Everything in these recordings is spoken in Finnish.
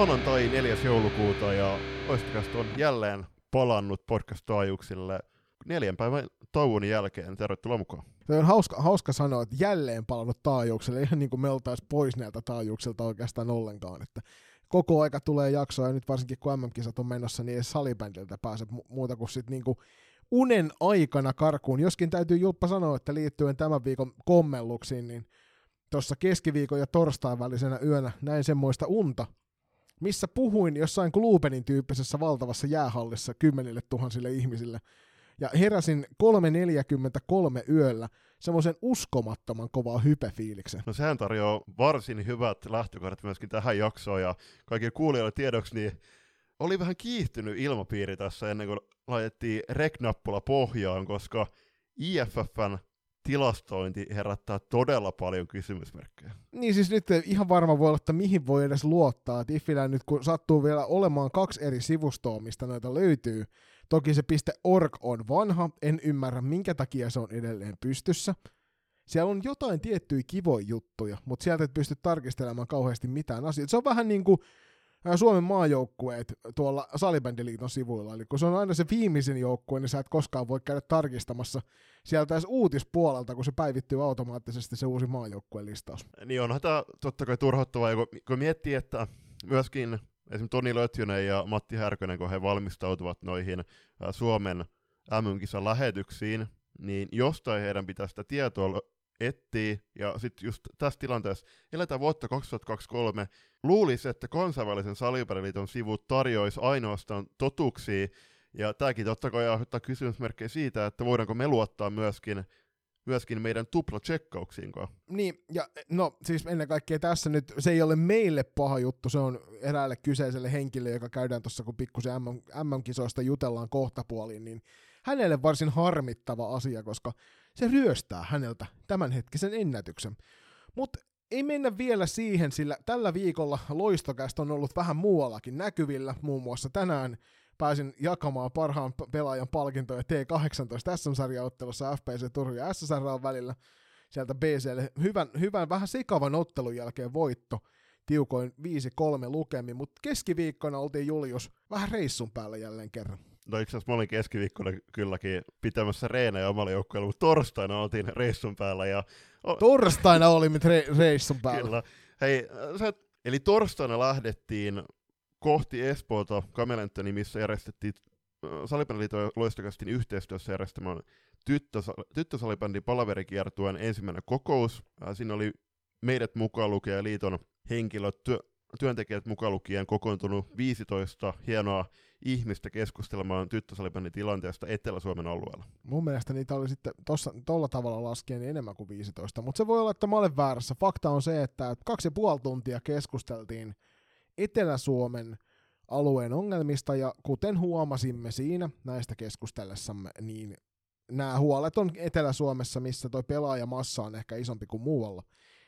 Maanantai 4. joulukuuta ja Oistakast on jälleen palannut podcast-taajuuksille neljän päivän tauon jälkeen. Tervetuloa mukaan. Se on hauska, hauska sanoa, että jälleen palannut taajuukselle, ihan niin kuin me oltaisiin pois näiltä taajuuksilta oikeastaan ollenkaan. Että koko aika tulee jaksoa, ja nyt varsinkin kun MM-kisat on menossa, niin ei salibändiltä pääse mu- muuta kuin sitten niin kuin unen aikana karkuun. Joskin täytyy Julppa sanoa, että liittyen tämän viikon kommelluksiin, niin tuossa keskiviikon ja torstain välisenä yönä näin semmoista unta, missä puhuin jossain Klubenin tyyppisessä valtavassa jäähallissa kymmenille tuhansille ihmisille. Ja heräsin 3.43 yöllä semmoisen uskomattoman kovaa hypefiiliksen. No sehän tarjoaa varsin hyvät lähtökohdat myöskin tähän jaksoon ja kaikille kuulijoille tiedoksi, niin oli vähän kiihtynyt ilmapiiri tässä ennen kuin laitettiin rek-nappula pohjaan, koska IFFn tilastointi herättää todella paljon kysymysmerkkejä. Niin siis nyt ihan varma voi olla, että mihin voi edes luottaa. Diffillä nyt kun sattuu vielä olemaan kaksi eri sivustoa, mistä noita löytyy. Toki se .org on vanha, en ymmärrä minkä takia se on edelleen pystyssä. Siellä on jotain tiettyjä kivoja juttuja, mutta sieltä et pysty tarkistelemaan kauheasti mitään asioita. Se on vähän niin kuin Suomen maajoukkueet tuolla Salibändiliiton sivuilla. Eli kun se on aina se viimeisin joukkue, niin sä et koskaan voi käydä tarkistamassa sieltä edes uutispuolelta, kun se päivittyy automaattisesti se uusi maajoukkueen listaus. Niin onhan tämä totta kai turhauttavaa, kun, kun miettii, että myöskin esimerkiksi Toni Lötjönen ja Matti Härkönen, kun he valmistautuvat noihin Suomen MM-kisan lähetyksiin, niin jostain heidän pitää sitä tietoa etsii, ja sitten just tässä tilanteessa eletään vuotta 2023, luulisi, että kansainvälisen salibändiliiton sivut tarjoisi ainoastaan totuksia, ja tämäkin totta kai aiheuttaa kysymysmerkkejä siitä, että voidaanko me luottaa myöskin myöskin meidän tupla-tsekkauksiin. Niin, ja no siis ennen kaikkea tässä nyt, se ei ole meille paha juttu, se on eräälle kyseiselle henkilölle, joka käydään tuossa, kun pikkusen MM, MM-kisoista jutellaan kohtapuoliin, niin hänelle varsin harmittava asia, koska se ryöstää häneltä tämänhetkisen ennätyksen. Mutta ei mennä vielä siihen, sillä tällä viikolla loistokästä on ollut vähän muuallakin näkyvillä, muun muassa tänään pääsin jakamaan parhaan pelaajan palkintoja T18 SM-sarjaottelussa FPC Turun ja SSR välillä sieltä BClle. Hyvän, hyvän vähän sekavan ottelun jälkeen voitto tiukoin 5-3 lukemi, mutta keskiviikkona oltiin Julius vähän reissun päällä jälleen kerran. No itse asiassa mä olin keskiviikkona kylläkin pitämässä reenejä omalla joukkueella, mutta torstaina oltiin reissun päällä. Ja... Torstaina olimme re- reissun päällä. Kyllä. Hei, sä, eli torstaina lähdettiin kohti Espoota Kamelentoni, missä järjestettiin Salibändiliiton loistokastin yhteistyössä järjestämään tyttösalibändin palaverikiertueen ensimmäinen kokous. Siinä oli meidät mukaan lukien liiton henkilöt, työ, työntekijät mukaan lukien kokoontunut 15 hienoa ihmistä keskustelemaan tyttösalibändin tilanteesta Etelä-Suomen alueella. Mun mielestä niitä oli sitten tuolla tavalla laskien niin enemmän kuin 15, mutta se voi olla, että mä olen väärässä. Fakta on se, että kaksi ja puoli tuntia keskusteltiin Etelä-Suomen alueen ongelmista, ja kuten huomasimme siinä näistä keskustellessamme, niin nämä huolet on Etelä-Suomessa, missä toi pelaajamassa on ehkä isompi kuin muualla,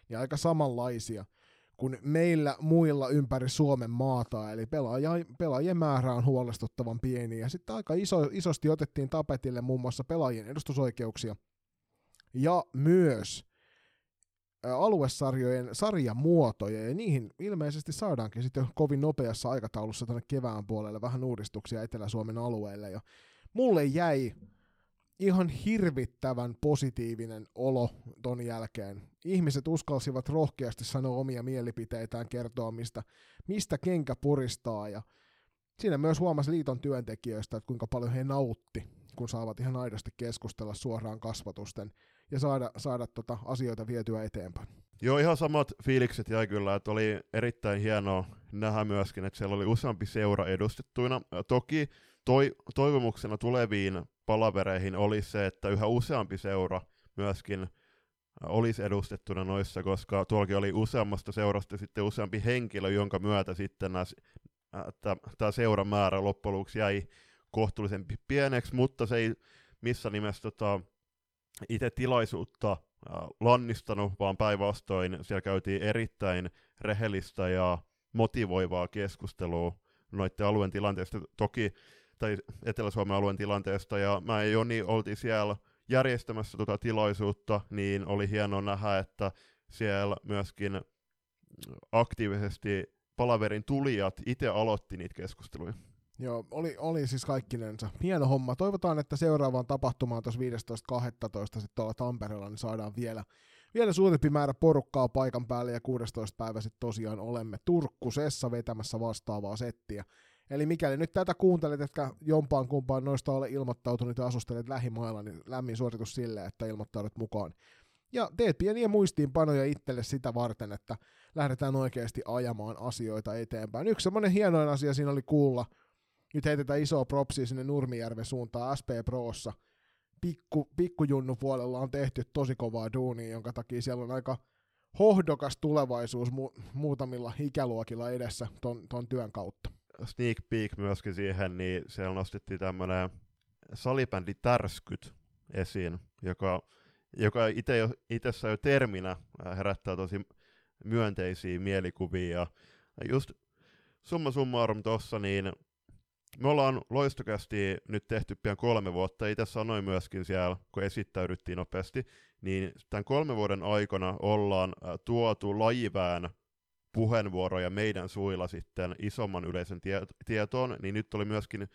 niin aika samanlaisia kuin meillä muilla ympäri Suomen maata, eli pelaajien, pelaajien määrä on huolestuttavan pieni, ja sitten aika iso, isosti otettiin tapetille muun muassa pelaajien edustusoikeuksia, ja myös aluesarjojen sarjamuotoja, ja niihin ilmeisesti saadaankin sitten kovin nopeassa aikataulussa tänne kevään puolelle vähän uudistuksia Etelä-Suomen alueelle, ja mulle jäi ihan hirvittävän positiivinen olo ton jälkeen. Ihmiset uskalsivat rohkeasti sanoa omia mielipiteitään, kertoa mistä, mistä kenkä puristaa, ja siinä myös huomasi liiton työntekijöistä, että kuinka paljon he nautti, kun saavat ihan aidosti keskustella suoraan kasvatusten ja saada, saada tota asioita vietyä eteenpäin. Joo, ihan samat fiilikset jäi kyllä, että oli erittäin hienoa nähdä myöskin, että siellä oli useampi seura edustettuina. Toki toi, toivomuksena tuleviin palavereihin oli se, että yhä useampi seura myöskin olisi edustettuna noissa, koska tuollakin oli useammasta seurasta sitten useampi henkilö, jonka myötä sitten tämä seuran määrä loppujen lopuksi jäi kohtuullisen pieneksi, mutta se ei missä nimessä tota, itse tilaisuutta äh, lannistanut, vaan päinvastoin siellä käytiin erittäin rehellistä ja motivoivaa keskustelua noiden alueen tilanteesta, toki, tai Etelä-Suomen alueen tilanteesta, ja mä ja Joni oltiin siellä järjestämässä tuota tilaisuutta, niin oli hienoa nähdä, että siellä myöskin aktiivisesti palaverin tulijat itse aloitti niitä keskusteluja. Joo, oli, oli siis kaikkinensa. Hieno homma. Toivotaan, että seuraavaan tapahtumaan tuossa 15.12. sitten tuolla Tampereella, niin saadaan vielä, vielä suurempi määrä porukkaa paikan päälle, ja 16. päivä sitten tosiaan olemme Turkkusessa vetämässä vastaavaa settiä. Eli mikäli nyt tätä kuuntelet, että jompaan kumpaan noista ole ilmoittautunut ja asustelet lähimailla, niin lämmin suoritus sille, että ilmoittaudut mukaan. Ja teet pieniä muistiinpanoja itselle sitä varten, että lähdetään oikeasti ajamaan asioita eteenpäin. Yksi semmoinen hienoin asia siinä oli kuulla, nyt heitetään isoa propsia sinne Nurmijärven suuntaan SP Proossa. Pikku, pikkujunnu puolella on tehty tosi kovaa duunia, jonka takia siellä on aika hohdokas tulevaisuus mu- muutamilla ikäluokilla edessä ton, ton työn kautta. Sneak peek myöskin siihen, niin siellä nostettiin tämmönen salibändi Tärskyt esiin, joka, joka ite jo, itessä jo terminä herättää tosi myönteisiä mielikuvia. Just summa summarum tossa, niin me ollaan loistokästi nyt tehty pian kolme vuotta. Itse sanoin myöskin siellä, kun esittäydyttiin nopeasti, niin tämän kolmen vuoden aikana ollaan tuotu lajivään puheenvuoroja meidän suilla sitten isomman yleisen tie- tietoon, niin nyt oli myöskin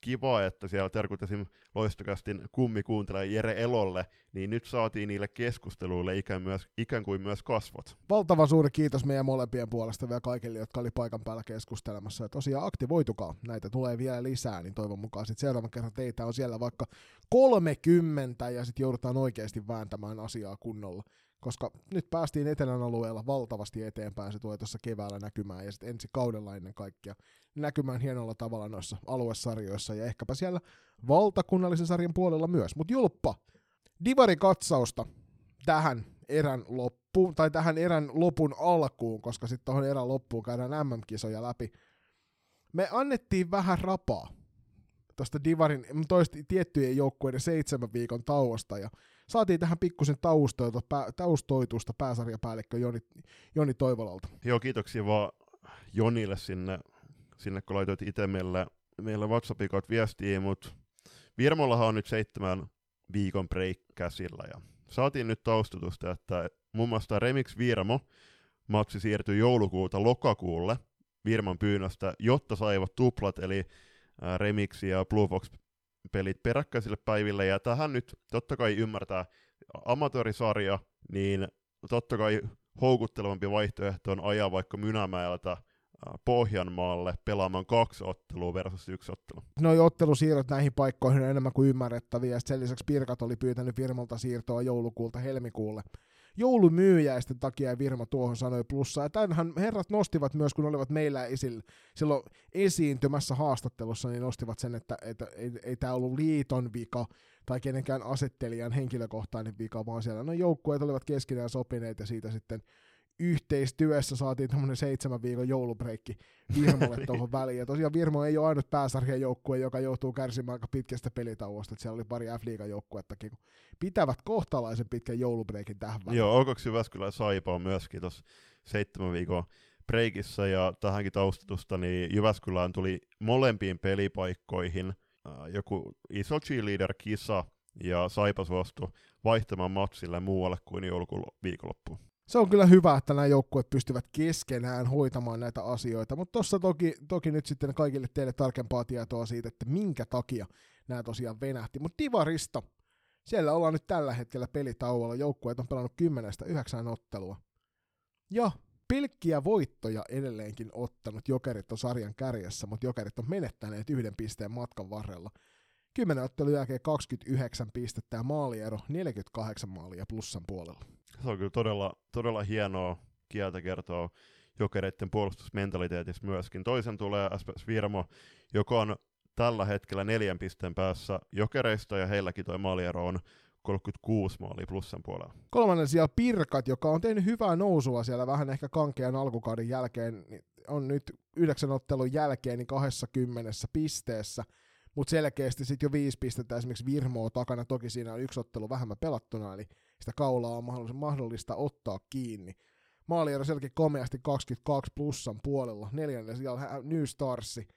kiva, että siellä terkutasin loistokästin kummi kuuntelee Jere Elolle, niin nyt saatiin niille keskusteluille ikään, myös, ikään kuin myös kasvot. Valtavan suuri kiitos meidän molempien puolesta vielä kaikille, jotka oli paikan päällä keskustelemassa. Ja tosiaan aktivoitukaa, näitä tulee vielä lisää, niin toivon mukaan sitten seuraavan kerran teitä on siellä vaikka 30 ja sitten joudutaan oikeasti vääntämään asiaa kunnolla koska nyt päästiin etelän alueella valtavasti eteenpäin, se tulee tuossa keväällä näkymään ja sitten ensi kaudella ennen kaikkea näkymään hienolla tavalla noissa aluesarjoissa ja ehkäpä siellä valtakunnallisen sarjan puolella myös. Mutta Julppa, Divari katsausta tähän erän loppuun, tai tähän erän lopun alkuun, koska sitten tuohon erän loppuun käydään MM-kisoja läpi. Me annettiin vähän rapaa tuosta Divarin toista tiettyjen joukkueiden seitsemän viikon tauosta, ja saatiin tähän pikkusen taustoitusta, pää, taustoitusta pääsarjapäällikkö Joni, Joni Toivolalta. Joo, kiitoksia vaan Jonille sinne, sinne kun laitoit itse meille, meille WhatsAppin kautta viestiä, mutta Virmollahan on nyt seitsemän viikon break käsillä, ja saatiin nyt taustutusta, että muun muassa Remix Virmo matsi siirtyi joulukuuta lokakuulle Virman pyynnöstä, jotta saivat tuplat, eli Remix ja Blue Fox pelit peräkkäisille päiville, ja tähän nyt totta kai ymmärtää amatöörisarja, niin totta kai houkuttelevampi vaihtoehto on ajaa vaikka Mynämäeltä Pohjanmaalle pelaamaan kaksi ottelua versus yksi ottelu. Noi ottelusiirrot näihin paikkoihin on enemmän kuin ymmärrettäviä, ja sen lisäksi Pirkat oli pyytänyt firmalta siirtoa joulukuulta helmikuulle joulumyyjäisten takia Virma tuohon sanoi plussaa. Ja tämänhän herrat nostivat myös, kun olivat meillä esillä, silloin esiintymässä haastattelussa, niin nostivat sen, että, että ei, ei tämä ollut liiton vika tai kenenkään asettelijan henkilökohtainen vika, vaan siellä no joukkueet olivat keskenään sopineet ja siitä sitten yhteistyössä saatiin tämmöinen seitsemän viikon joulubreikki Virmolle tuohon väliin. Ja tosiaan Virmo ei ole ainut pääsarjan joukkue, joka joutuu kärsimään aika pitkästä pelitauosta. Että siellä oli pari F-liigan joukkuettakin, pitävät kohtalaisen pitkän joulubreikin tähän väliin. Joo, Okoksi Jyväskylä Saipa on myöskin tuossa seitsemän viikon breikissä ja tähänkin taustatusta, niin Jyväskylään tuli molempiin pelipaikkoihin joku iso cheerleader-kisa ja Saipa suostui vaihtamaan matsille muualle kuin joulukuun viikonloppuun se on kyllä hyvä, että nämä joukkueet pystyvät keskenään hoitamaan näitä asioita, mutta tuossa toki, toki nyt sitten kaikille teille tarkempaa tietoa siitä, että minkä takia nämä tosiaan venähti. Mutta Divarista, siellä ollaan nyt tällä hetkellä pelitauolla, joukkueet on pelannut 10-9 ottelua. Ja pilkkiä voittoja edelleenkin ottanut Jokerit on sarjan kärjessä, mutta Jokerit on menettäneet yhden pisteen matkan varrella. 10 ottelun jälkeen 29 pistettä ja maaliero 48 maalia plussan puolella se on kyllä todella, todella hienoa kieltä kertoa jokereiden puolustusmentaliteetista myöskin. Toisen tulee SPS Virmo, joka on tällä hetkellä neljän pisteen päässä jokereista, ja heilläkin toi maaliero on 36 maalia plussan puolella. Kolmannen siellä Pirkat, joka on tehnyt hyvää nousua siellä vähän ehkä kankean alkukauden jälkeen, niin on nyt yhdeksän ottelun jälkeen niin 20 pisteessä, mutta selkeästi sitten jo viisi pistettä esimerkiksi Virmoa takana, toki siinä on yksi ottelu vähemmän pelattuna, eli sitä kaulaa on mahdollista ottaa kiinni. Maaliero selkeä komeasti 22 plussan puolella. Neljännellä siellä New Starsi,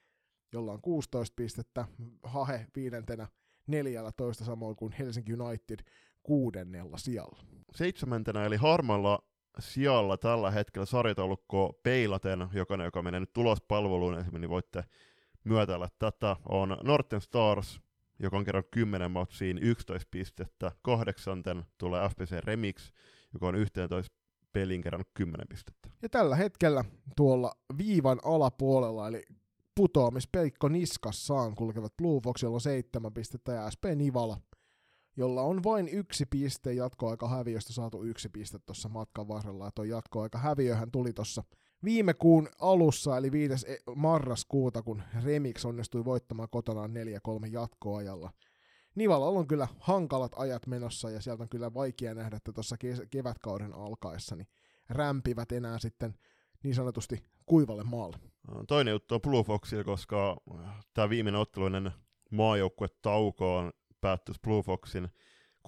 jolla on 16 pistettä. Hahe viidentenä 14 samoin kuin Helsinki United kuudennella sijalla. Seitsemäntenä eli Harmalla sijalla tällä hetkellä sarjataulukko peilaten, jokainen, joka menee nyt tulospalveluun esimerkiksi, niin voitte myötäillä tätä, on Northern Stars, joka on kerran 10 matsiin 11 pistettä. Kahdeksanten tulee FPC Remix, joka on 11 pelin kerran 10 pistettä. Ja tällä hetkellä tuolla viivan alapuolella, eli putoamispeikko niskassaan kulkevat Blue Fox, jolla on seitsemän pistettä, ja SP Nivala, jolla on vain yksi piste jatkoaika häviöstä saatu yksi piste tuossa matkan varrella. Ja tuo jatkoaika häviöhän tuli tuossa viime kuun alussa, eli 5. e- marraskuuta, kun Remix onnistui voittamaan kotonaan 4-3 jatkoajalla. Nivalalla on kyllä hankalat ajat menossa ja sieltä on kyllä vaikea nähdä, että tuossa kevätkauden alkaessa niin rämpivät enää sitten niin sanotusti kuivalle maalle. Toinen juttu on Blue Foxilla, koska tämä viimeinen otteluinen maajoukkue tauko on päättyisi Blue Foxin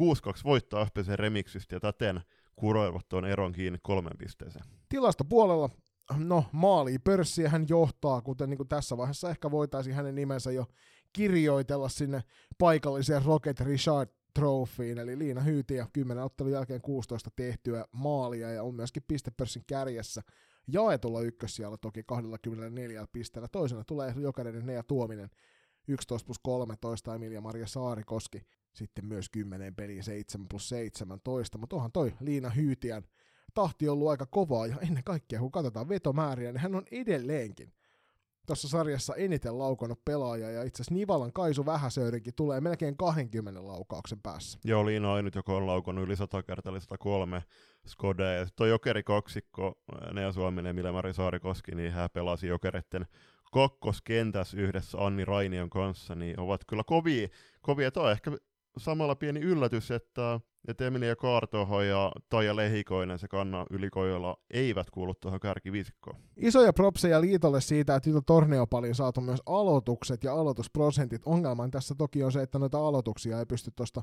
6-2 voittaa FPC Remixistä ja täten kuroivat tuon eron kiinni kolmen pisteeseen. Tilastopuolella, no maali pörssiä hän johtaa, kuten niin kuin tässä vaiheessa ehkä voitaisiin hänen nimensä jo kirjoitella sinne paikalliseen Rocket Richard Trophyin, eli Liina Hyytiä 10 ottelun jälkeen 16 tehtyä maalia ja on myöskin pistepörssin kärjessä jaetulla ykkössijalla toki 24 pisteellä. Toisena tulee jokainen Nea Tuominen 11 plus 13 Emilia Maria Saarikoski sitten myös 10 peliin 7 plus 17, mutta onhan toi Liina Hyytiän tahti ollut aika kovaa ja ennen kaikkea kun katsotaan vetomääriä, niin hän on edelleenkin tuossa sarjassa eniten laukonut pelaaja, ja itse asiassa Nivalan Kaisu Vähäsöyrinkin tulee melkein 20 laukauksen päässä. Joo, Liina ainut, joka on laukonut yli 100 kertaa, eli 103 Skoda, ja tuo Jokeri kaksikko, Nea Suominen Mille Mari Saarikoski, niin hän pelasi Jokeretten kakkoskentässä yhdessä Anni Rainion kanssa, niin ovat kyllä kovia, kovia. Tuo on ehkä samalla pieni yllätys, että, että Emilia Kaartoho ja Taija Lehikoinen se kanna ylikoilla eivät kuulu tuohon kärkiviisikkoon. Isoja propseja liitolle siitä, että nyt on torneopalin saatu myös aloitukset ja aloitusprosentit. Ongelman tässä toki on se, että noita aloituksia ei pysty tuosta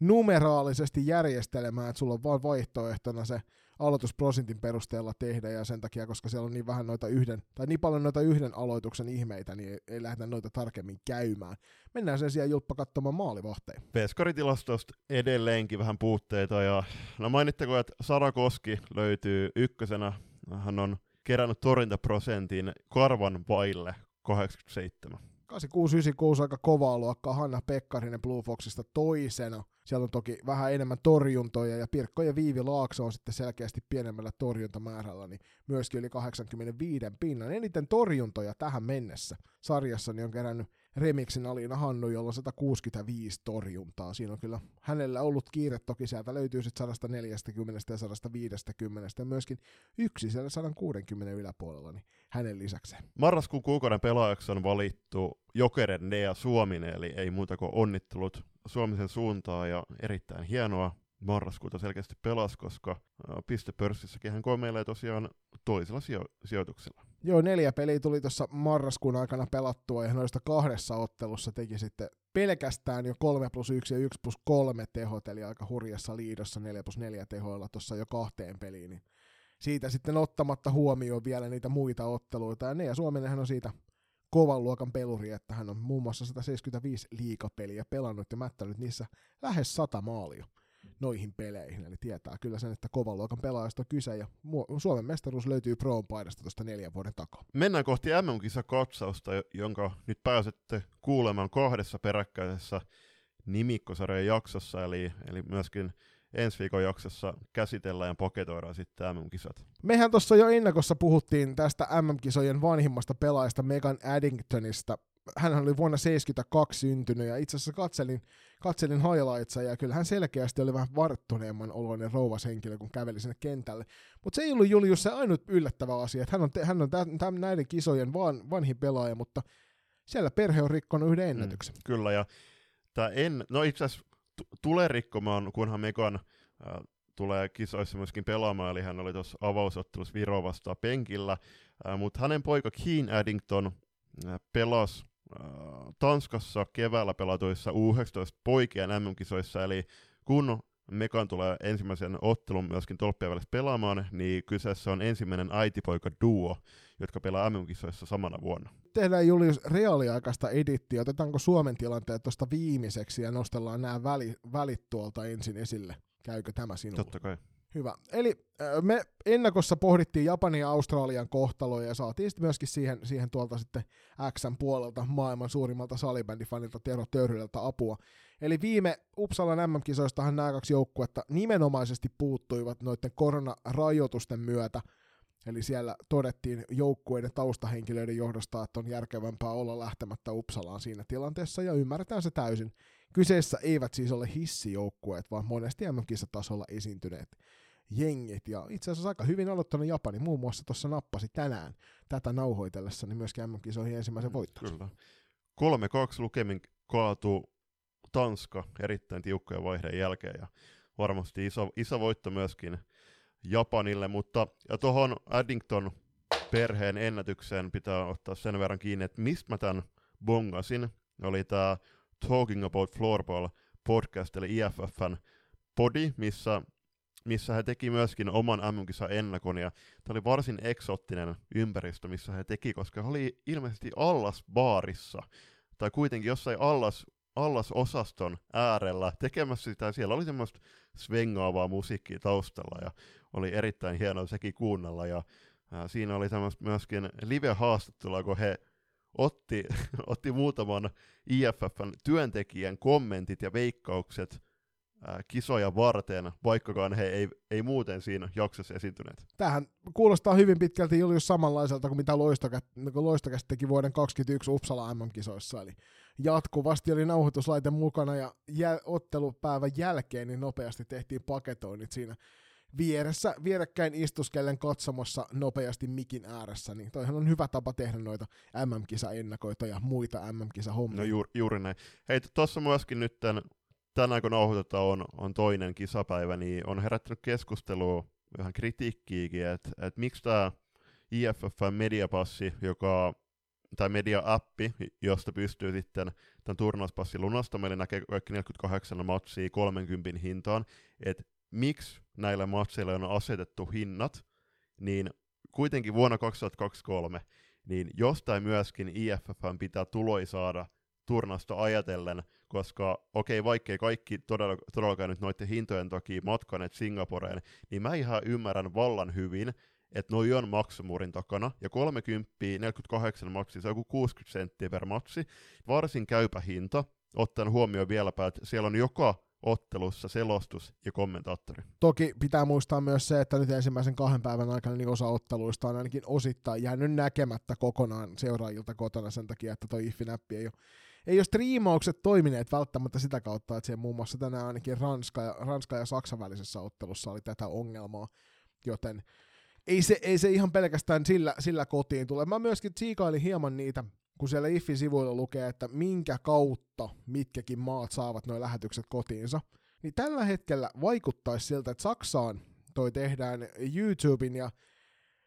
numeraalisesti järjestelemään, että sulla on vain vaihtoehtona se aloitusprosentin perusteella tehdä ja sen takia, koska siellä on niin vähän noita yhden, tai niin paljon noita yhden aloituksen ihmeitä, niin ei, ei lähdetä noita tarkemmin käymään. Mennään sen sijaan Julppa katsomaan maalivahteja. Veskaritilastosta edelleenkin vähän puutteita ja no mainittako, että Sara Koski löytyy ykkösenä. Hän on kerännyt torjuntaprosentin karvan vaille 87. 8696 aika kovaa luokkaa, Hanna Pekkarinen Blue Foxista toisena. Siellä on toki vähän enemmän torjuntoja ja Pirkko ja Viivi Laakso on sitten selkeästi pienemmällä torjuntamäärällä, niin myöskin yli 85 pinnan. Eniten torjuntoja tähän mennessä sarjassa niin on kerännyt Remixin Alina Hannu, jolla on 165 torjuntaa. Siinä on kyllä hänellä ollut kiire, toki sieltä löytyy sitten 140 ja 150 ja myöskin yksi siellä 160 yläpuolella, niin hänen lisäkseen. Marraskuun kuukauden pelaajaksi on valittu Jokeren Nea Suominen, eli ei muuta kuin onnittelut Suomisen suuntaan ja erittäin hienoa marraskuuta selkeästi pelasi, koska pistepörssissäkin hän komeilee tosiaan toisella sijo- sijoituksella. Joo, neljä peliä tuli tuossa marraskuun aikana pelattua ja noista kahdessa ottelussa teki sitten pelkästään jo 3 plus 1 ja 1 plus 3 tehot, eli aika hurjassa liidossa 4 plus 4 tehoilla tuossa jo kahteen peliin. Niin siitä sitten ottamatta huomioon vielä niitä muita otteluita. Ja Nea Suominenhan on siitä kovan luokan peluri, että hän on muun muassa 175 liikapeliä pelannut ja mättänyt niissä lähes 100 maalia noihin peleihin. Eli tietää kyllä sen, että kovan luokan pelaajasta on kyse ja Suomen mestaruus löytyy Proon paidasta tuosta neljän vuoden takaa. Mennään kohti MM-kisa katsausta, jonka nyt pääsette kuulemaan kahdessa peräkkäisessä nimikkosarjan jaksossa, eli, eli myöskin ensi viikon jaksossa käsitellään ja paketoidaan sitten MM-kisat. Mehän tuossa jo ennakossa puhuttiin tästä MM-kisojen vanhimmasta pelaajasta Megan Addingtonista. Hän oli vuonna 72 syntynyt ja itse asiassa katselin, katselin highlightsia ja kyllä hän selkeästi oli vähän varttuneemman oloinen rouvas henkilö, kun käveli sinne kentälle. Mutta se ei ollut Julius se ainut yllättävä asia, että hän on, hän on tämän, tämän, näiden kisojen van, vanhin pelaaja, mutta siellä perhe on rikkonut yhden mm, ennätyksen. Mm, kyllä ja tämä en, no itse asiassa tulee rikkomaan, kunhan Megan äh, tulee kisoissa myöskin pelaamaan, eli hän oli tuossa avausottelussa Viro vastaan penkillä, äh, mutta hänen poika Keen Addington äh, pelasi Tanskassa keväällä pelatuissa U19 poikien MM-kisoissa, eli kun Mekan tulee ensimmäisen ottelun myöskin tolppien välissä pelaamaan, niin kyseessä on ensimmäinen äitipoika duo, jotka pelaa MM-kisoissa samana vuonna. Tehdään Julius reaaliaikaista edittiä. Otetaanko Suomen tilanteet tuosta viimeiseksi ja nostellaan nämä väli, välit tuolta ensin esille? Käykö tämä sinulle? Totta kai. Hyvä. Eli me ennakossa pohdittiin Japanin ja Australian kohtaloja ja saatiin sitten myöskin siihen, siihen tuolta sitten Xn puolelta maailman suurimmalta salibändifanilta Tero Töyrylältä apua. Eli viime Uppsalan MM-kisoistahan nämä kaksi joukkuetta nimenomaisesti puuttuivat noiden koronarajoitusten myötä – Eli siellä todettiin joukkueiden taustahenkilöiden johdosta, että on järkevämpää olla lähtemättä Uppsalaan siinä tilanteessa, ja ymmärretään se täysin. Kyseessä eivät siis ole hissijoukkueet, vaan monesti MM-kisatasolla esiintyneet jengit, ja itse asiassa aika hyvin aloittanut Japani, muun muassa tuossa nappasi tänään tätä nauhoitellessa, niin myöskin MM-kisoihin ensimmäisen mm, voittonsa. Kyllä. 3-2 lukemin kaatuu Tanska erittäin tiukkojen vaihdeen jälkeen, ja varmasti iso, iso voitto myöskin Japanille, mutta ja tuohon Addington perheen ennätykseen pitää ottaa sen verran kiinni, että mistä mä tämän bongasin, oli tämä Talking About Floorball podcast, eli IFFn podi, missä, missä he teki myöskin oman mm ennakon, ja tämä oli varsin eksottinen ympäristö, missä he teki, koska he oli ilmeisesti allas baarissa, tai kuitenkin jossain allas allasosaston äärellä tekemässä sitä. Siellä oli semmoista svengaavaa musiikkia taustalla ja oli erittäin hienoa sekin kuunnella. Ja ää, siinä oli semmoista myöskin live-haastattelua, kun he otti, otti muutaman IFFn työntekijän kommentit ja veikkaukset kisoja varten, vaikkakaan he ei, ei muuten siinä jaksossa esiintyneet. Tähän kuulostaa hyvin pitkälti Julius samanlaiselta kuin mitä Loistokästä niin teki vuoden 2021 Uppsala MM-kisoissa, eli jatkuvasti oli nauhoituslaite mukana ja jäl- ottelupäivän jälkeen niin nopeasti tehtiin paketoinnit siinä vieressä, vierekkäin istuskellen katsomossa nopeasti mikin ääressä, niin toihan on hyvä tapa tehdä noita MM-kisa-ennakoita ja muita MM-kisa-hommia. No juuri, juuri näin. Hei, tuossa myöskin nyt tämän, tänään kun nauhoitetaan on, on toinen kisapäivä, niin on herättänyt keskustelua vähän kritiikkiäkin, että et miksi tämä IFFn mediapassi, joka tai media-appi, josta pystyy sitten tämän turnauspassin lunastamaan, eli näkee kaikki 48 matsia 30 hintaan, että miksi näillä matseilla on asetettu hinnat, niin kuitenkin vuonna 2023, niin jostain myöskin IFF pitää tuloi saada turnasta ajatellen, koska okei, okay, vaikkei kaikki todella, todellakaan nyt noiden hintojen takia matkaneet Singaporeen, niin mä ihan ymmärrän vallan hyvin, että noi on maksumuurin takana, ja 30, 48 matsi, se on joku 60 senttiä per matsi, varsin käypä hinta, ottaen huomioon vieläpä, että siellä on joka ottelussa selostus ja kommentaattori. Toki pitää muistaa myös se, että nyt ensimmäisen kahden päivän aikana niin osa otteluista on ainakin osittain jäänyt näkemättä kokonaan seuraajilta kotona sen takia, että toi IFFI-näppi ei ole ei ole striimaukset toimineet välttämättä sitä kautta, että siellä muun muassa tänään ainakin Ranska ja, Ranska ja Saksan välisessä ottelussa oli tätä ongelmaa, joten ei se, ei se ihan pelkästään sillä, sillä kotiin tule. Mä myöskin tsiikailin hieman niitä, kun siellä IFFin sivuilla lukee, että minkä kautta mitkäkin maat saavat nuo lähetykset kotiinsa, niin tällä hetkellä vaikuttaisi siltä, että Saksaan toi tehdään YouTuben ja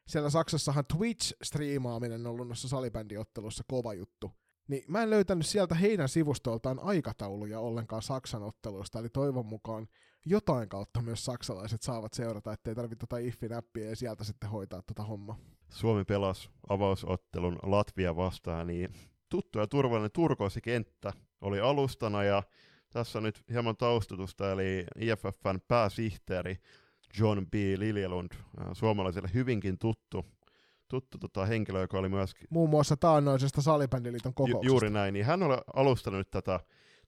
siellä Saksassahan Twitch-striimaaminen on ollut noissa salibändiottelussa kova juttu. Niin mä en löytänyt sieltä heidän sivustoltaan aikatauluja ollenkaan Saksan otteluista, eli toivon mukaan jotain kautta myös saksalaiset saavat seurata, ettei tarvitse tota IFFI-näppiä ja sieltä sitten hoitaa tota homma. Suomi pelasi avausottelun Latvia vastaan, niin tuttu ja turvallinen turkoosikenttä oli alustana ja tässä on nyt hieman taustatusta, eli IFFn pääsihteeri John B. Liljelund, suomalaisille hyvinkin tuttu, tuttu tota, henkilö, joka oli myöskin... Muun muassa taannoisesta salibändiliiton kokouksesta. Ju- juuri näin, niin hän oli alustanut tätä,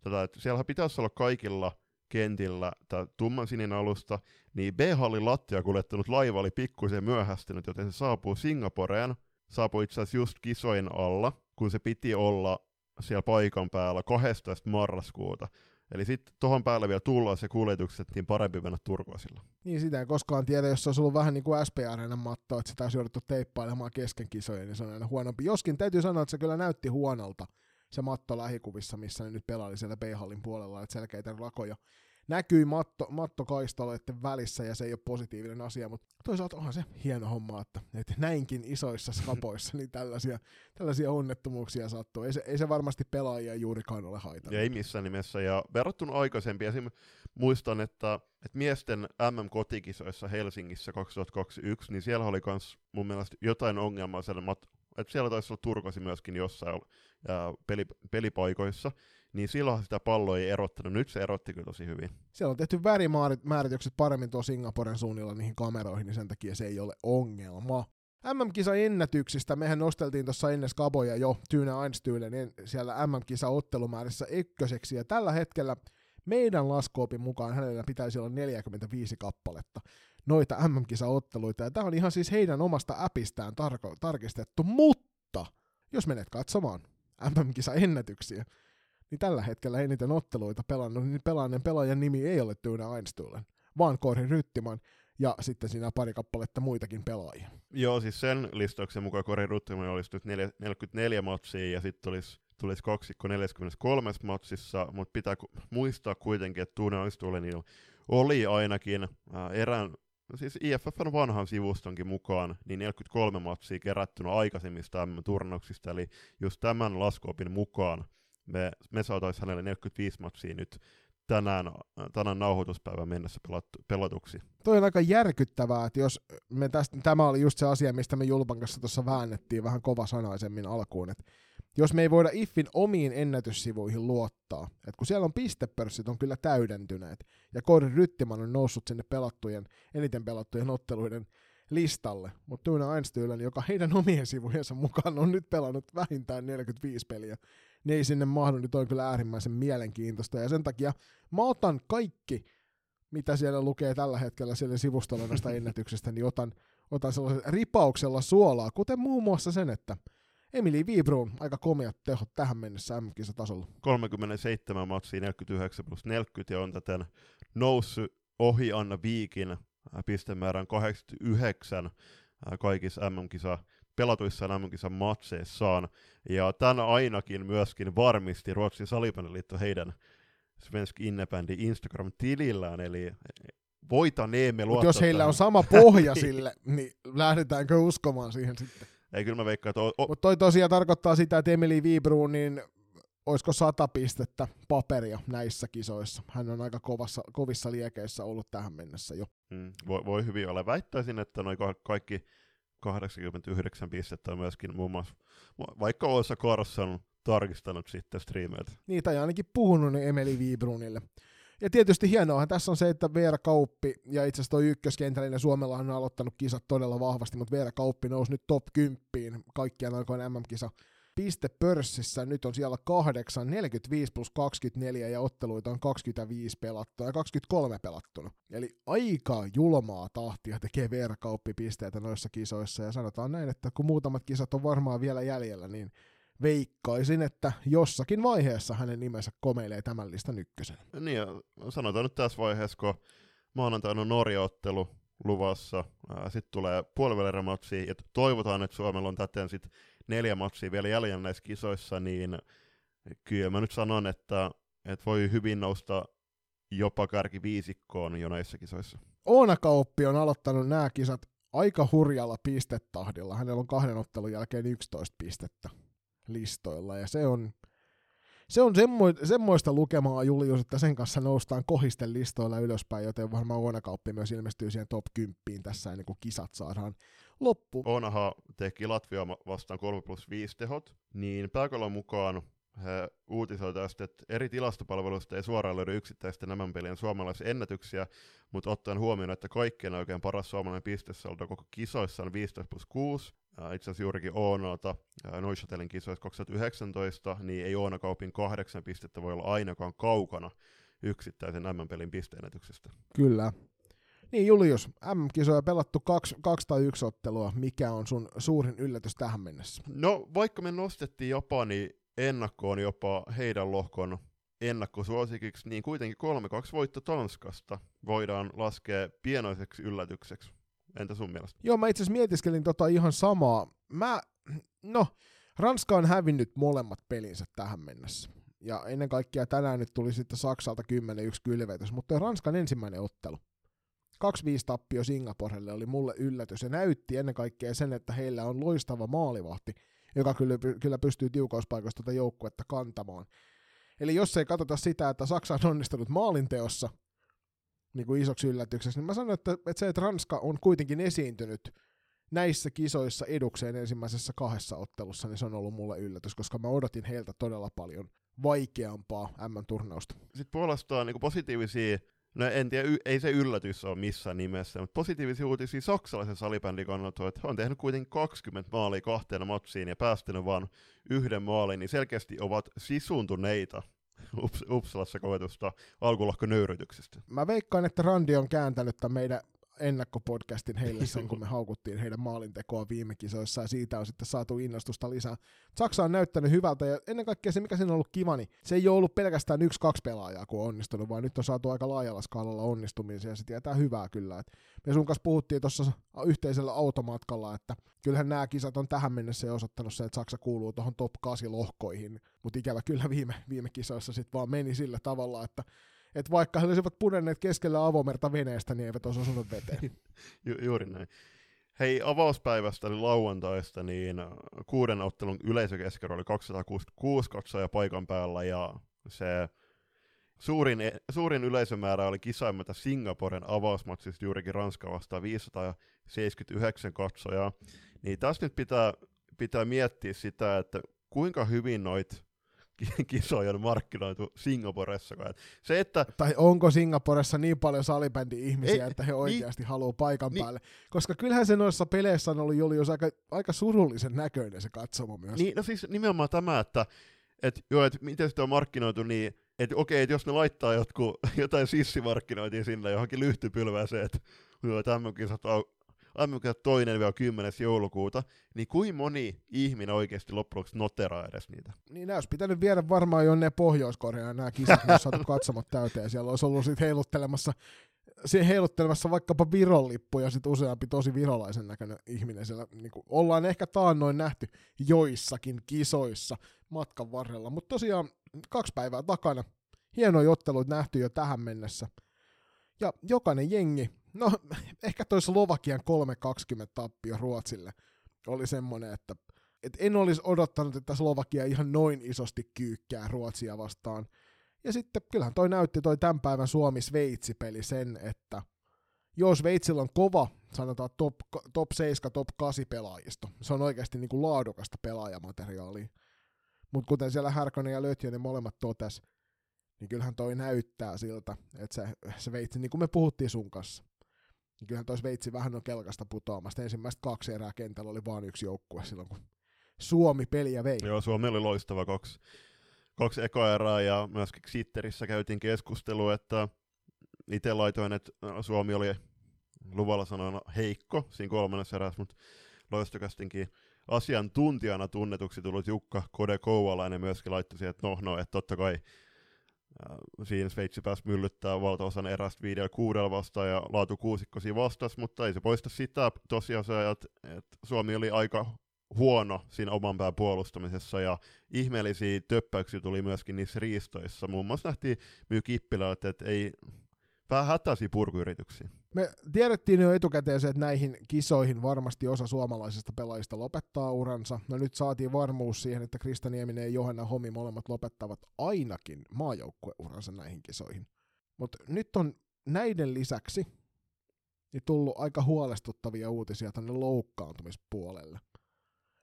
tätä että siellä pitäisi olla kaikilla kentillä tämä tumman sininen alusta, niin B-hallin lattia kuljettanut laiva oli pikkuisen myöhästynyt, joten se saapuu Singaporeen, saapui itse asiassa just kisojen alla, kun se piti olla siellä paikan päällä 12. marraskuuta. Eli sitten tuohon päälle vielä tullaan se kuljetukset, niin parempi mennä turkoisilla. Niin sitä ei koskaan tiedä, jos se olisi ollut vähän niin kuin SP Areenan matto, että sitä olisi jouduttu teippailemaan kesken kisoja, niin se on aina huonompi. Joskin täytyy sanoa, että se kyllä näytti huonolta se matto lähikuvissa, missä ne nyt pelaili siellä B-hallin puolella, että selkeitä rakoja näkyi matto, mattokaistaloiden välissä ja se ei ole positiivinen asia, mutta toisaalta onhan se hieno homma, että, että näinkin isoissa skapoissa niin tällaisia, tällaisia onnettomuuksia sattuu. Ei se, ei se varmasti pelaajia juurikaan ole haitannut. Ei missään nimessä, ja verrattuna aikaisempiin, esim. muistan, että, että miesten MM-kotikisoissa Helsingissä 2021, niin siellä oli myös mun mielestä jotain ongelmaa siellä mat- että siellä taisi olla turkosi myöskin jossain ää, peli, pelipaikoissa, niin silloin sitä palloa ei erottanut. Nyt se erotti kyllä tosi hyvin. Siellä on tehty värimääritykset paremmin tuo Singaporen suunnilla niihin kameroihin, niin sen takia se ei ole ongelma. MM-kisa ennätyksistä, mehän nosteltiin tuossa ennen Skaboja jo Tyyne Einstyylen siellä MM-kisa ottelumäärissä ykköseksi, ja tällä hetkellä meidän laskuopin mukaan hänellä pitäisi olla 45 kappaletta noita MM-kisaotteluita, ja tämä on ihan siis heidän omasta appistään tar- tarkistettu, mutta jos menet katsomaan MM-kisa-ennätyksiä, niin tällä hetkellä eniten otteluita pelannut, niin pelaajan pelaajan nimi ei ole Tyyne Einstühlen, vaan Kori Ryttiman, ja sitten siinä pari kappaletta muitakin pelaajia. Joo, siis sen listauksen mukaan Kori Ryttiman olisi nyt 44 matsia, ja sitten olisi tulisi kaksikko 43 matsissa, mutta pitää muistaa kuitenkin, että Tune Einstühlenilla oli ainakin äh, erään siis IFFn vanhan sivustonkin mukaan, niin 43 matsia kerättynä aikaisemmista M-turnauksista, eli just tämän laskuopin mukaan me, me saataisiin hänelle 45 matsia nyt tänään, tänään nauhoituspäivän mennessä pelattu, pelatuksi. Toi on aika järkyttävää, että jos me tästä, tämä oli just se asia, mistä me Julpan kanssa tuossa väännettiin vähän kovasanaisemmin alkuun, että jos me ei voida IFFin omiin ennätyssivuihin luottaa, että kun siellä on pistepörssit on kyllä täydentyneet, ja Kori Ryttiman on noussut sinne pelattujen, eniten pelattujen otteluiden listalle, mutta Tuna Einstühlen, joka heidän omien sivujensa mukaan on nyt pelannut vähintään 45 peliä, niin ei sinne mahdu, nyt on kyllä äärimmäisen mielenkiintoista, ja sen takia mä otan kaikki, mitä siellä lukee tällä hetkellä siellä sivustolla näistä ennätyksestä, niin otan, otan sellaisen ripauksella suolaa, kuten muun muassa sen, että Emili Vibrun aika komiat tehot tähän mennessä m tasolla. 37 matsia 49 plus 40 ja on täten noussut ohi Anna Viikin äh, pistemäärän 89 äh, kaikissa MM-kisa pelatuissa MM-kisan matseissaan. Ja tämän ainakin myöskin varmisti Ruotsin salibändiliitto heidän Svensk Innebändi Instagram-tilillään, eli voitaneemme luottaa jos heillä tähän. on sama pohja sille, niin lähdetäänkö uskomaan siihen sitten? Ei, kyllä mä veikkaan, että... O- o- Mutta toi tosiaan tarkoittaa sitä, että Emily Vibruun, niin olisiko sata pistettä paperia näissä kisoissa. Hän on aika kovassa, kovissa liekeissä ollut tähän mennessä jo. Mm, voi, voi hyvin olla. Väittäisin, että noin kaikki 89 pistettä on myöskin muun muassa, vaikka Osa Carson tarkistanut sitten streameilta. Niitä ei ainakin puhunut niin Emeli Vibrunille. Ja tietysti hienoahan tässä on se, että Veera Kauppi ja itse asiassa toi ykköskentällinen Suomella on aloittanut kisat todella vahvasti, mutta Veera Kauppi nousi nyt top 10 kaikkiaan aikoina MM-kisa pistepörssissä. Nyt on siellä 8, 45 plus 24 ja otteluita on 25 pelattua ja 23 pelattuna. Eli aika julmaa tahtia tekee Veera Kauppi pisteitä noissa kisoissa ja sanotaan näin, että kun muutamat kisat on varmaan vielä jäljellä, niin veikkaisin, että jossakin vaiheessa hänen nimensä komeilee tämän listan ykkösen. Niin, sanotaan nyt tässä vaiheessa, kun maanantaina on Norja-ottelu luvassa, sitten tulee puolivälirämatsi, ja toivotaan, että Suomella on täten sitten neljä matsia vielä jäljellä näissä kisoissa, niin kyllä mä nyt sanon, että, että voi hyvin nousta jopa kärki viisikkoon jo näissä kisoissa. Oona Kauppi on aloittanut nämä kisat aika hurjalla pistetahdilla. Hänellä on kahden ottelun jälkeen 11 pistettä listoilla, ja se on, se on semmo, semmoista lukemaa, Julius, että sen kanssa noustaan kohisten listoilla ylöspäin, joten varmaan Oonakauppi myös ilmestyy siihen top 10 tässä ennen kuin kisat saadaan loppu. Onaha teki Latvia vastaan 3 plus 5 tehot, niin pääkalon mukaan he uutisoivat tästä, että eri tilastopalveluista ei suoraan löydy yksittäisten nämä pelien suomalaisia ennätyksiä, mutta ottaen huomioon, että kaikkien oikein paras suomalainen pistesaldo koko kisoissa on 15 plus 6, itse asiassa juurikin Oonalta Neuchâtelin kisoissa 2019, niin ei Oona Kaupin kahdeksan pistettä voi olla ainakaan kaukana yksittäisen M-pelin pisteenätyksestä. Kyllä. Niin Julius, M-kisoja pelattu kaksi, kaksi tai yksi ottelua. Mikä on sun suurin yllätys tähän mennessä? No vaikka me nostettiin Japani ennakkoon jopa heidän lohkon ennakkosuosikiksi, niin kuitenkin 3-2 voitto Tanskasta voidaan laskea pienoiseksi yllätykseksi. Entä sun mielestä? Joo, mä itse asiassa mietiskelin tota ihan samaa. Mä, no, Ranska on hävinnyt molemmat pelinsä tähän mennessä. Ja ennen kaikkea tänään nyt tuli sitten Saksalta 10-1 kylvetys, mutta Ranskan ensimmäinen ottelu. 2-5 tappio Singaporelle oli mulle yllätys ja näytti ennen kaikkea sen, että heillä on loistava maalivahti, joka kyllä, kyllä pystyy tiukauspaikoista tätä joukkuetta kantamaan. Eli jos ei katsota sitä, että Saksa on onnistunut maalinteossa niin kuin isoksi yllätykseksi, niin mä sanon, että, että se, että Ranska on kuitenkin esiintynyt näissä kisoissa edukseen ensimmäisessä kahdessa ottelussa, niin se on ollut mulle yllätys, koska mä odotin heiltä todella paljon vaikeampaa M-turnausta. Sitten puolestaan niin positiivisia, no en tiedä, ei se yllätys ole missään nimessä, mutta positiivisia uutisia saksalaisen salibändin kannalta, että he on tehnyt kuitenkin 20 maalia kahteena matsiin ja päästänyt vain yhden maalin, niin selkeästi ovat sisuntuneita Ups, Uppsalassa koetusta alkulohko nöyrytyksestä. Mä veikkaan, että Randi on kääntänyt tämän meidän ennakkopodcastin heille sen, kun me haukuttiin heidän maalintekoa viime kisoissa, ja siitä on sitten saatu innostusta lisää. Saksa on näyttänyt hyvältä, ja ennen kaikkea se, mikä siinä on ollut kiva, niin se ei ole ollut pelkästään yksi-kaksi pelaajaa, kun on onnistunut, vaan nyt on saatu aika laajalla skaalalla onnistumisia, ja se tietää hyvää kyllä. Et me sun kanssa puhuttiin tuossa yhteisellä automatkalla, että kyllähän nämä kisat on tähän mennessä jo osoittanut se, että Saksa kuuluu tuohon top 8 lohkoihin, mutta ikävä kyllä viime, viime kisoissa sitten vaan meni sillä tavalla, että että vaikka he olisivat pudonneet keskellä avomerta veneestä, niin eivät olisi osunut veteen. Ju- juuri näin. Hei, avauspäivästä eli lauantaista, niin kuuden ottelun yleisökeskero oli 266 katsoja paikan päällä, ja se suurin, e- suurin yleisömäärä oli kisaimmalta Singaporen avausmatsista juurikin Ranska vastaan 579 katsojaa. Niin tässä nyt pitää, pitää miettiä sitä, että kuinka hyvin noit kisoja on markkinoitu Singaporessa. Se, että, tai onko Singaporessa niin paljon salibändi-ihmisiä, ei, että he niin- oikeasti niin, haluaa paikan niin, päälle? Koska kyllähän se noissa peleissä on ollut Julius aika, aika surullisen näköinen se katsomo myös. Niin, no siis nimenomaan tämä, että et, joo, et miten sitä on markkinoitu niin, että okei, että jos ne laittaa jotkut, jotain sissimarkkinointia sinne johonkin lyhtypylvääseen, että joo, tämmöinen kisat aamukella toinen vielä 10. joulukuuta, niin kuin moni ihminen oikeasti loppujen noteraa edes niitä? Niin nämä olisi pitänyt viedä varmaan jonne Pohjois-Koreaan nämä kisat, jos saatu katsomat täyteen. Siellä olisi ollut sitten heiluttelemassa siihen heiluttelemassa vaikkapa Viron lippu ja sitten useampi tosi virolaisen näköinen ihminen siellä. Niin kuin ollaan ehkä taannoin nähty joissakin kisoissa matkan varrella, mutta tosiaan kaksi päivää takana. Hienoja otteluita nähty jo tähän mennessä. Ja jokainen jengi No, ehkä toi Slovakian 3-20 tappio Ruotsille oli semmoinen, että et en olisi odottanut, että Slovakia ihan noin isosti kyykkää Ruotsia vastaan. Ja sitten kyllähän toi näytti toi tämän päivän Suomi-Sveitsi-peli sen, että jos Sveitsillä on kova, sanotaan top, top 7, top 8 pelaajisto, se on oikeasti niin kuin laadukasta pelaajamateriaalia. Mutta kuten siellä Härkönen ja Lötjönen molemmat totes, niin kyllähän toi näyttää siltä, että se, Sveitsi, niin kuin me puhuttiin sun kanssa, niin kyllähän toi Sveitsi vähän on kelkasta putoamasta. Ensimmäistä kaksi erää kentällä oli vain yksi joukkue silloin, kun Suomi peliä vei. Joo, Suomi oli loistava kaksi, kaksi ekoerää ja myöskin Sitterissä käytiin keskustelua, että itse laitoin, että Suomi oli luvalla sanona heikko siinä kolmannessa erässä, mutta loistokastinkin asiantuntijana tunnetuksi tullut Jukka Kode Kouvalainen myöskin laittoi siihen, että no, no, että totta kai siinä Sveitsi pääsi myllyttää valtaosan erästä viidellä kuudella vastaan ja laatu kuusikko siinä vastasi, mutta ei se poista sitä tosiasiaa, että, että Suomi oli aika huono siinä oman pään puolustamisessa ja ihmeellisiä töppäyksiä tuli myöskin niissä riistoissa. Muun muassa nähtiin myy Kippilä, että, että ei vähän hätäisiä purkuyrityksiä. Me tiedettiin jo etukäteen se, että näihin kisoihin varmasti osa suomalaisista pelaajista lopettaa uransa. No nyt saatiin varmuus siihen, että Krista Nieminen ja Johanna Homi molemmat lopettavat ainakin maajoukkueuransa näihin kisoihin. Mutta nyt on näiden lisäksi niin tullut aika huolestuttavia uutisia tänne loukkaantumispuolelle.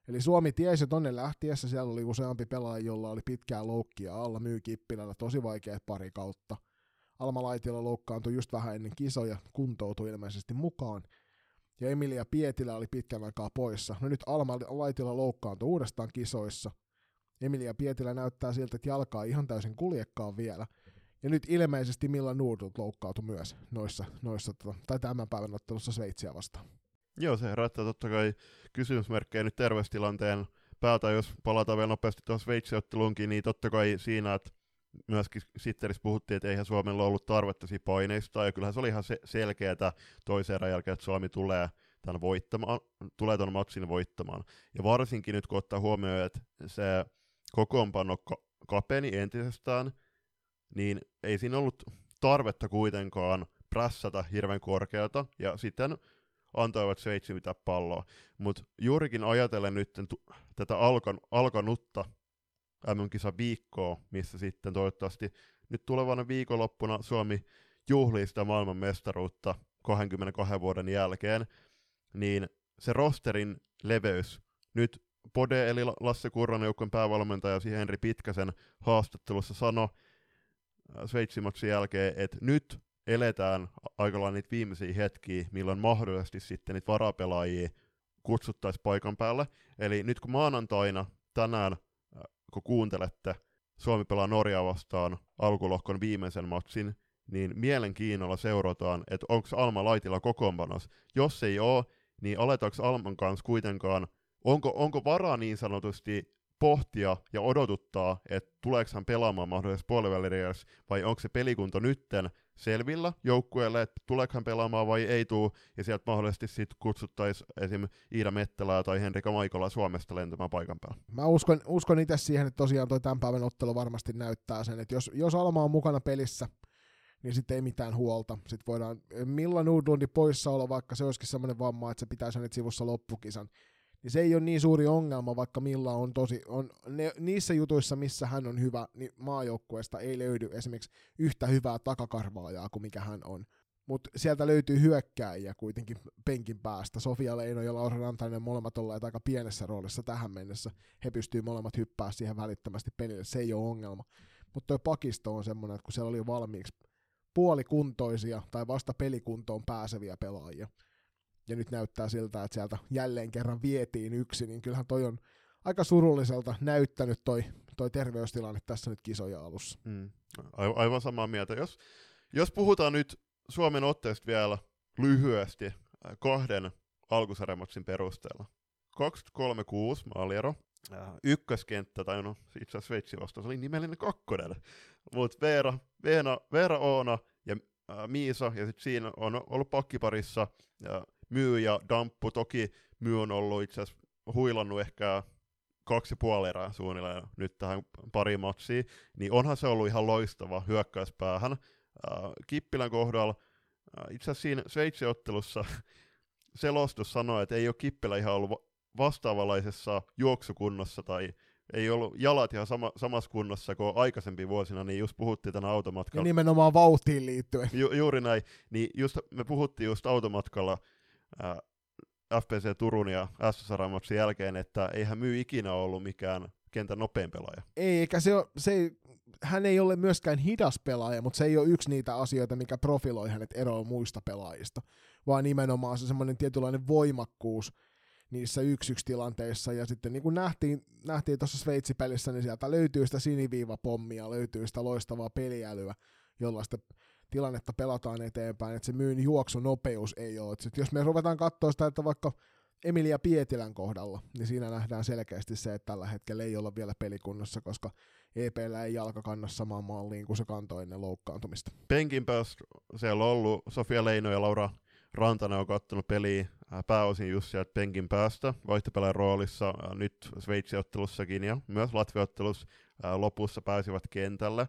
Eli Suomi tiesi tonne lähtiessä, siellä oli useampi pelaaja, jolla oli pitkää loukkia alla, myy tosi vaikeat pari kautta – Alma Laitila loukkaantui just vähän ennen kisoja, kuntoutui ilmeisesti mukaan. Ja Emilia Pietilä oli pitkän aikaa poissa. No nyt Alma Laitila loukkaantui uudestaan kisoissa. Emilia Pietilä näyttää siltä, että jalkaa ihan täysin kuljekkaan vielä. Ja nyt ilmeisesti Milla Nordut loukkaantui myös noissa, noissa tota, tai tämän päivän ottelussa Sveitsiä vastaan. Joo, se herättää totta kai kysymysmerkkejä nyt terveystilanteen päältä, jos palataan vielä nopeasti tuohon Sveitsiotteluunkin, niin totta kai siinä, että myöskin Sitterissä puhuttiin, että eihän Suomella ollut tarvetta siinä paineista, ja kyllähän se oli ihan se- selkeää toisen erän jälkeen, että Suomi tulee tämän voittamaan, tulee tuon matsin voittamaan. Ja varsinkin nyt kun ottaa huomioon, että se kokoonpano ka- kapeni entisestään, niin ei siinä ollut tarvetta kuitenkaan prässätä hirveän korkeata, ja sitten antoivat Sveitsi mitä palloa. Mutta juurikin ajatellen nyt tätä alkan, alkanutta MM-kisa viikkoa, missä sitten toivottavasti nyt tulevana viikonloppuna Suomi juhlii sitä maailman mestaruutta 22 vuoden jälkeen, niin se rosterin leveys nyt Pode eli Lasse Kurronen joukkueen päävalmentaja siihen Henri Pitkäsen haastattelussa sanoi Sveitsin jälkeen, että nyt eletään aika niitä viimeisiä hetkiä, milloin mahdollisesti sitten niitä varapelaajia kutsuttaisiin paikan päälle. Eli nyt kun maanantaina tänään, kun kuuntelette, Suomi pelaa Norjaa vastaan alkulohkon viimeisen matsin, niin mielenkiinnolla seurataan, että onko Alma Laitila kokoonpanos. Jos ei ole, niin aletaanko Alman kanssa kuitenkaan, onko, onko varaa niin sanotusti pohtia ja odotuttaa, että tuleeko hän pelaamaan mahdollisesti puoliväliriässä, vai onko se pelikunto nytten selvillä joukkueelle, että tuleeko hän pelaamaan vai ei tule, ja sieltä mahdollisesti sitten kutsuttaisiin esim. Iida Mettälää tai Henrika Maikola Suomesta lentämään paikan päällä. Mä uskon, uskon itse siihen, että tosiaan toi tämän päivän ottelu varmasti näyttää sen, että jos, jos Alma on mukana pelissä, niin sitten ei mitään huolta. Sitten voidaan, Milla Nudlundi poissaolo, vaikka se olisikin sellainen vamma, että se pitäisi hänet sivussa loppukisan, niin se ei ole niin suuri ongelma, vaikka Milla on tosi, on ne, niissä jutuissa, missä hän on hyvä, niin maajoukkueesta ei löydy esimerkiksi yhtä hyvää takakarvaajaa kuin mikä hän on. Mutta sieltä löytyy hyökkääjiä kuitenkin penkin päästä. Sofia Leino ja Laura Rantainen molemmat olleet aika pienessä roolissa tähän mennessä. He pystyy molemmat hyppää siihen välittömästi pelille, se ei ole ongelma. Mutta tuo pakisto on semmoinen, että kun siellä oli valmiiksi puolikuntoisia tai vasta pelikuntoon pääseviä pelaajia, ja nyt näyttää siltä, että sieltä jälleen kerran vietiin yksi, niin kyllähän toi on aika surulliselta näyttänyt toi, toi terveystilanne tässä nyt kisoja alussa. Mm. Aivan samaa mieltä. Jos, jos puhutaan nyt Suomen otteesta vielä lyhyesti äh, kahden alkusarjamatsin perusteella. 236 maaliero, äh, ykköskenttä, tai no itse asiassa Sveitsi vastaus oli nimellinen kakkonen, mutta Veera, Veena, Veera Oona ja äh, Miisa, ja sitten siinä on ollut pakkiparissa Myy ja Damppu, toki Myy on ollut itse asiassa huilannut ehkä kaksi puoli erää suunnilleen nyt tähän pari matsiin, niin onhan se ollut ihan loistava hyökkäyspäähän. Äh, Kippilän kohdalla, äh, itse asiassa siinä Sveitsin ottelussa selostus sanoi, että ei ole Kippilä ihan ollut vastaavanlaisessa juoksukunnossa tai ei ollut jalat ihan sama, samassa kunnossa kuin aikaisempi vuosina, niin just puhuttiin tämän automatkalla. Ja nimenomaan vauhtiin liittyen. Ju, juuri näin. Niin just, me puhuttiin just automatkalla äh, FPC Turun ja SSR jälkeen, että eihän myy ikinä ollut mikään kentän nopein pelaaja. Ei, eikä se, ole, se ei, hän ei ole myöskään hidas pelaaja, mutta se ei ole yksi niitä asioita, mikä profiloi hänet eroon muista pelaajista, vaan nimenomaan se semmoinen tietynlainen voimakkuus niissä yksi tilanteissa, ja sitten niin kuin nähtiin, nähtiin tuossa Sveitsi-pelissä, niin sieltä löytyy sitä siniviivapommia, löytyy sitä loistavaa peliälyä, jolla sitä tilannetta pelataan eteenpäin, että se myyn juoksunopeus ei ole. Et jos me ruvetaan katsoa sitä, että vaikka Emilia Pietilän kohdalla, niin siinä nähdään selkeästi se, että tällä hetkellä ei olla vielä pelikunnossa, koska EPllä ei jalka kanna samaan malliin kuin se kantoi ennen loukkaantumista. Penkin päässä siellä on ollut Sofia Leino ja Laura Rantanen on kattonut peliä pääosin just sieltä penkin päästä vaihtopelaajan roolissa nyt Sveitsi-ottelussakin ja myös Latvia-ottelussa lopussa pääsivät kentälle.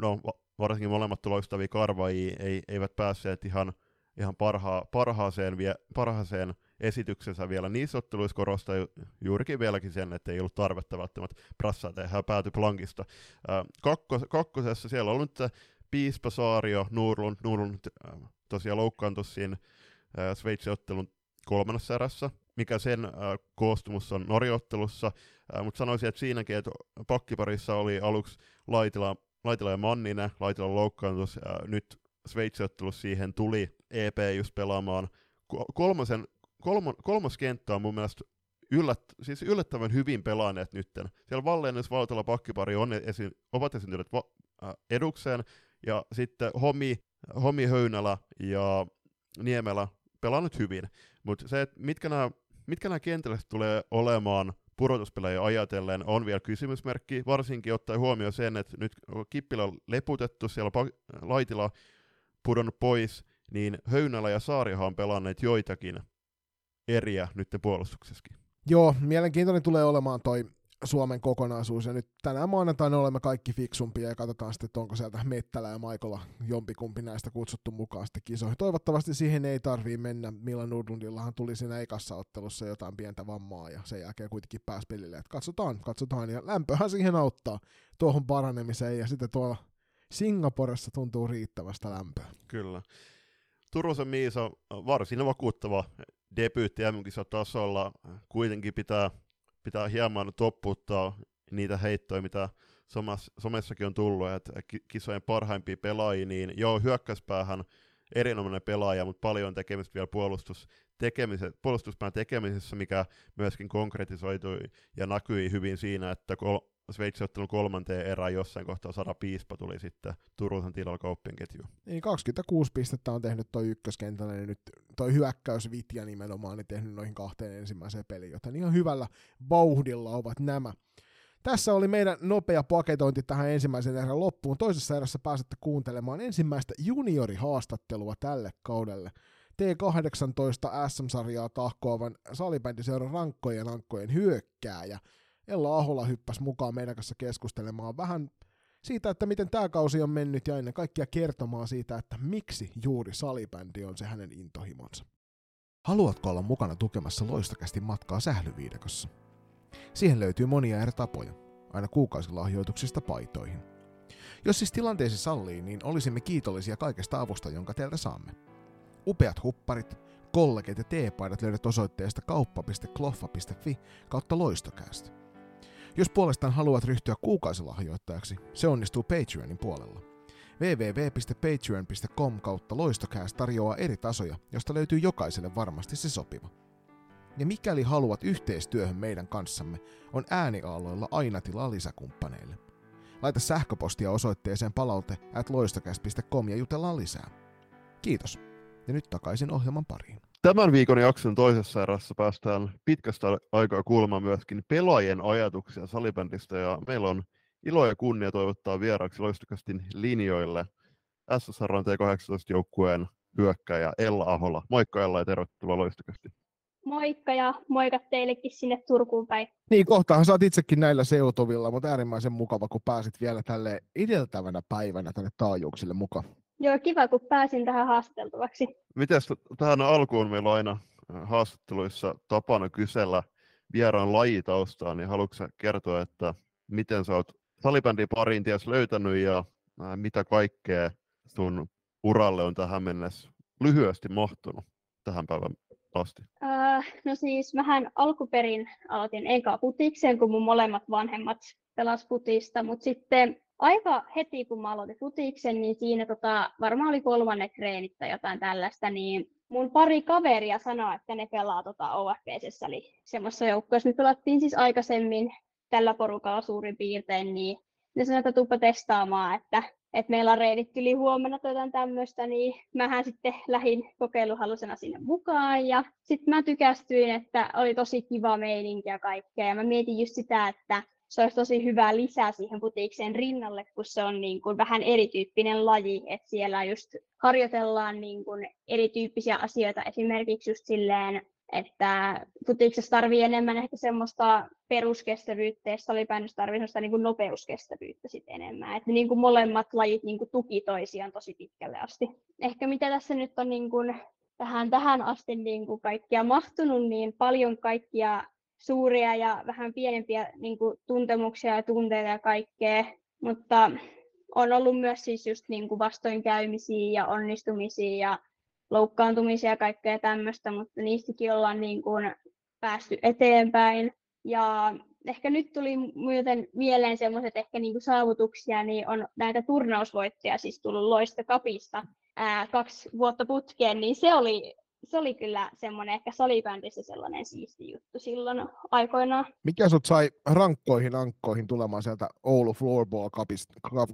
No, varsinkin molemmat loistavia karvaajia ei, eivät päässeet ihan, ihan parha, parhaaseen, vie, parhaaseen esityksensä vielä niissä otteluissa korostaa ju, juurikin vieläkin sen, että ei ollut tarvetta välttämättä prassaa tehdä pääty plankista. Kakkos, kakkosessa siellä on ollut Piispa Saario, Nurlund, Nurlund äh, tosiaan loukkaantui siinä Sveitsin ottelun kolmannessa erässä, mikä sen äh, koostumus on Norjottelussa, äh, mutta sanoisin, että siinäkin, että pakkiparissa oli aluksi Laitila Laitila ja Manninen, Laitila loukkaantus, ja nyt Sveitsi-ottelussa siihen tuli EP just pelaamaan. Kolmosen, kolmo, kolmos kenttä on mun mielestä yllät, siis yllättävän hyvin pelaaneet nytten. Siellä Vallennus, Valtola, pakkipari on esi, ovat esiintyneet va, äh, edukseen, ja sitten Homi, Homi Höynälä ja Niemelä pelannut hyvin. Mutta se, että mitkä nämä mitkä nämä kentällä tulee olemaan pudotuspelejä ajatellen on vielä kysymysmerkki, varsinkin ottaen huomioon sen, että nyt Kippilä on leputettu, siellä on Laitila pudonnut pois, niin Höynälä ja Saarihan on pelanneet joitakin eriä nyt puolustuksessakin. Joo, mielenkiintoinen tulee olemaan toi Suomen kokonaisuus. Ja nyt tänään maanantaina olemme kaikki fiksumpia ja katsotaan sitten, että onko sieltä Mettälä ja Maikola jompikumpi näistä kutsuttu mukaan sitten kisoihin. Toivottavasti siihen ei tarvii mennä. Milla Nordlundillahan tuli siinä ekassa ottelussa jotain pientä vammaa ja sen jälkeen kuitenkin pääsi pelille. Et katsotaan, katsotaan ja lämpöhän siihen auttaa tuohon paranemiseen ja sitten tuolla Singaporessa tuntuu riittävästä lämpöä. Kyllä. Turusen Miisa varsin vakuuttava debyytti mm tasolla. Kuitenkin pitää pitää hieman topputtaa niitä heittoja, mitä somessakin on tullut, että kisojen parhaimpia pelaajia, niin joo, hyökkäyspäähän erinomainen pelaaja, mutta paljon tekemistä vielä puolustus, tekemise, puolustuspään tekemisessä, mikä myöskin konkretisoitui ja näkyi hyvin siinä, että kol- Sveitsi ottelun kolmanteen erään jossain kohtaa Sara Piispa tuli sitten Turusen tilalla kauppien ketju. Niin 26 pistettä on tehnyt toi ykköskentällä, niin nyt toi hyökkäys Vitja nimenomaan niin tehnyt noihin kahteen ensimmäiseen peliin, joten ihan hyvällä vauhdilla ovat nämä. Tässä oli meidän nopea paketointi tähän ensimmäisen erän loppuun. Toisessa erässä pääsette kuuntelemaan ensimmäistä juniorihaastattelua tälle kaudelle. T18 SM-sarjaa tahkoavan salibändiseuran rankkojen ankkojen hyökkääjä. Ella Ahola hyppäsi mukaan meidän kanssa keskustelemaan vähän siitä, että miten tämä kausi on mennyt ja ennen kaikkea kertomaan siitä, että miksi juuri salibändi on se hänen intohimonsa. Haluatko olla mukana tukemassa loistakästi matkaa sählyviidakossa? Siihen löytyy monia eri tapoja, aina kuukausilahjoituksista paitoihin. Jos siis tilanteesi sallii, niin olisimme kiitollisia kaikesta avusta, jonka teiltä saamme. Upeat hupparit, kollegit ja teepaidat löydät osoitteesta kauppa.kloffa.fi kautta loistokäästä. Jos puolestaan haluat ryhtyä kuukausilahjoittajaksi, se onnistuu Patreonin puolella. www.patreon.com kautta loistokäästä tarjoaa eri tasoja, josta löytyy jokaiselle varmasti se sopiva. Ja mikäli haluat yhteistyöhön meidän kanssamme, on ääniaaloilla aina tilaa lisäkumppaneille. Laita sähköpostia osoitteeseen palaute at ja jutellaan lisää. Kiitos. Ja nyt takaisin ohjelman pariin. Tämän viikon jakson toisessa erässä päästään pitkästä aikaa kuulemaan myöskin pelaajien ajatuksia salibändistä ja meillä on ilo ja kunnia toivottaa vieraaksi loistokästin linjoille SSR T18-joukkueen hyökkäjä Ella Ahola. Moikka Ella ja tervetuloa loistokästiin. Moikka ja moikat teillekin sinne Turkuun päin. Niin, kohtahan sä oot itsekin näillä seutuvilla, mutta äärimmäisen mukava, kun pääsit vielä tälle edeltävänä päivänä tänne taajuuksille mukaan. Joo, kiva, kun pääsin tähän haasteltavaksi. Miten tähän alkuun meillä on aina äh, haastatteluissa tapana kysellä vieraan lajitaustaa, niin haluatko kertoa, että miten sä oot salibändin pariin ties löytänyt ja äh, mitä kaikkea sun uralle on tähän mennessä lyhyesti mahtunut tähän päivän asti? Uh, no siis mähän alkuperin aloitin eka putikseen, kun mun molemmat vanhemmat pelas putista, mutta sitten aika heti kun mä aloitin futiksen, niin siinä tota, varmaan oli kolmannet treenit tai jotain tällaista, niin mun pari kaveria sanoi, että ne pelaa tota OFPC, eli semmoisessa joukkueessa. Me pelattiin siis aikaisemmin tällä porukalla suurin piirtein, niin ne sanoivat, että tuppa testaamaan, että, että meillä on reenit yli huomenna tai jotain tämmöistä, niin mähän sitten lähdin kokeiluhalusena sinne mukaan. Ja sitten mä tykästyin, että oli tosi kiva meininki ja kaikkea. Ja mä mietin just sitä, että se olisi tosi hyvä lisää siihen putiikseen rinnalle, kun se on niin kuin vähän erityyppinen laji, että siellä just harjoitellaan niin kuin erityyppisiä asioita, esimerkiksi just silleen, että futiksessa tarvii enemmän ehkä semmoista peruskestävyyttä ja salibändyssä tarvii semmoista niin kuin nopeuskestävyyttä sit enemmän. Että niin kuin molemmat lajit niin kuin tuki toisiaan tosi pitkälle asti. Ehkä mitä tässä nyt on niin kuin tähän, tähän asti niin kuin kaikkia mahtunut, niin paljon kaikkia suuria ja vähän pienempiä niin kuin, tuntemuksia ja tunteita ja kaikkea, mutta on ollut myös siis just niin kuin vastoinkäymisiä ja onnistumisia ja loukkaantumisia ja kaikkea tämmöistä, mutta niistäkin ollaan niin kuin päästy eteenpäin. Ja ehkä nyt tuli muuten mieleen semmoiset ehkä niin kuin saavutuksia, niin on näitä turnausvoittoja siis tullut Loista Kapista ää, kaksi vuotta putkeen, niin se oli se oli kyllä semmoinen ehkä salibändissä sellainen siisti juttu silloin aikoinaan. Mikä sut sai rankkoihin ankkoihin tulemaan sieltä Oulu Floorball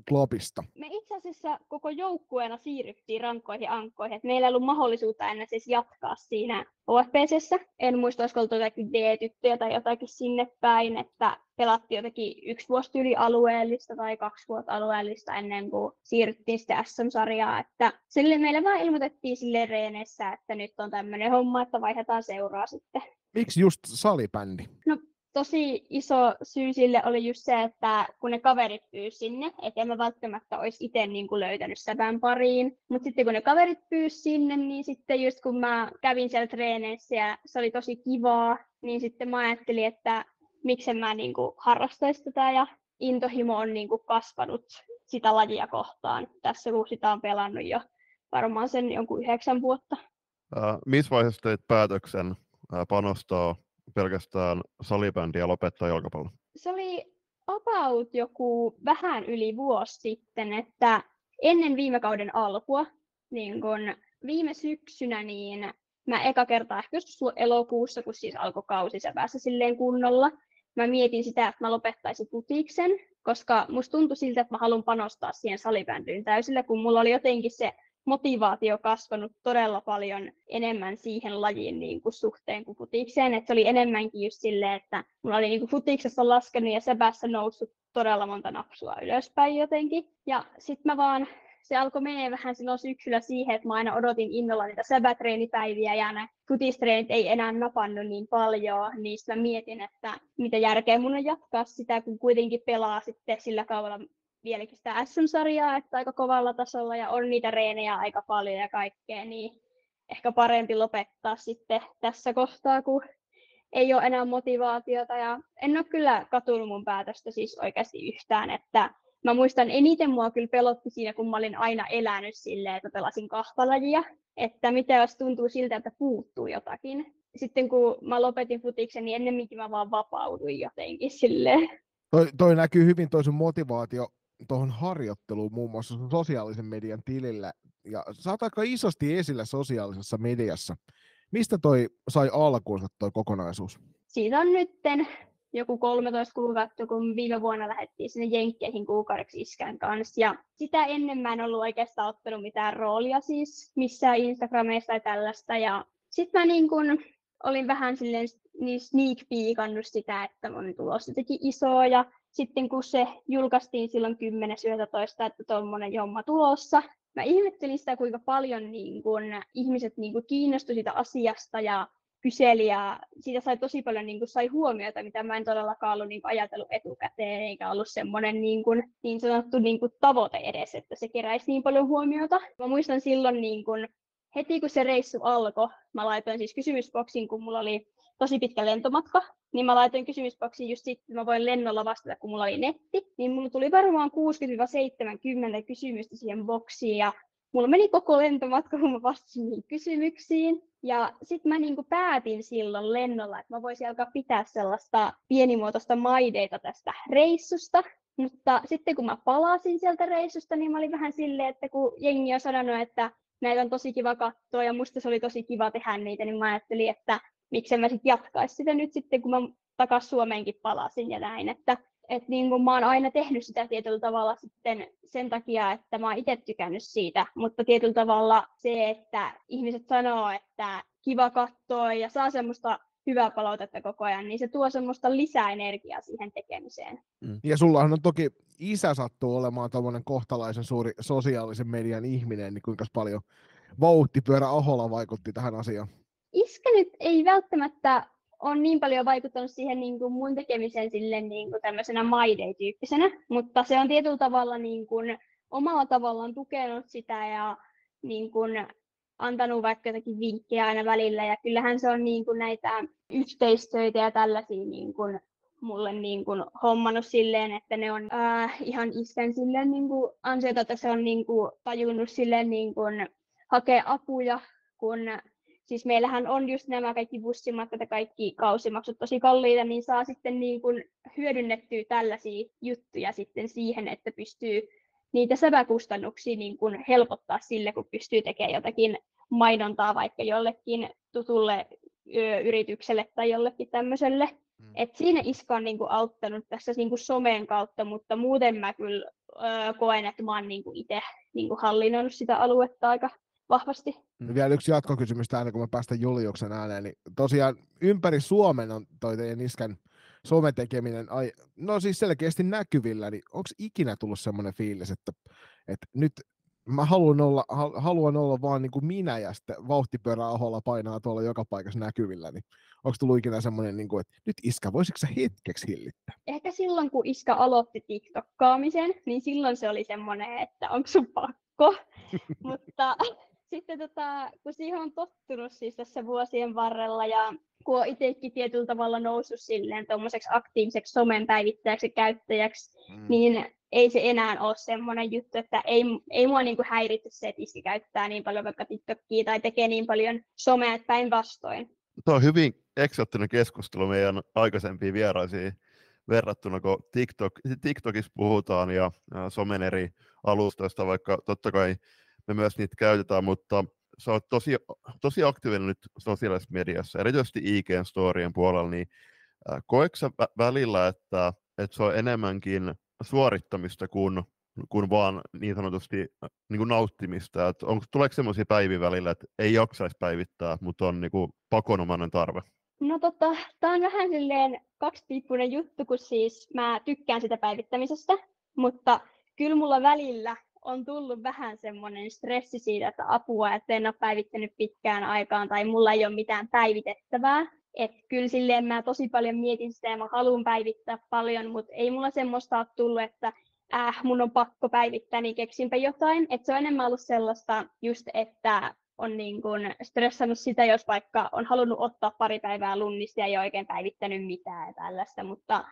Clubista? Me itse asiassa koko joukkueena siirryttiin rankkoihin ankkoihin. Et meillä ei ollut mahdollisuutta enää siis jatkaa siinä OFPCssä. En muista, olisiko ollut jotakin D-tyttöjä tai jotakin sinne päin, että pelattiin jotenkin yksi vuosi yli alueellista tai kaksi vuotta alueellista ennen kuin siirryttiin sitten SM-sarjaa. Että sille meille vaan ilmoitettiin sille reenessä, että nyt on tämmöinen homma, että vaihdetaan seuraa sitten. Miksi just salibändi? No tosi iso syy sille oli just se, että kun ne kaverit pyysi sinne, että en mä välttämättä olisi itse niin kuin löytänyt säpän pariin. Mutta sitten kun ne kaverit pyysi sinne, niin sitten just kun mä kävin siellä treeneissä ja se oli tosi kivaa, niin sitten mä ajattelin, että miksen mä niin kuin harrastaisi tätä ja intohimo on niin kuin kasvanut sitä lajia kohtaan tässä, kun sitä on pelannut jo varmaan sen jonkun yhdeksän vuotta. Uh, missä vaiheessa teit päätöksen uh, panostaa pelkästään salibändi ja lopettaa jalkapallo? Se oli about joku vähän yli vuosi sitten, että ennen viime kauden alkua, niin kun viime syksynä, niin mä eka kertaa ehkä joskus elokuussa, kun siis alkoi kausi se päässä silleen kunnolla, mä mietin sitä, että mä lopettaisin putiksen, koska musta tuntui siltä, että mä haluan panostaa siihen salibändyyn täysille, kun mulla oli jotenkin se motivaatio kasvanut todella paljon enemmän siihen lajiin niin kuin suhteen kuin futikseen. Et se oli enemmänkin just silleen, että mulla oli niin kuin futiksessa laskenut ja sepässä noussut todella monta napsua ylöspäin jotenkin. Ja sitten mä vaan se alkoi menee vähän silloin syksyllä siihen, että mä aina odotin innolla niitä säbätreenipäiviä ja nämä futistreenit ei enää napannut niin paljon, niin mä mietin, että mitä järkeä mun on jatkaa sitä, kun kuitenkin pelaa sitten sillä kaudella vieläkin sitä SM-sarjaa, että aika kovalla tasolla ja on niitä reenejä aika paljon ja kaikkea, niin ehkä parempi lopettaa sitten tässä kohtaa, kun ei ole enää motivaatiota. Ja en ole kyllä katunut mun päätöstä siis oikeasti yhtään, että mä muistan eniten mua kyllä pelotti siinä, kun mä olin aina elänyt silleen, että pelasin kahta lajia, että mitä jos tuntuu siltä, että puuttuu jotakin. Sitten kun mä lopetin futiksen, niin ennemminkin mä vaan vapauduin jotenkin silleen. Toi, toi näkyy hyvin toi sun motivaatio tuohon harjoitteluun muun muassa sosiaalisen median tilillä. Ja sä oot aika isosti esillä sosiaalisessa mediassa. Mistä toi sai alkuunsa toi kokonaisuus? Siitä on nytten joku 13 kuukautta, kun viime vuonna lähdettiin sinne Jenkkeihin kuukaudeksi iskän kanssa. Ja sitä ennen mä en ollut oikeastaan ottanut mitään roolia siis missään Instagramissa tai tällaista. Ja sitten mä niin kun olin vähän silleen niin sneak peekannut sitä, että mun tulossa teki isoa. Ja sitten kun se julkaistiin silloin 10.11, että tuommoinen homma tulossa, mä ihmettelin sitä, kuinka paljon niin kun, ihmiset niin kun, kiinnostui siitä asiasta ja kyseli ja siitä sai tosi paljon niin kuin, sai huomiota, mitä mä en todellakaan ollut niin kuin, ajatellut etukäteen, eikä ollut semmoinen niin, kuin, niin sanottu niin kuin, tavoite edes, että se keräisi niin paljon huomiota. Mä muistan silloin niin kuin, heti kun se reissu alkoi, mä laitoin siis kysymysboksiin, kun mulla oli tosi pitkä lentomatka, niin mä laitoin kysymysboksiin just sitten, mä voin lennolla vastata, kun mulla oli netti, niin mulla tuli varmaan 60-70 kysymystä siihen boksiin, ja mulla meni koko lentomatka, kun mä vastasin niihin kysymyksiin. Ja sitten mä niinku päätin silloin lennolla, että mä voisin alkaa pitää sellaista pienimuotoista maideita tästä reissusta. Mutta sitten kun mä palasin sieltä reissusta, niin mä olin vähän silleen, että kun jengi on sanonut, että näitä on tosi kiva katsoa ja musta se oli tosi kiva tehdä niitä, niin mä ajattelin, että miksen mä sitten jatkaisi sitä nyt sitten, kun mä takaisin Suomeenkin palasin ja näin. Että et niin kuin mä oon aina tehnyt sitä tietyllä tavalla sitten sen takia, että mä oon itse tykännyt siitä, mutta tietyllä tavalla se, että ihmiset sanoo, että kiva katsoa ja saa semmoista hyvää palautetta koko ajan, niin se tuo semmoista lisää energiaa siihen tekemiseen. Mm. Ja sullahan on toki isä sattuu olemaan tuommoinen kohtalaisen suuri sosiaalisen median ihminen, niin kuinka paljon vauhtipyörä Ahola vaikutti tähän asiaan? Iskä nyt ei välttämättä on niin paljon vaikuttanut siihen niin kuin mun tekemiseen sille niin kuin tämmöisenä maidei-tyyppisenä, mutta se on tietyllä tavalla niin kuin, omalla tavallaan tukenut sitä ja niin kuin, antanut vaikka jotakin vinkkejä aina välillä ja kyllähän se on niin kuin näitä yhteistöitä ja tällaisia niin kuin, mulle niin kuin, hommannut silleen, että ne on äh, ihan iskän silleen niin kuin, ansiota, että se on niin kuin, tajunnut silleen niin kuin, hakea apuja, kun siis meillähän on just nämä kaikki bussimatkat ja kaikki kausimaksut tosi kalliita, niin saa sitten niin kuin hyödynnettyä tällaisia juttuja sitten siihen, että pystyy niitä säväkustannuksia niin kuin helpottaa sille, kun pystyy tekemään jotakin mainontaa vaikka jollekin tutulle yritykselle tai jollekin tämmöiselle. Mm. Et siinä Iska on niin kuin auttanut tässä niin kuin someen kautta, mutta muuten mä kyllä ö, koen, että mä oon niin kuin itse niin kuin hallinnoinut sitä aluetta aika vahvasti. Mm. Vielä yksi jatkokysymys täällä, kun mä päästän Juliuksen ääneen. Niin tosiaan ympäri Suomen on toi teidän iskän sometekeminen, ai, no siis selkeästi näkyvillä, niin onko ikinä tullut semmoinen fiilis, että, että nyt mä haluan olla, haluan olla vaan niin kuin minä ja sitten vauhtipyörä aholla painaa tuolla joka paikassa näkyvillä, niin onko tullut ikinä semmoinen, niin kuin, että nyt Iska, voisitko sä hetkeksi hillittää? Ehkä silloin, kun Iska aloitti TikTokkaamisen, niin silloin se oli semmoinen, että onko sun pakko, mutta sitten tota, kun siihen on tottunut siis tässä vuosien varrella ja kun on itsekin tietyllä tavalla noussut silleen tuommoiseksi aktiiviseksi somen päivittäjäksi käyttäjäksi, mm. niin ei se enää ole semmoinen juttu, että ei, ei mua niinku häiritse se, että iski käyttää niin paljon vaikka TikTokia tai tekee niin paljon somea, että päinvastoin. tuo on hyvin eksoottinen keskustelu meidän aikaisempiin vieraisiin verrattuna, kun TikTok, TikTokissa puhutaan ja, ja somen eri alustoista, vaikka totta kai me myös niitä käytetään, mutta sä oot tosi, tosi aktiivinen nyt sosiaalisessa mediassa, erityisesti IG-storien puolella, niin koetko sä välillä, että, että se on enemmänkin suorittamista kuin, kuin vaan niin sanotusti niin kuin nauttimista? Että onko, tuleeko sellaisia päiviä välillä, että ei jaksaisi päivittää, mutta on niin kuin pakonomainen tarve? No tota, tää on vähän silleen kaksipiippunen juttu, kun siis mä tykkään sitä päivittämisestä, mutta kyllä mulla välillä on tullut vähän semmoinen stressi siitä, että apua, että en ole päivittänyt pitkään aikaan tai mulla ei ole mitään päivitettävää. Että kyllä silleen mä tosi paljon mietin sitä ja mä haluan päivittää paljon, mutta ei mulla semmoista ole tullut, että äh, mun on pakko päivittää, niin keksinpä jotain. Että se on enemmän ollut sellaista just, että on niin kuin stressannut sitä, jos vaikka on halunnut ottaa pari päivää lunnista ja ei oikein päivittänyt mitään ja tällaista, mutta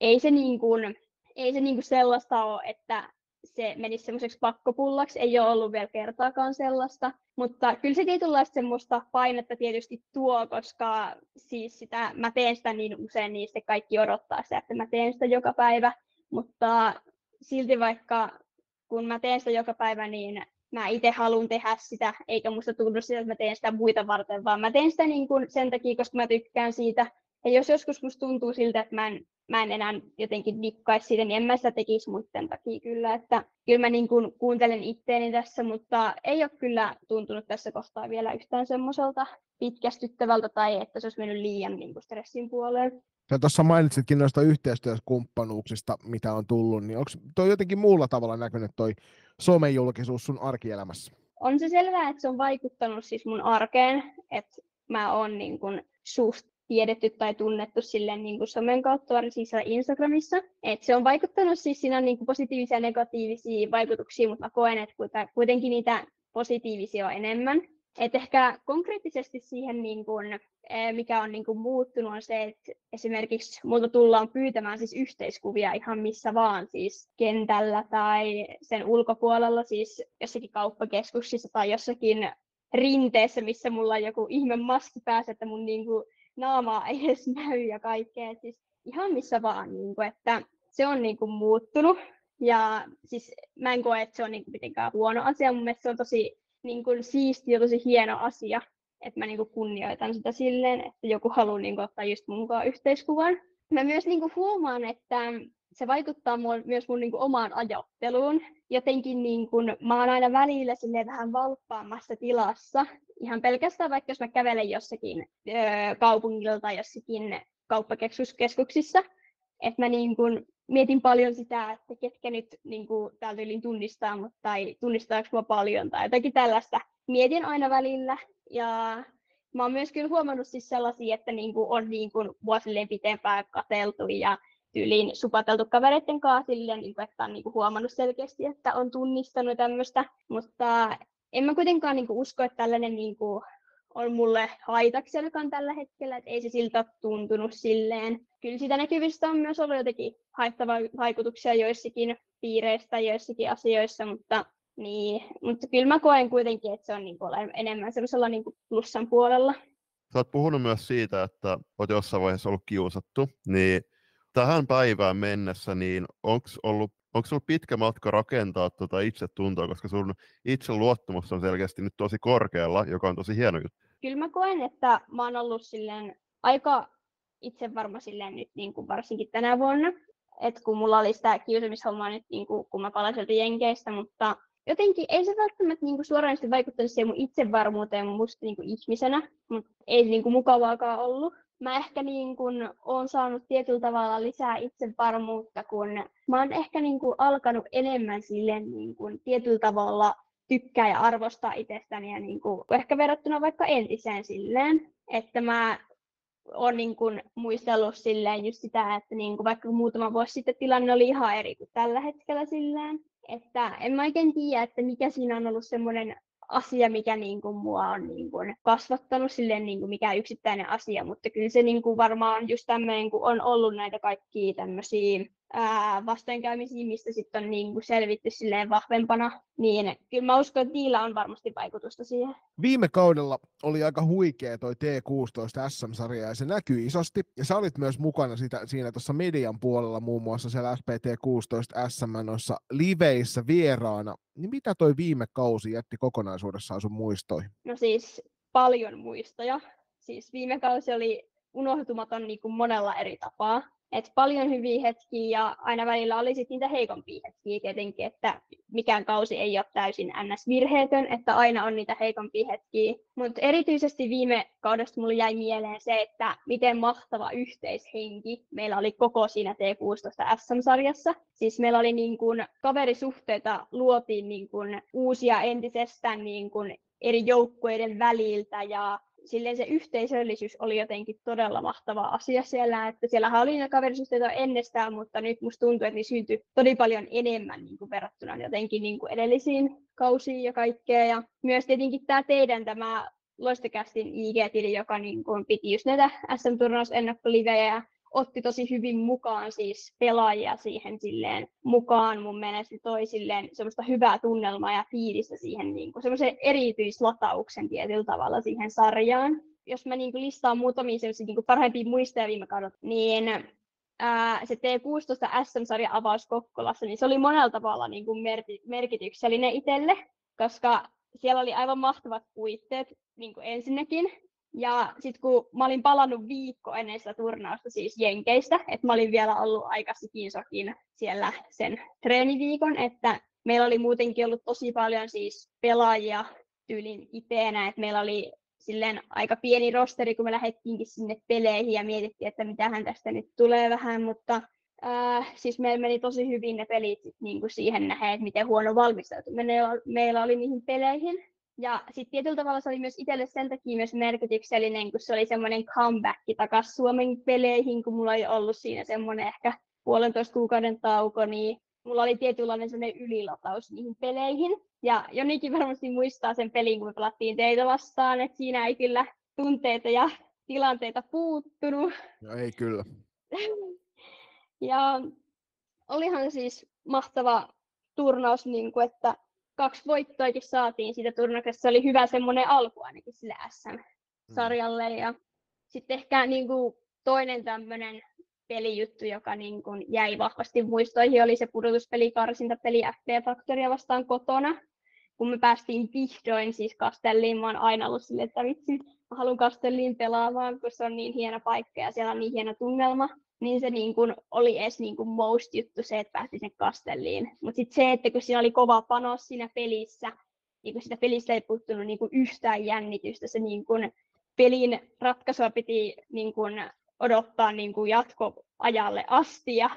ei se, niin kuin, ei se niin sellaista ole, että se menisi semmoiseksi pakkopullaksi, ei ole ollut vielä kertaakaan sellaista, mutta kyllä se tietynlaista semmoista painetta tietysti tuo, koska siis sitä, mä teen sitä niin usein, niin sitten kaikki odottaa sitä, että mä teen sitä joka päivä, mutta silti vaikka kun mä teen sitä joka päivä, niin mä itse haluan tehdä sitä, eikä musta tunnu sitä, että mä teen sitä muita varten, vaan mä teen sitä niin kuin sen takia, koska mä tykkään siitä. Ja jos joskus musta tuntuu siltä, että mä en, mä en enää jotenkin dikkaisi siitä, niin en mä sitä tekisi muiden takia kyllä. Että kyllä mä niin kuin kuuntelen itteeni tässä, mutta ei ole kyllä tuntunut tässä kohtaa vielä yhtään semmoiselta pitkästyttävältä tai että se olisi mennyt liian niin kuin stressin puoleen. Sä tuossa mainitsitkin noista yhteistyökumppanuuksista, mitä on tullut, niin onko toi jotenkin muulla tavalla näkynyt toi somejulkisuus sun arkielämässä? On se selvää, että se on vaikuttanut siis mun arkeen, että mä oon niin kun suht tiedetty tai tunnettu silleen niin kuin somen kautta, siis Instagramissa. Et se on vaikuttanut siis siinä niin kuin positiivisia ja negatiivisia vaikutuksia, mutta mä koen, että kuitenkin niitä positiivisia on enemmän. Et ehkä konkreettisesti siihen, niin kun, mikä on niin kun muuttunut, on se, että esimerkiksi multa tullaan pyytämään siis yhteiskuvia ihan missä vaan, siis kentällä tai sen ulkopuolella, siis jossakin kauppakeskuksissa tai jossakin rinteessä, missä mulla on joku ihme maski päässä, että mun niin kuin, naama ei edes näy ja kaikkea. Siis ihan missä vaan, niin kuin, että se on niin kuin, muuttunut. Ja siis mä en koe, että se on niin kuin, mitenkään huono asia. Mun mielestä se on tosi niin kuin, siisti ja tosi hieno asia, että mä niin kuin, kunnioitan sitä silleen, että joku haluaa niin kuin, ottaa just mukaan yhteiskuvan. Mä myös niin kuin, huomaan, että se vaikuttaa mun, myös mun niin kuin, omaan ajatteluun. Jotenkin niin kuin, mä oon aina välillä vähän valppaammassa tilassa. Ihan pelkästään vaikka jos mä kävelen jossakin öö, kaupungilla tai jossakin kauppakeskuksissa, että mä niin kuin, mietin paljon sitä, että ketkä nyt niin kuin, täältä yli tunnistaa mut, tai tunnistaako mua paljon tai jotakin tällaista. Mietin aina välillä ja mä oon myös kyllä huomannut siis sellaisia, että niin kuin, on niin kuin, vuosilleen pitempään kateltu ja tyyliin supateltu kavereiden kanssa silleen, niin kuin, että on niin kuin, huomannut selkeästi, että on tunnistanut tämmöistä, mutta en mä kuitenkaan niin kuin, usko, että tällainen niin kuin, on mulle haitaksi ainakaan tällä hetkellä, että ei se siltä tuntunut silleen. Kyllä siitä näkyvistä on myös ollut jotenkin haittavia vaikutuksia joissakin piireistä, joissakin asioissa, mutta, niin, mutta kyllä mä koen kuitenkin, että se on niin kuin enemmän semmoisella niin kuin plussan puolella. Sä oot puhunut myös siitä, että oot jossain vaiheessa ollut kiusattu, niin tähän päivään mennessä, niin onko ollut onko sinulla pitkä matka rakentaa tuota itsetuntoa, koska sun itseluottamus on selkeästi nyt tosi korkealla, joka on tosi hieno juttu? Kyllä mä koen, että mä oon ollut silleen aika itsevarma silleen nyt niin kuin varsinkin tänä vuonna. Et kun mulla oli sitä kiusaamishommaa nyt, niin kuin, kun mä palasin Jenkeistä, mutta jotenkin ei se välttämättä niin kuin suoraan vaikuttaisi siihen mun itsevarmuuteen musta niin kuin ihmisenä, mutta ei niin kuin mukavaakaan ollut mä ehkä niin kun oon saanut tietyllä tavalla lisää itsevarmuutta, kun mä oon ehkä niin kun alkanut enemmän silleen niin kun tietyllä tavalla tykkää ja arvostaa itsestäni ja niin kun, ehkä verrattuna vaikka entiseen silleen, että mä oon niin kun muistellut silleen just sitä, että niin kun vaikka muutama vuosi sitten tilanne oli ihan eri kuin tällä hetkellä silleen, että en mä oikein tiedä, että mikä siinä on ollut semmoinen asia, mikä niin kuin mua on niin kuin kasvattanut, silleen niin kuin mikä yksittäinen asia, mutta kyllä se niin kuin varmaan just tämmöinen, kun on ollut näitä kaikkia tämmöisiä ää, vastoinkäymisiin, mistä sitten on niin kuin selvitty silleen vahvempana, niin kyllä mä uskon, että niillä on varmasti vaikutusta siihen. Viime kaudella oli aika huikea toi T16 SM-sarja ja se näkyy isosti. Ja sä olit myös mukana sitä, siinä tuossa median puolella muun muassa siellä SPT16 SM noissa liveissä vieraana. Niin mitä toi viime kausi jätti kokonaisuudessaan sun muistoihin? No siis paljon muistoja. Siis viime kausi oli unohtumaton niin kuin monella eri tapaa. Et paljon hyviä hetkiä ja aina välillä oli sit niitä heikompia hetkiä tietenkin, että mikään kausi ei ole täysin ns-virheetön, että aina on niitä heikompia hetkiä. Mutta erityisesti viime kaudesta mulle jäi mieleen se, että miten mahtava yhteishenki meillä oli koko siinä T16 SM-sarjassa. Siis meillä oli niin kun, kaverisuhteita luotiin niin kun, uusia entisestään niin kun, eri joukkueiden väliltä ja silleen se yhteisöllisyys oli jotenkin todella mahtava asia siellä, että siellähän oli niitä kaverisuhteita ennestään, mutta nyt musta tuntuu, että niin syntyi todella paljon enemmän niin kuin verrattuna jotenkin niin kuin edellisiin kausiin ja kaikkea. Ja myös tietenkin tämä teidän tämä Loistokästin IG-tili, joka niin kuin piti just näitä SM-turnausennakkolivejä otti tosi hyvin mukaan siis pelaajia siihen silleen mukaan mun mielestä toi silleen semmoista hyvää tunnelmaa ja fiilistä siihen niin kuin semmoisen erityislatauksen tietyllä tavalla siihen sarjaan. Jos mä niin kuin listaan muutamia semmoisia niin parhaimpia muistoja viime kaudelta, niin ää, se T16 SM-sarja avaus Kokkolassa, niin se oli monella tavalla niin kuin merkityksellinen itselle, koska siellä oli aivan mahtavat puitteet niin kuin ensinnäkin. Ja sitten kun mä olin palannut viikko ennen sitä turnausta siis Jenkeistä, että mä olin vielä ollut aika sikinsokin siellä sen treeniviikon, että meillä oli muutenkin ollut tosi paljon siis pelaajia tyylin IPnä, että meillä oli silleen aika pieni rosteri, kun me lähdettiinkin sinne peleihin ja mietittiin, että mitähän tästä nyt tulee vähän, mutta äh, siis meillä meni tosi hyvin ne pelit niin kuin siihen nähden, että miten huono valmistautuminen meillä oli niihin peleihin. Ja sitten tietyllä tavalla se oli myös itselle sen takia myös merkityksellinen, kun se oli semmoinen comeback takaisin Suomen peleihin, kun mulla oli ollut siinä semmoinen ehkä puolentoista kuukauden tauko, niin mulla oli tietynlainen semmoinen ylilataus niihin peleihin. Ja Jonikin varmasti muistaa sen pelin, kun me pelattiin teitä vastaan, että siinä ei kyllä tunteita ja tilanteita puuttunut. No ei kyllä. ja olihan siis mahtava turnaus, niin kuin, että kaksi voittoakin saatiin siitä turnauksesta. Se oli hyvä semmoinen alku ainakin sille SM-sarjalle. Mm. Ja sitten ehkä niin kuin toinen tämmöinen pelijuttu, joka niin kuin jäi vahvasti muistoihin, oli se pudotuspeli karsintapeli FP Factoria vastaan kotona. Kun me päästiin vihdoin siis Kastelliin, mä oon aina ollut silleen, että vitsi, mä haluan Kastelliin pelaamaan, kun se on niin hieno paikka ja siellä on niin hieno tunnelma niin se niin kuin oli edes niin kuin most juttu se, että päästi sen kastelliin. Mutta sitten se, että kun siinä oli kova panos siinä pelissä, niin kuin sitä pelistä ei puuttunut niin kuin yhtään jännitystä, se niin kuin pelin ratkaisua piti niin kuin odottaa niin kuin jatkoajalle asti ja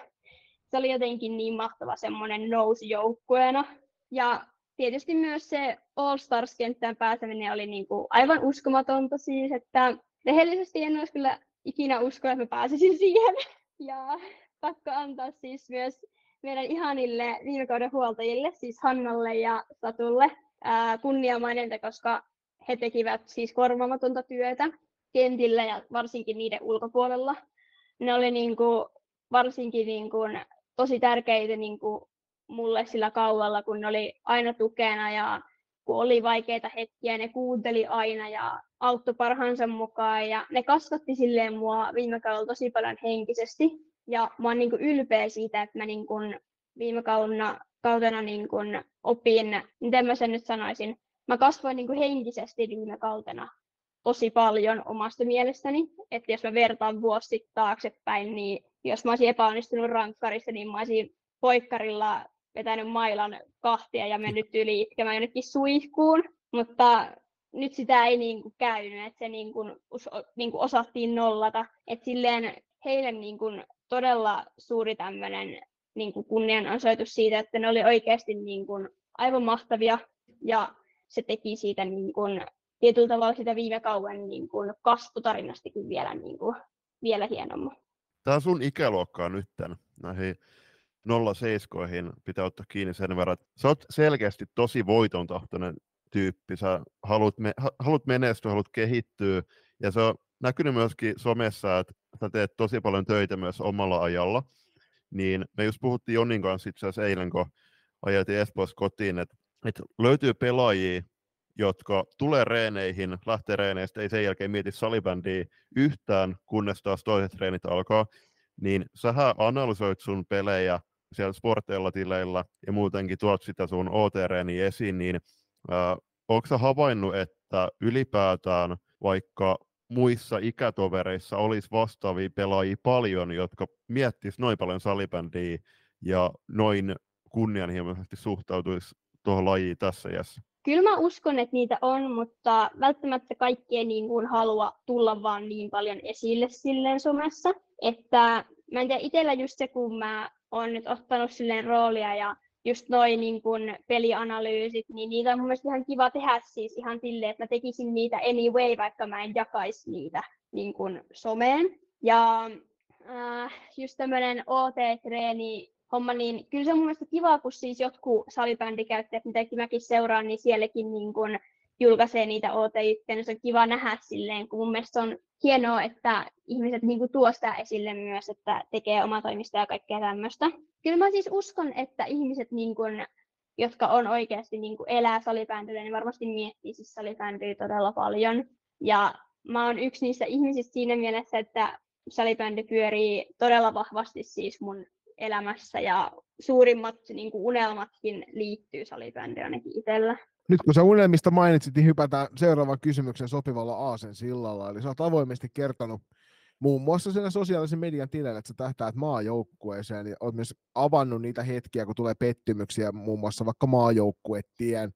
se oli jotenkin niin mahtava semmoinen nousu joukkueena. Ja tietysti myös se All Stars-kenttään pääseminen oli niin kuin aivan uskomatonta siis, että rehellisesti en olisi kyllä ikinä usko, että mä pääsisin siihen. Ja pakko antaa siis myös meidän ihanille viime kauden huoltajille, siis Hannalle ja Satulle, kunniamaininta, koska he tekivät siis korvaamatonta työtä kentillä ja varsinkin niiden ulkopuolella. Ne oli niin kuin, varsinkin niin kuin, tosi tärkeitä niin kuin, mulle sillä kaudella, kun ne oli aina tukena ja kun oli vaikeita hetkiä, ne kuunteli aina ja auttoi parhaansa mukaan ja ne kasvatti silleen mua viime kaudella tosi paljon henkisesti. Ja mä oon niin kuin ylpeä siitä, että mä niin kuin viime kaudena, kautena niin kuin opin, miten mä sen nyt sanoisin, mä kasvoin niin kuin henkisesti viime kautena tosi paljon omasta mielestäni. Että jos mä vertaan vuosi taaksepäin, niin jos mä olisin epäonnistunut rankkarissa, niin mä olisin poikkarilla vetänyt mailan kahtia ja mennyt yli itkemään jonnekin suihkuun, mutta nyt sitä ei niin kuin käynyt, että se niin kuin, niin kuin osattiin nollata. että silleen heille niin kuin todella suuri tämmöinen niin kuin kunnianosoitus siitä, että ne oli oikeasti niin kuin aivan mahtavia ja se teki siitä niin kuin, tietyllä tavalla sitä viime kauan niin kuin kasvutarinastakin vielä, niin kuin, vielä hienomman. Tämä sun ikäluokkaa nyt näihin 07 pitää ottaa kiinni sen verran, että sä oot selkeästi tosi voitontahtoinen tyyppi, sä haluat, me, haluat menestyä, haluat kehittyä, ja se on näkynyt myöskin somessa, että sä teet tosi paljon töitä myös omalla ajalla, niin me just puhuttiin Jonin kanssa itse asiassa eilen, kun ajettiin Espoossa kotiin, että, että löytyy pelaajia, jotka tulee reeneihin, lähtee reeneistä, ei sen jälkeen mieti salibändiä yhtään, kunnes taas toiset treenit alkaa, niin sähän analysoit sun pelejä siellä sporteilla tileillä ja muutenkin tuot sitä sun OT-reeniä esiin, niin onko sä havainnut, että ylipäätään vaikka muissa ikätovereissa olisi vastaavia pelaajia paljon, jotka miettisivät noin paljon salibändiä ja noin kunnianhimoisesti suhtautuisi tuohon lajiin tässä iässä? Kyllä mä uskon, että niitä on, mutta välttämättä kaikki ei niin kuin halua tulla vaan niin paljon esille silleen somessa. Että mä en tiedä, itsellä just se, kun mä oon nyt ottanut silleen roolia ja just noin niin kun pelianalyysit, niin niitä on mun mielestä ihan kiva tehdä siis ihan silleen, että mä tekisin niitä anyway, vaikka mä en jakaisi niitä niin kun someen. Ja äh, just tämmöinen OT-treeni homma, niin kyllä se on mun mielestä kiva, kun siis jotkut salibändikäyttäjät, mitä mäkin seuraan, niin sielläkin niin kun julkaisee niitä OT-juttuja, niin se on kiva nähdä silleen, kun mun mielestä on hienoa, että ihmiset niin kuin tuo sitä esille myös, että tekee omatoimista ja kaikkea tämmöistä. Kyllä mä siis uskon, että ihmiset, niin kuin, jotka on oikeasti niin kuin elää salibändyllä, niin varmasti miettii siis salibändyä todella paljon. Ja mä oon yksi niistä ihmisistä siinä mielessä, että salibändy pyörii todella vahvasti siis mun elämässä ja suurimmat niin kuin unelmatkin liittyy salibändyyn ainakin itsellä. Nyt kun sä unelmista mainitsit, niin hypätään seuraavan kysymyksen sopivalla aasen sillalla. Eli sä oot avoimesti kertonut muun muassa siinä sosiaalisen median tileillä, että sä tähtäät maajoukkueeseen ja oot myös avannut niitä hetkiä, kun tulee pettymyksiä muun muassa vaikka maajoukkuetien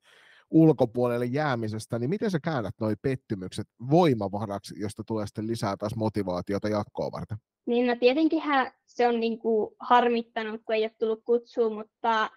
ulkopuolelle jäämisestä, niin miten sä käännät nuo pettymykset voimavaraksi, josta tulee sitten lisää taas motivaatiota jatkoa varten? Niin no tietenkin se on niinku harmittanut, kun ei ole tullut kutsua, mutta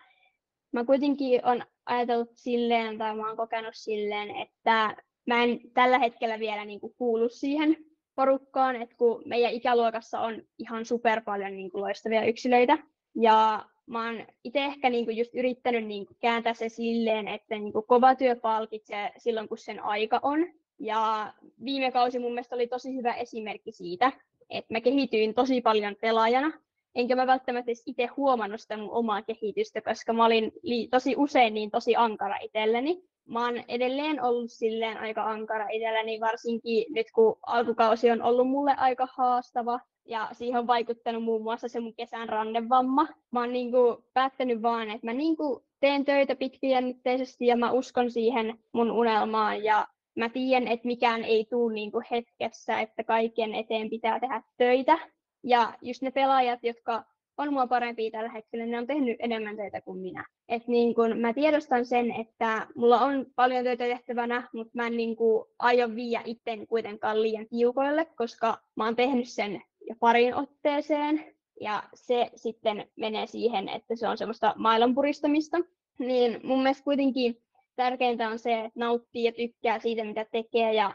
mä kuitenkin on ajatellut silleen tai mä oon kokenut silleen, että mä en tällä hetkellä vielä niin kuin kuulu siihen porukkaan, että kun meidän ikäluokassa on ihan super paljon niin kuin loistavia yksilöitä, ja mä oon itse ehkä niin kuin just yrittänyt niin kuin kääntää se silleen, että niin kuin kova työ palkitsee silloin, kun sen aika on. Ja viime kausi mun mielestä oli tosi hyvä esimerkki siitä, että mä kehityin tosi paljon pelaajana enkä mä välttämättä edes itse huomannut sitä mun omaa kehitystä, koska mä olin li- tosi usein niin tosi ankara itselleni. Mä oon edelleen ollut silleen aika ankara itselleni, varsinkin nyt kun alkukausi on ollut mulle aika haastava. Ja siihen on vaikuttanut muun muassa se mun kesän rannevamma. Mä oon niinku päättänyt vaan, että mä niinku teen töitä pitkäjännitteisesti ja mä uskon siihen mun unelmaan. Ja mä tiedän, että mikään ei tule niinku hetkessä, että kaiken eteen pitää tehdä töitä. Ja just ne pelaajat, jotka on mua parempia tällä hetkellä, ne on tehnyt enemmän töitä kuin minä. Et niin kun mä tiedostan sen, että mulla on paljon töitä tehtävänä, mutta mä en niin kun aio viiä itteni kuitenkaan liian tiukoille, koska mä oon tehnyt sen jo parin otteeseen. Ja se sitten menee siihen, että se on semmoista maailmanpuristamista. Niin mun mielestä kuitenkin tärkeintä on se, että nauttii ja tykkää siitä, mitä tekee. Ja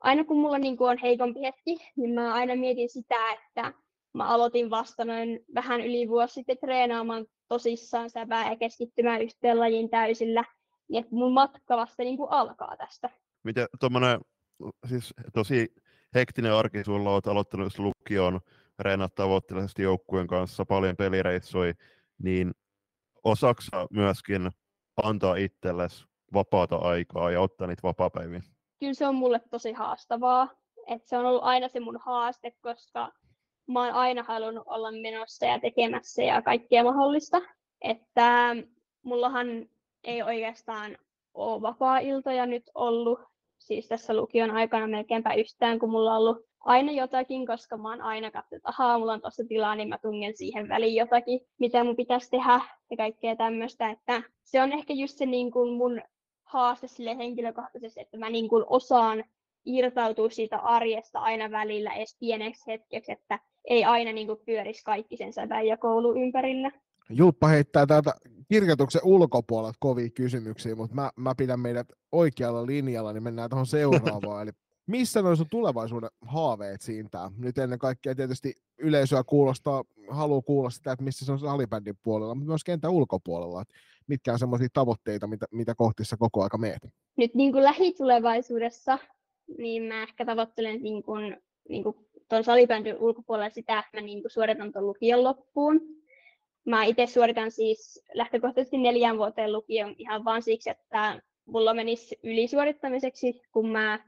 aina kun mulla niin on heikompi hetki, niin mä aina mietin sitä, että mä aloitin vasta noin vähän yli vuosi sitten treenaamaan tosissaan sävää ja keskittymään yhteen lajiin täysillä, niin että mun matka vasta niin kuin alkaa tästä. Miten tuommoinen siis tosi hektinen arki sulla olet aloittanut lukion, reenat tavoitteellisesti joukkueen kanssa, paljon pelireissui, niin osaksa myöskin antaa itsellesi vapaata aikaa ja ottaa niitä vapaapäiviä? Kyllä se on mulle tosi haastavaa. Et se on ollut aina se mun haaste, koska mä oon aina halunnut olla menossa ja tekemässä ja kaikkea mahdollista. Että mullahan ei oikeastaan ole vapaa-iltoja nyt ollut, siis tässä lukion aikana melkeinpä yhtään, kun mulla on ollut aina jotakin, koska mä oon aina katsonut, että ahaa, mulla on tuossa tilaa, niin mä tungen siihen väliin jotakin, mitä mun pitäisi tehdä ja kaikkea tämmöistä, että se on ehkä just se niin kuin mun haaste sille henkilökohtaisesti, että mä niin kuin osaan irtautua siitä arjesta aina välillä edes pieneksi hetkeksi, että ei aina niin kuin pyörisi kaikki sen sävän ja koulu ympärillä. Julppa heittää täältä kirjoituksen ulkopuolelta kovia kysymyksiä, mutta mä, mä pidän meidät oikealla linjalla, niin mennään tuohon seuraavaan. Eli missä noin sun tulevaisuuden haaveet siintää? Nyt ennen kaikkea tietysti yleisöä kuulostaa, haluaa kuulla sitä, että missä se on salibändin puolella, mutta myös kentän ulkopuolella. Että mitkä on semmoisia tavoitteita, mitä, mitä kohti sä koko aika meet? Nyt niin kuin lähitulevaisuudessa, niin mä ehkä tavoittelen niin kuin, niin kuin tuon salibändin ulkopuolella sitä, että mä niin kuin suoritan tuon lukion loppuun. mä itse suoritan siis lähtökohtaisesti neljän vuoteen lukion ihan vaan siksi, että mulla menisi ylisuorittamiseksi, kun mä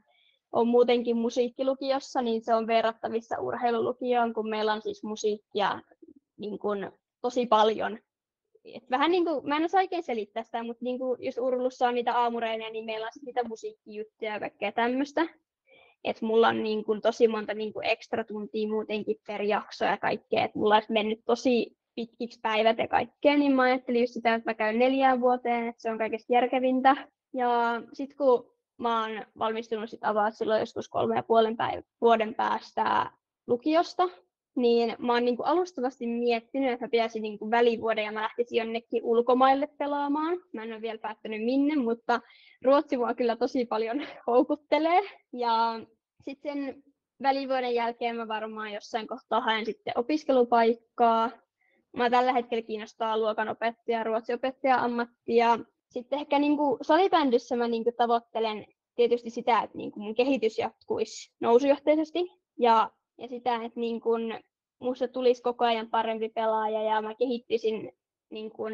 on muutenkin musiikkilukiossa, niin se on verrattavissa urheilulukioon, kun meillä on siis musiikkia niin kuin, tosi paljon. Et vähän niin kuin, mä en osaa oikein selittää sitä, mutta niin kuin, jos urheilussa on niitä aamureineja, niin meillä on niitä musiikkijuttuja ja kaikkea tämmöistä. Et mulla on niin kuin, tosi monta niin kuin, ekstra tuntia muutenkin per jakso ja kaikkea. Et mulla olisi mennyt tosi pitkiksi päivät ja kaikkea, niin mä ajattelin just sitä, että mä käyn neljään vuoteen, että se on kaikista järkevintä. Ja sitten kun mä oon valmistunut sit avaa silloin joskus kolme ja puolen päivä, vuoden päästä lukiosta, niin mä oon niinku alustavasti miettinyt, että mä pitäisin niinku välivuoden ja mä lähtisin jonnekin ulkomaille pelaamaan. Mä en ole vielä päättänyt minne, mutta Ruotsi mua kyllä tosi paljon houkuttelee. Ja sitten välivuoden jälkeen mä varmaan jossain kohtaa haen sitten opiskelupaikkaa. Mä tällä hetkellä kiinnostaa luokanopettaja, ruotsiopettaja ammattia. Sitten ehkä niin kuin salibändyssä mä niin kuin tavoittelen tietysti sitä, että niin kuin mun kehitys jatkuisi nousujohteisesti. Ja, ja sitä, että niin kuin musta tulisi koko ajan parempi pelaaja ja mä kehittyisin niin kuin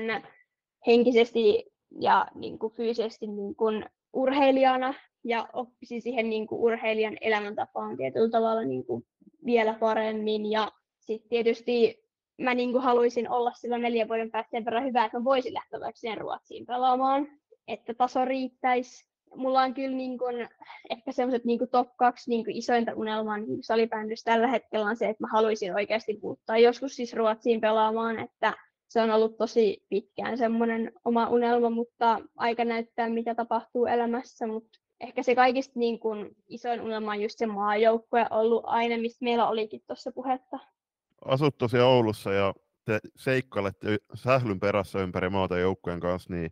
henkisesti ja niin kuin fyysisesti niin kuin urheilijana ja oppisin siihen niin kuin urheilijan elämäntapaan tietyllä tavalla niin kuin vielä paremmin. Ja sitten tietysti mä niin kuin haluaisin olla silloin neljän vuoden päästä sen verran hyvä, että mä voisin lähteä vaikka sinne Ruotsiin pelaamaan, että taso riittäisi. Mulla on kyllä niin kuin, ehkä semmoiset niin top kaksi niin kuin isointa unelmaa niin salibändyssä tällä hetkellä on se, että mä haluaisin oikeasti muuttaa joskus siis Ruotsiin pelaamaan, että se on ollut tosi pitkään semmoinen oma unelma, mutta aika näyttää, mitä tapahtuu elämässä, mutta ehkä se kaikista niin kuin isoin unelma on just se maajoukkue ollut aina, mistä meillä olikin tuossa puhetta asut tosiaan Oulussa ja te seikkailette sählyn perässä ympäri maata joukkueen kanssa, niin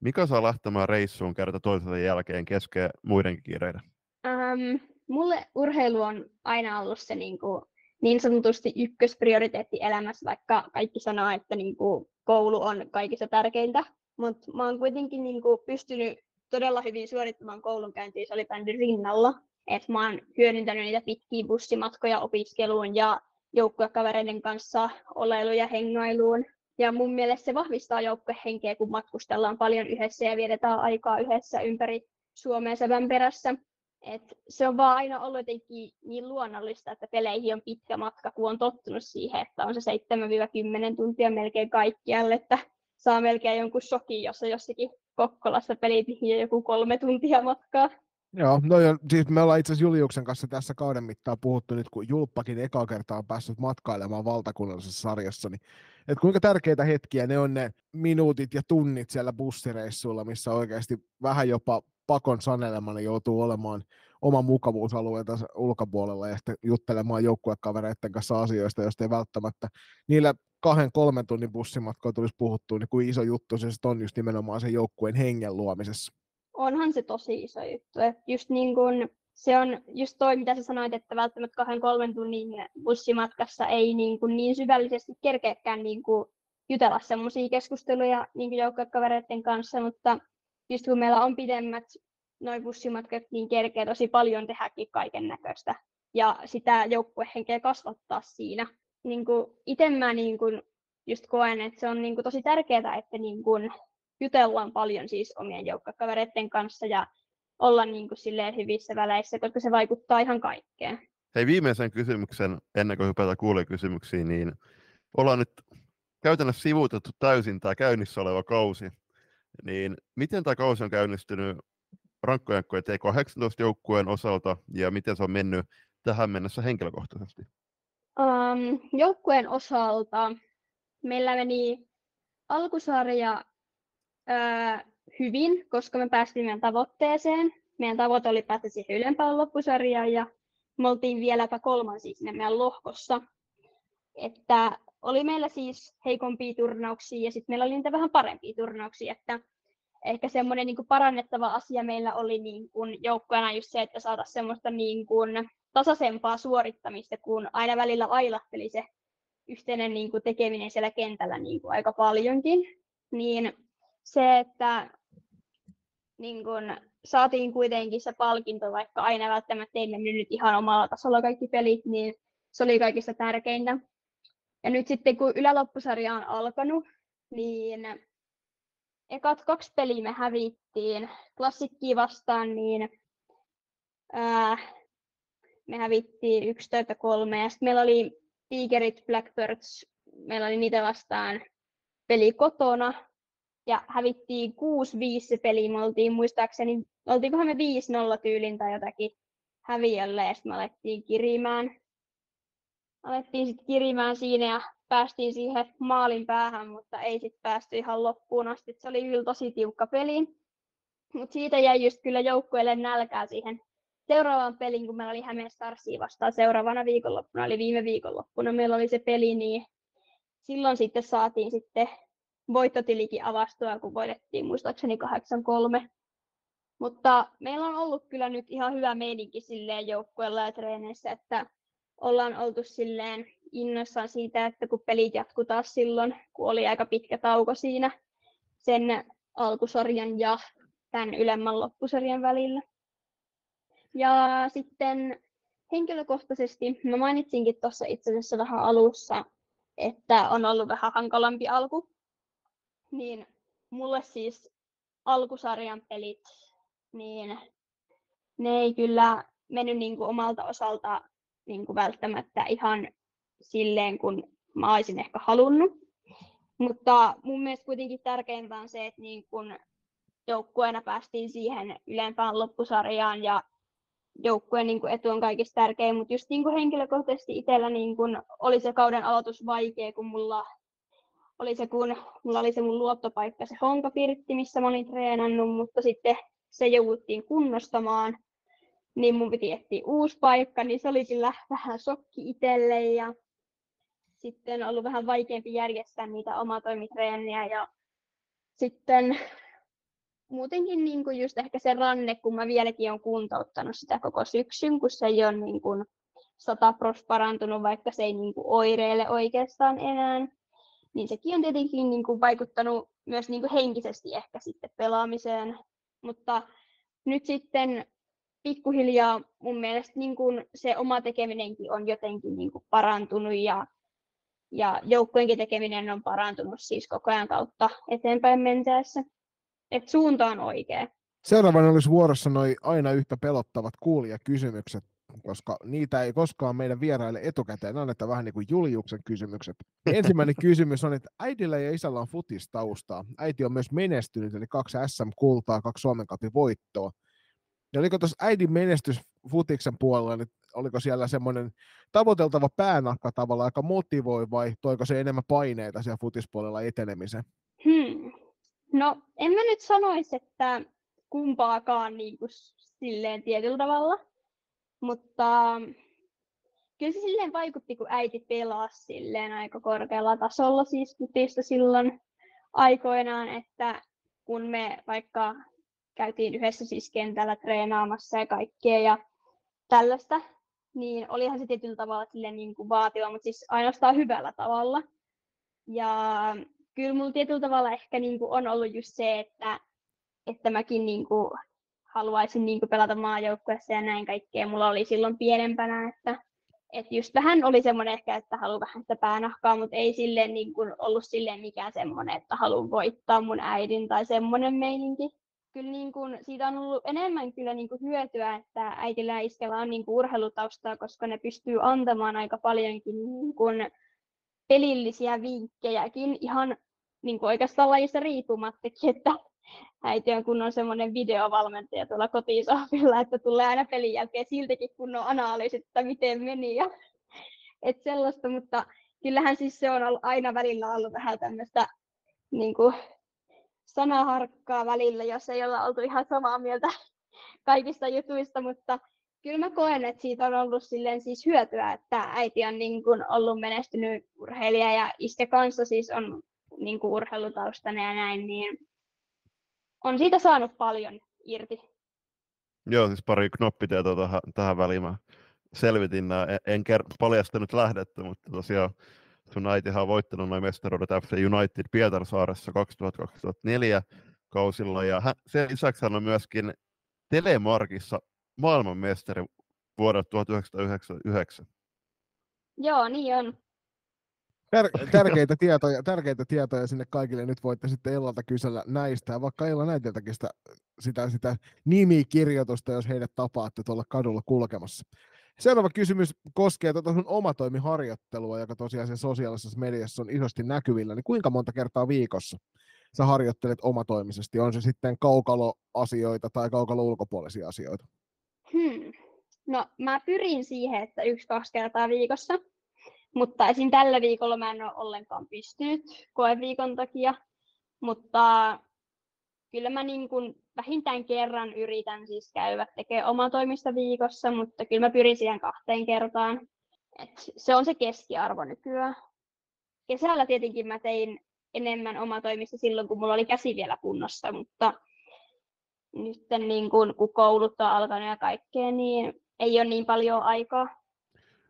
mikä saa lähtemään reissuun kerta toisensa jälkeen kesken muidenkin kiireiden? Um, mulle urheilu on aina ollut se niin, kuin, niin sanotusti ykkösprioriteetti elämässä, vaikka kaikki sanoo, että niin kuin, koulu on kaikista tärkeintä. Mutta mä oon kuitenkin niin kuin, pystynyt todella hyvin suorittamaan koulunkäyntiä salibändin rinnalla. Et mä oon hyödyntänyt niitä pitkiä bussimatkoja opiskeluun ja joukkuekavereiden kanssa oleiluun ja hengailuun. Ja mun mielestä se vahvistaa joukkuehenkeä, kun matkustellaan paljon yhdessä ja vietetään aikaa yhdessä ympäri Suomea sävän perässä. Et se on vaan aina ollut jotenkin niin luonnollista, että peleihin on pitkä matka, kun on tottunut siihen, että on se 7-10 tuntia melkein kaikkialle, että saa melkein jonkun shokin, jossa jossakin Kokkolassa pelit joku kolme tuntia matkaa. Joo, no ja siis me ollaan itse asiassa Juliuksen kanssa tässä kauden mittaan puhuttu nyt, kun Julppakin eka kertaa on päässyt matkailemaan valtakunnallisessa sarjassa, niin että kuinka tärkeitä hetkiä ne on ne minuutit ja tunnit siellä bussireissuilla, missä oikeasti vähän jopa pakon sanelemana joutuu olemaan oman mukavuusalueensa ulkopuolella ja sitten juttelemaan joukkuekavereiden kanssa asioista, joista ei välttämättä niillä kahden, kolmen tunnin bussimatkoilla tulisi puhuttua, niin kuin iso juttu se on just nimenomaan sen joukkueen hengen luomisessa onhan se tosi iso juttu. Just niin kun, se on just toi, mitä sä sanoit, että välttämättä kahden kolmen tunnin bussimatkassa ei niin, kun niin syvällisesti kerkeäkään niin jutella semmoisia keskusteluja niin joukkuekavereiden kanssa, mutta just kun meillä on pidemmät noin bussimatkat, niin kerkee tosi paljon tehdäkin kaiken näköistä. Ja sitä joukkuehenkeä kasvattaa siinä. Niin itse mä niin kun just koen, että se on niin tosi tärkeää, että niin kun jutellaan paljon siis omien joukkokavereiden kanssa ja olla niin kuin silleen hyvissä väleissä, koska se vaikuttaa ihan kaikkeen. Hei, viimeisen kysymyksen, ennen kuin hypätään kysymyksiin, niin ollaan nyt käytännössä sivuutettu täysin tämä käynnissä oleva kausi. Niin miten tämä kausi on käynnistynyt rankkojankkojen T18-joukkueen osalta ja miten se on mennyt tähän mennessä henkilökohtaisesti? Um, joukkueen osalta meillä meni alkusarja öö, hyvin, koska me päästiin meidän tavoitteeseen. Meidän tavoite oli päästä siihen ylempään loppusarjaan ja me oltiin vieläpä kolmansia sinne meidän lohkossa. Että oli meillä siis heikompia turnauksia ja sitten meillä oli niitä vähän parempia turnauksia, että ehkä semmoinen niin parannettava asia meillä oli niin joukkueena just se, että saataisiin semmoista niin kuin tasaisempaa suorittamista, kun aina välillä ailahteli se yhteinen niin kuin tekeminen siellä kentällä niin kuin aika paljonkin. Niin se, että niin kun, saatiin kuitenkin se palkinto, vaikka aina välttämättä ei mennyt nyt ihan omalla tasolla kaikki pelit, niin se oli kaikista tärkeintä. Ja nyt sitten kun yläloppusarja on alkanut, niin ekat kaksi peliä me hävittiin klassikkiin vastaan, niin ää, me hävittiin 11-3 ja sitten meillä oli Tigerit, Blackbirds, meillä oli niitä vastaan peli kotona ja hävittiin 6-5 se peli, me oltiin muistaakseni, oltiinkohan me 5-0 tyylin tai jotakin häviölle ja sitten me alettiin kirimään. Alettiin sitten kirimään siinä ja päästiin siihen maalin päähän, mutta ei sitten päästy ihan loppuun asti. Se oli kyllä tosi tiukka peli. Mutta siitä jäi just kyllä joukkueelle nälkää siihen seuraavaan peliin, kun meillä oli Hämeen Starsia vastaan seuraavana viikonloppuna, eli viime viikonloppuna meillä oli se peli, niin silloin sitten saatiin sitten voittotilikin avastua, kun voitettiin muistaakseni 8-3. Mutta meillä on ollut kyllä nyt ihan hyvä meininki silleen joukkueella ja treeneissä, että ollaan oltu silleen innoissaan siitä, että kun pelit jatkuu taas silloin, kun oli aika pitkä tauko siinä sen alkusarjan ja tämän ylemmän loppusarjan välillä. Ja sitten henkilökohtaisesti, mä mainitsinkin tuossa itse asiassa vähän alussa, että on ollut vähän hankalampi alku, niin mulle siis alkusarjan pelit, niin ne ei kyllä mennyt niin kuin omalta osalta niin kuin välttämättä ihan silleen, kun mä olisin ehkä halunnut. Mutta mun mielestä kuitenkin tärkeintä on se, että niin kun joukkueena päästiin siihen ylempään loppusarjaan ja joukkueen niin kuin etu on kaikista tärkein, mutta just niin kuin henkilökohtaisesti itsellä niin kuin oli se kauden aloitus vaikea, kun mulla oli se, kun mulla oli se mun luottopaikka, se Honka Pirtti, missä mä olin treenannut, mutta sitten se jouduttiin kunnostamaan, niin mun piti etsiä uusi paikka, niin se oli kyllä vähän shokki itselle ja sitten ollut vähän vaikeampi järjestää niitä omatoimitreeniä ja sitten muutenkin niin kuin just ehkä se ranne, kun mä vieläkin olen kuntouttanut sitä koko syksyn, kun se ei ole niin kuin pros parantunut, vaikka se ei niin kuin oireile oikeastaan enää, niin sekin on tietenkin niin kuin vaikuttanut myös niin kuin henkisesti ehkä sitten pelaamiseen. Mutta nyt sitten pikkuhiljaa mun mielestä niin kuin se oma tekeminenkin on jotenkin niin kuin parantunut ja, ja joukkojenkin tekeminen on parantunut siis koko ajan kautta eteenpäin mentäessä että suunta on oikea. Seuraavana olisi vuorossa noin aina yhtä pelottavat kuulijakysymykset, koska niitä ei koskaan meidän vieraille etukäteen anneta vähän niin kuin Juliuksen kysymykset. Ensimmäinen kysymys on, että äidillä ja isällä on futistaustaa. Äiti on myös menestynyt, eli kaksi SM-kultaa, kaksi Suomen Cupin voittoa. Ja oliko tuossa äidin menestys futiksen puolella, niin oliko siellä semmoinen tavoiteltava päänahka tavalla aika motivoi vai toiko se enemmän paineita siellä futispuolella etenemiseen? Hmm. No, en mä nyt sanoisi, että kumpaakaan niin kuin silleen tietyllä tavalla, mutta kyllä se silleen vaikutti, kun äiti pelasi silleen aika korkealla tasolla siis putista silloin aikoinaan, että kun me vaikka käytiin yhdessä siis kentällä treenaamassa ja kaikkea ja tällaista, niin olihan se tietyllä tavalla silleen niin kuin vaativa, mutta siis ainoastaan hyvällä tavalla. Ja kyllä mulla tietyllä tavalla ehkä niin kuin on ollut just se, että, että mäkin niin kuin haluaisin niin kuin pelata maajoukkueessa ja näin kaikkea. Mulla oli silloin pienempänä, että, että just vähän oli semmoinen ehkä, että haluan vähän sitä päänahkaa, mutta ei silleen niin kuin ollut silleen mikään semmoinen, että haluan voittaa mun äidin tai semmoinen meininki. Kyllä niin kuin, siitä on ollut enemmän kyllä niin kuin hyötyä, että äitillä ja iskellä on niin kuin urheilutaustaa, koska ne pystyy antamaan aika paljonkin niin kuin pelillisiä vinkkejäkin ihan niin kuin oikeastaan lajista riippumattakin, että äiti on kunnon semmoinen videovalmentaja tuolla kotisohvilla, että tulee aina pelin jälkeen siltikin kunnon analyysit, että miten meni ja et sellaista, mutta kyllähän siis se on ollut, aina välillä ollut vähän tämmöistä niin kuin, sanaharkkaa välillä, jos ei olla oltu ihan samaa mieltä kaikista jutuista, mutta kyllä mä koen, että siitä on ollut silleen siis hyötyä, että äiti on niin kuin ollut menestynyt urheilija ja iskä kanssa siis on niin kuin urheilutaustana ja näin, niin on siitä saanut paljon irti. Joo, siis pari knoppitietoa tähän, tähän väliin. Mä selvitin nämä, en, en ker- paljastanut lähdettä, mutta tosiaan sun äitihän on voittanut noin mestaruudet FC United Pietarsaaressa 2004 kausilla, ja hän, sen lisäksi hän on myöskin Telemarkissa maailmanmestari vuodelta 1999. Joo, niin on. Tär- tärkeitä, tietoja, tärkeitä tietoja sinne kaikille. Nyt voitte sitten Ellalta kysellä näistä, ja vaikka Ella näyteltäkin sitä, sitä, sitä nimikirjoitusta, jos heidät tapaatte tuolla kadulla kulkemassa. Seuraava kysymys koskee tuota sun omatoimiharjoittelua, joka tosiaan sen sosiaalisessa mediassa on isosti näkyvillä. Niin kuinka monta kertaa viikossa sä harjoittelet omatoimisesti? On se sitten kaukaloasioita tai kaukalo ulkopuolisia asioita? Hmm. No mä pyrin siihen, että yksi-kaksi kertaa viikossa, mutta esim. tällä viikolla mä en ole ollenkaan pystynyt koeviikon takia, mutta kyllä mä niin kuin vähintään kerran yritän siis käydä tekemään omatoimista viikossa, mutta kyllä mä pyrin siihen kahteen kertaan. Et se on se keskiarvo nykyään. Kesällä tietenkin mä tein enemmän omatoimista silloin, kun mulla oli käsi vielä kunnossa, mutta nyt niin kun, kun koulut on alkanut ja kaikkea, niin ei ole niin paljon aikaa.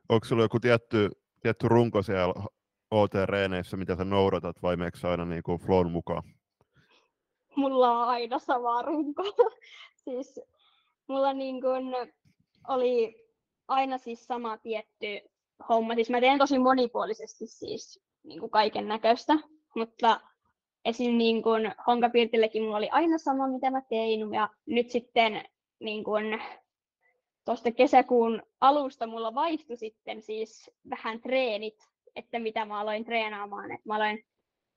Onko sulla joku tietty, tietty runko siellä OT-reeneissä, mitä sä noudatat, vai meneekö aina niin kuin flown mukaan? Mulla on aina sama runko. siis mulla niin kun oli aina siis sama tietty homma. Siis mä teen tosi monipuolisesti siis niin kuin kaiken näköistä, mutta esim. Niin kuin Honkapirtillekin mulla oli aina sama, mitä mä tein, ja nyt sitten niin kuin tuosta kesäkuun alusta mulla vaihtui sitten siis vähän treenit, että mitä mä aloin treenaamaan. että mä aloin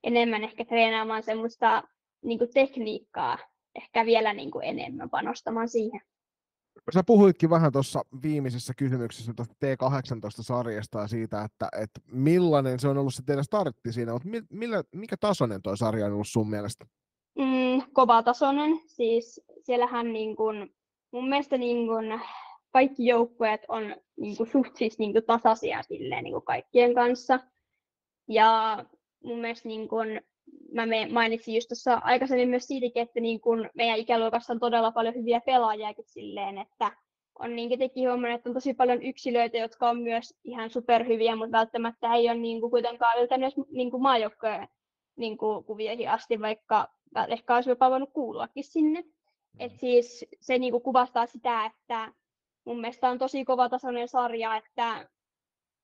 enemmän ehkä treenaamaan semmoista niin kuin tekniikkaa, ehkä vielä niin kuin enemmän panostamaan siihen. Sä puhuitkin vähän tuossa viimeisessä kysymyksessä tuosta T18-sarjasta ja siitä, että, että millainen se on ollut se teidän startti siinä, mutta millä, mikä tasoinen tuo sarja on ollut sun mielestä? Mm, kova tasoinen, siis siellähän niin kun, mun mielestä niin kun, kaikki joukkueet on niin kuin, suht siis niin kuin, tasaisia silleen, niin kuin kaikkien kanssa. Ja mun mielestä niin kuin, mä mainitsin just tuossa aikaisemmin myös siitäkin, että niin kuin meidän ikäluokassa on todella paljon hyviä pelaajia silleen, että on niin teki huomannut, että on tosi paljon yksilöitä, jotka on myös ihan superhyviä, mutta välttämättä ei ole niin kuin kuitenkaan yltänyt niin maajoukkojen niin kuvioihin asti, vaikka ehkä olisi jopa voinut kuuluakin sinne. Et siis se niin kuin kuvastaa sitä, että mun mielestä on tosi kova tasoinen sarja, että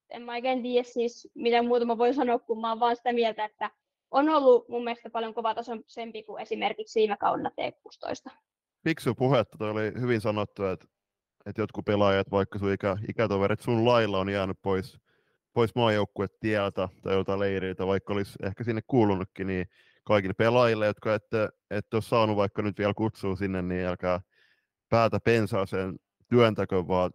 en mä oikein tiedä siis, mitä muuta mä voin sanoa, kun mä oon vaan sitä mieltä, että on ollut mun mielestä paljon kovatasoisempi kuin esimerkiksi viime kaudella T16. Fiksu puhetta, toi oli hyvin sanottu, että, että jotkut pelaajat, vaikka sun ikä, ikätoverit sun lailla on jäänyt pois, pois maajoukkuet tieltä tai joltain leiriltä, vaikka olisi ehkä sinne kuulunutkin, niin kaikille pelaajille, jotka ette, ette ole saanut vaikka nyt vielä kutsua sinne, niin älkää päätä pensaaseen työntäkö, vaan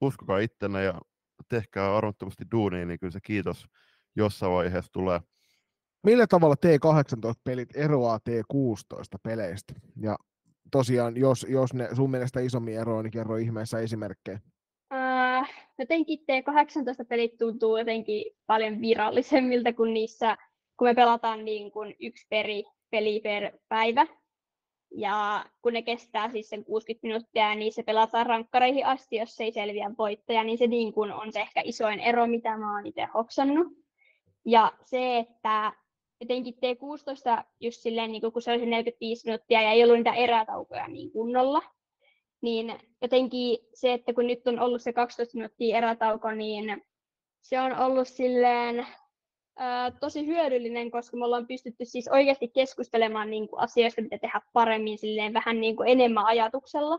uskokaa ittenne ja tehkää arvottomasti duunia, niin kyllä se kiitos jossain vaiheessa tulee. Millä tavalla T18-pelit eroaa T16-peleistä? Ja tosiaan, jos, jos ne sun mielestä isommin eroaa, niin kerro ihmeessä esimerkkejä. Uh, jotenkin T18-pelit tuntuu jotenkin paljon virallisemmilta kuin niissä, kun me pelataan niin kuin yksi peri, peli per päivä. Ja kun ne kestää siis sen 60 minuuttia, niin se pelataan rankkareihin asti, jos ei selviä voittaja, niin se niin kuin on se ehkä isoin ero, mitä mä oon itse hoksannut. Ja se, että jotenkin T16 just silleen, niin kun se oli 45 minuuttia ja ei ollut niitä erätaukoja niin kunnolla, niin jotenkin se, että kun nyt on ollut se 12 minuuttia erätauko, niin se on ollut silleen tosi hyödyllinen, koska me ollaan pystytty siis oikeasti keskustelemaan niin kuin asioista, mitä tehdä paremmin silleen vähän niin kuin enemmän ajatuksella,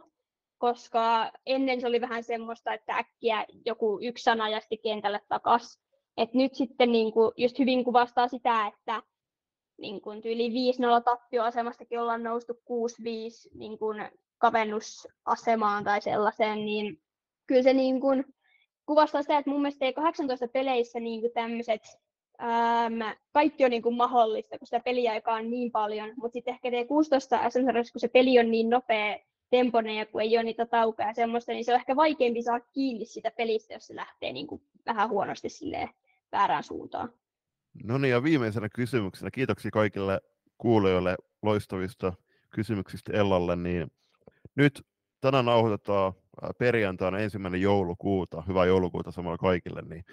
koska ennen se oli vähän semmoista, että äkkiä joku yksi sana jästi kentälle takaisin. Et nyt sitten niin kuin just hyvin kuvastaa sitä, että niin kuin tyyli 5-0 tappioasemastakin ollaan noustu 6-5 niin kuin kavennusasemaan tai sellaiseen, niin kyllä se niin kuin kuvastaa sitä, että mun mielestä 18 peleissä niin kuin tämmöiset äm, kaikki on niin kuin mahdollista, kun sitä peliaikaa on niin paljon, mutta sitten ehkä T16 SM kun se peli on niin nopea temponen ja kun ei ole niitä taukoja ja semmoista, niin se on ehkä vaikeampi saada kiinni sitä pelistä, jos se lähtee niin kuin vähän huonosti silleen väärään suuntaan. No niin, ja viimeisenä kysymyksenä, kiitoksia kaikille kuulijoille loistavista kysymyksistä Ellalle, niin nyt tänään nauhoitetaan perjantaina ensimmäinen joulukuuta, hyvää joulukuuta samalla kaikille, niin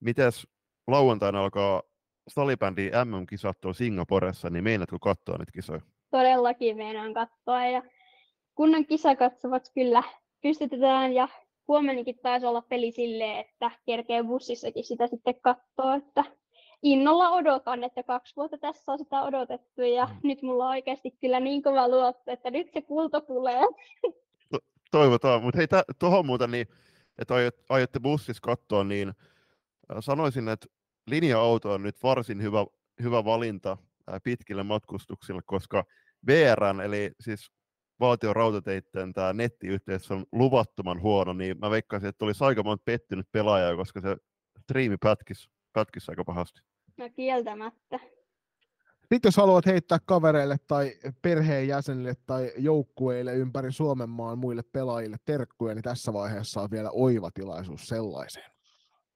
mites lauantaina alkaa salibändi MM-kisat tuolla Singaporessa, niin meinaatko katsoa niitä kisoja? Todellakin meinaan katsoa ja kunnan kisakatsovat kyllä pystytetään ja huomennakin taisi olla peli silleen, että kerkee bussissakin sitä sitten katsoa, että innolla odotan, että kaksi vuotta tässä on sitä odotettu ja mm. nyt mulla on oikeasti kyllä niin kova luotto, että nyt se kulta tulee. Toivotaan, mutta hei tuohon muuta, niin, että aiotte bussissa katsoa, niin sanoisin, että linja-auto on nyt varsin hyvä, hyvä valinta pitkille matkustuksille, koska VRN, eli siis valtion rautateitten tämä nettiyhteys on luvattoman huono, niin mä veikkaisin, että olisi aika monta pettynyt pelaajaa, koska se striimi pätkisi, pätkisi aika pahasti. No kieltämättä. Sitten jos haluat heittää kavereille tai perheenjäsenille tai joukkueille ympäri Suomen maan muille pelaajille terkkuja, niin tässä vaiheessa on vielä oiva tilaisuus sellaiseen.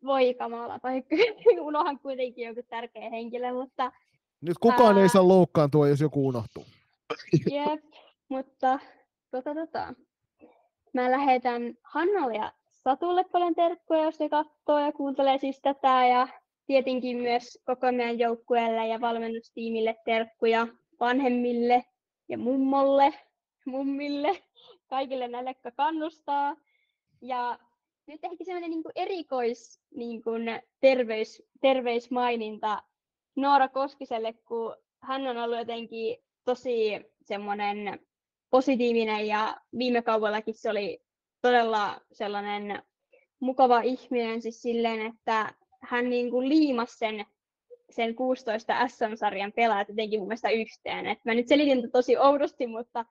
Voi kamala, tai unohan kuitenkin joku tärkeä henkilö, mutta... Nyt kukaan ää... ei saa loukkaantua, jos joku unohtuu. Jep, mutta tota, tota. mä lähetän Hannalle ja Satulle paljon terkkuja, jos se katsoo ja kuuntelee siis tätä. Ja tietenkin myös koko meidän joukkueelle ja valmennustiimille terkkuja vanhemmille ja mummolle, mummille, kaikille näille, jotka kannustaa. Ja nyt ehkä semmoinen niin erikois niin kuin terveys, terveysmaininta Noora Koskiselle, kun hän on ollut jotenkin tosi semmoinen positiivinen ja viime kaudellakin se oli todella sellainen mukava ihminen siis silleen, että hän niin kuin liimasi sen, sen 16 SM-sarjan pelaajat jotenkin mun mielestä yhteen. Et mä nyt selitin tosi oudosti, mutta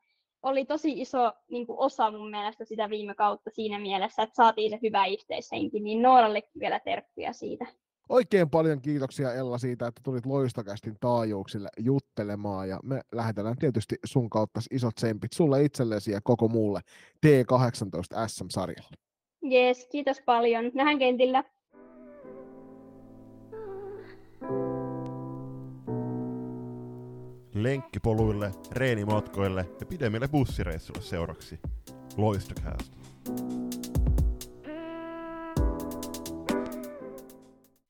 oli tosi iso niin kuin osa mun mielestä sitä viime kautta siinä mielessä, että saatiin se hyvä yhteishenki, niin Nooralle vielä terkkuja siitä. Oikein paljon kiitoksia Ella siitä, että tulit Loistokästin taajuuksille juttelemaan ja me lähetellään tietysti sun kautta isot sempit sulle itsellesi ja koko muulle T18 SM-sarjalle. Jees, kiitos paljon. Nähdään kentillä. Lenkkipoluille, reenimatkoille ja pidemmille bussireissuille seuraksi. Loistokäästä.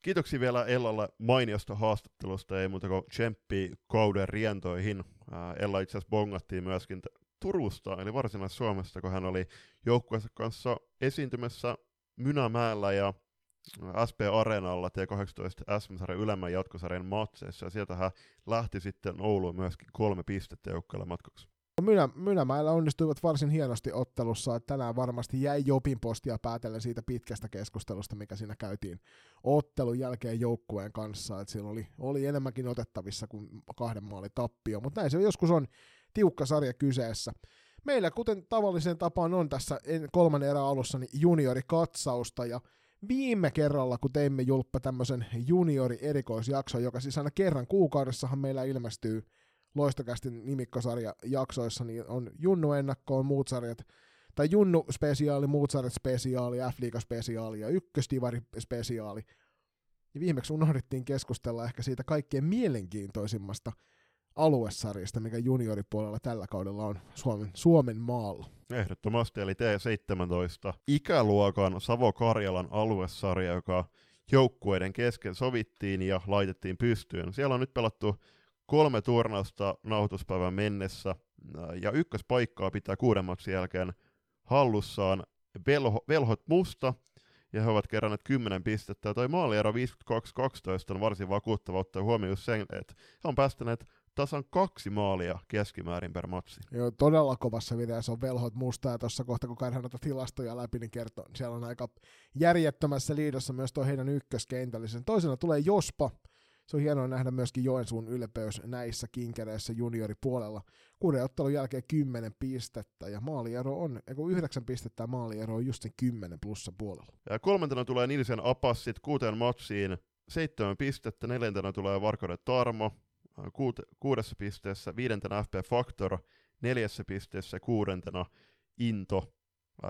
Kiitoksia vielä Ellalle mainiosta haastattelusta, ei muuta kuin tsemppi kauden rientoihin. Ella itse asiassa bongattiin myöskin Turusta, eli Varsinais-Suomesta, kun hän oli joukkueensa kanssa esiintymässä Mynämäellä ja SP Areenalla T18 SM-sarjan ylemmän jatkosarjan matseissa, ja sieltä hän lähti sitten Ouluun myöskin kolme pistettä joukkueelle matkaksi. Mynä, Mynämäellä onnistuivat varsin hienosti ottelussa, että tänään varmasti jäi Jopin postia päätellen siitä pitkästä keskustelusta, mikä siinä käytiin ottelun jälkeen joukkueen kanssa, että siellä oli, oli enemmänkin otettavissa kuin kahden maali tappio, mutta näin se joskus on. Tiukka sarja kyseessä. Meillä, kuten tavallisen tapaan on tässä kolmannen erän alussa, niin juniorikatsausta, ja viime kerralla, kun teimme Julppa tämmöisen juniori-erikoisjakson, joka siis aina kerran kuukaudessahan meillä ilmestyy Loistokästin nimikkosarja jaksoissa, niin on Junnu ennakkoon muut sarjat, tai Junnu spesiaali, muut sarjat spesiaali, F-liiga spesiaali ja ykköstivari spesiaali. Ja viimeksi unohdettiin keskustella ehkä siitä kaikkein mielenkiintoisimmasta aluesarjasta, mikä junioripuolella tällä kaudella on Suomen, Suomen maalla. Ehdottomasti, eli T17 ikäluokan Savo-Karjalan aluesarja, joka joukkueiden kesken sovittiin ja laitettiin pystyyn. Siellä on nyt pelattu kolme turnausta nauhoituspäivän mennessä, ja ykköspaikkaa pitää kuuden jälkeen hallussaan Velho, Velhot Musta, ja he ovat keränneet 10 pistettä. Toi maaliero 52-12 on varsin vakuuttava ottaa huomioon sen, että he on päästäneet tasan kaksi maalia keskimäärin per matsi. Joo, todella kovassa videossa on velhot musta, ja tuossa kohta kun käydään noita tilastoja läpi, niin kertoo, siellä on aika järjettömässä liidossa myös tuo heidän ykköskentällisen. Toisena tulee Jospa, se on hienoa nähdä myöskin Joensuun ylpeys näissä kinkereissä junioripuolella. Kuuden ottelun jälkeen 10 pistettä ja maaliero on, eikö 9 pistettä maaliero on just sen 10 plussa puolella. Ja kolmantena tulee Nilsen Apassit kuuteen matsiin, seitsemän pistettä, neljäntenä tulee Varkode Tarmo, kuute, kuudessa pisteessä, viidentenä FP Factor, neljässä pisteessä, kuudentena Into,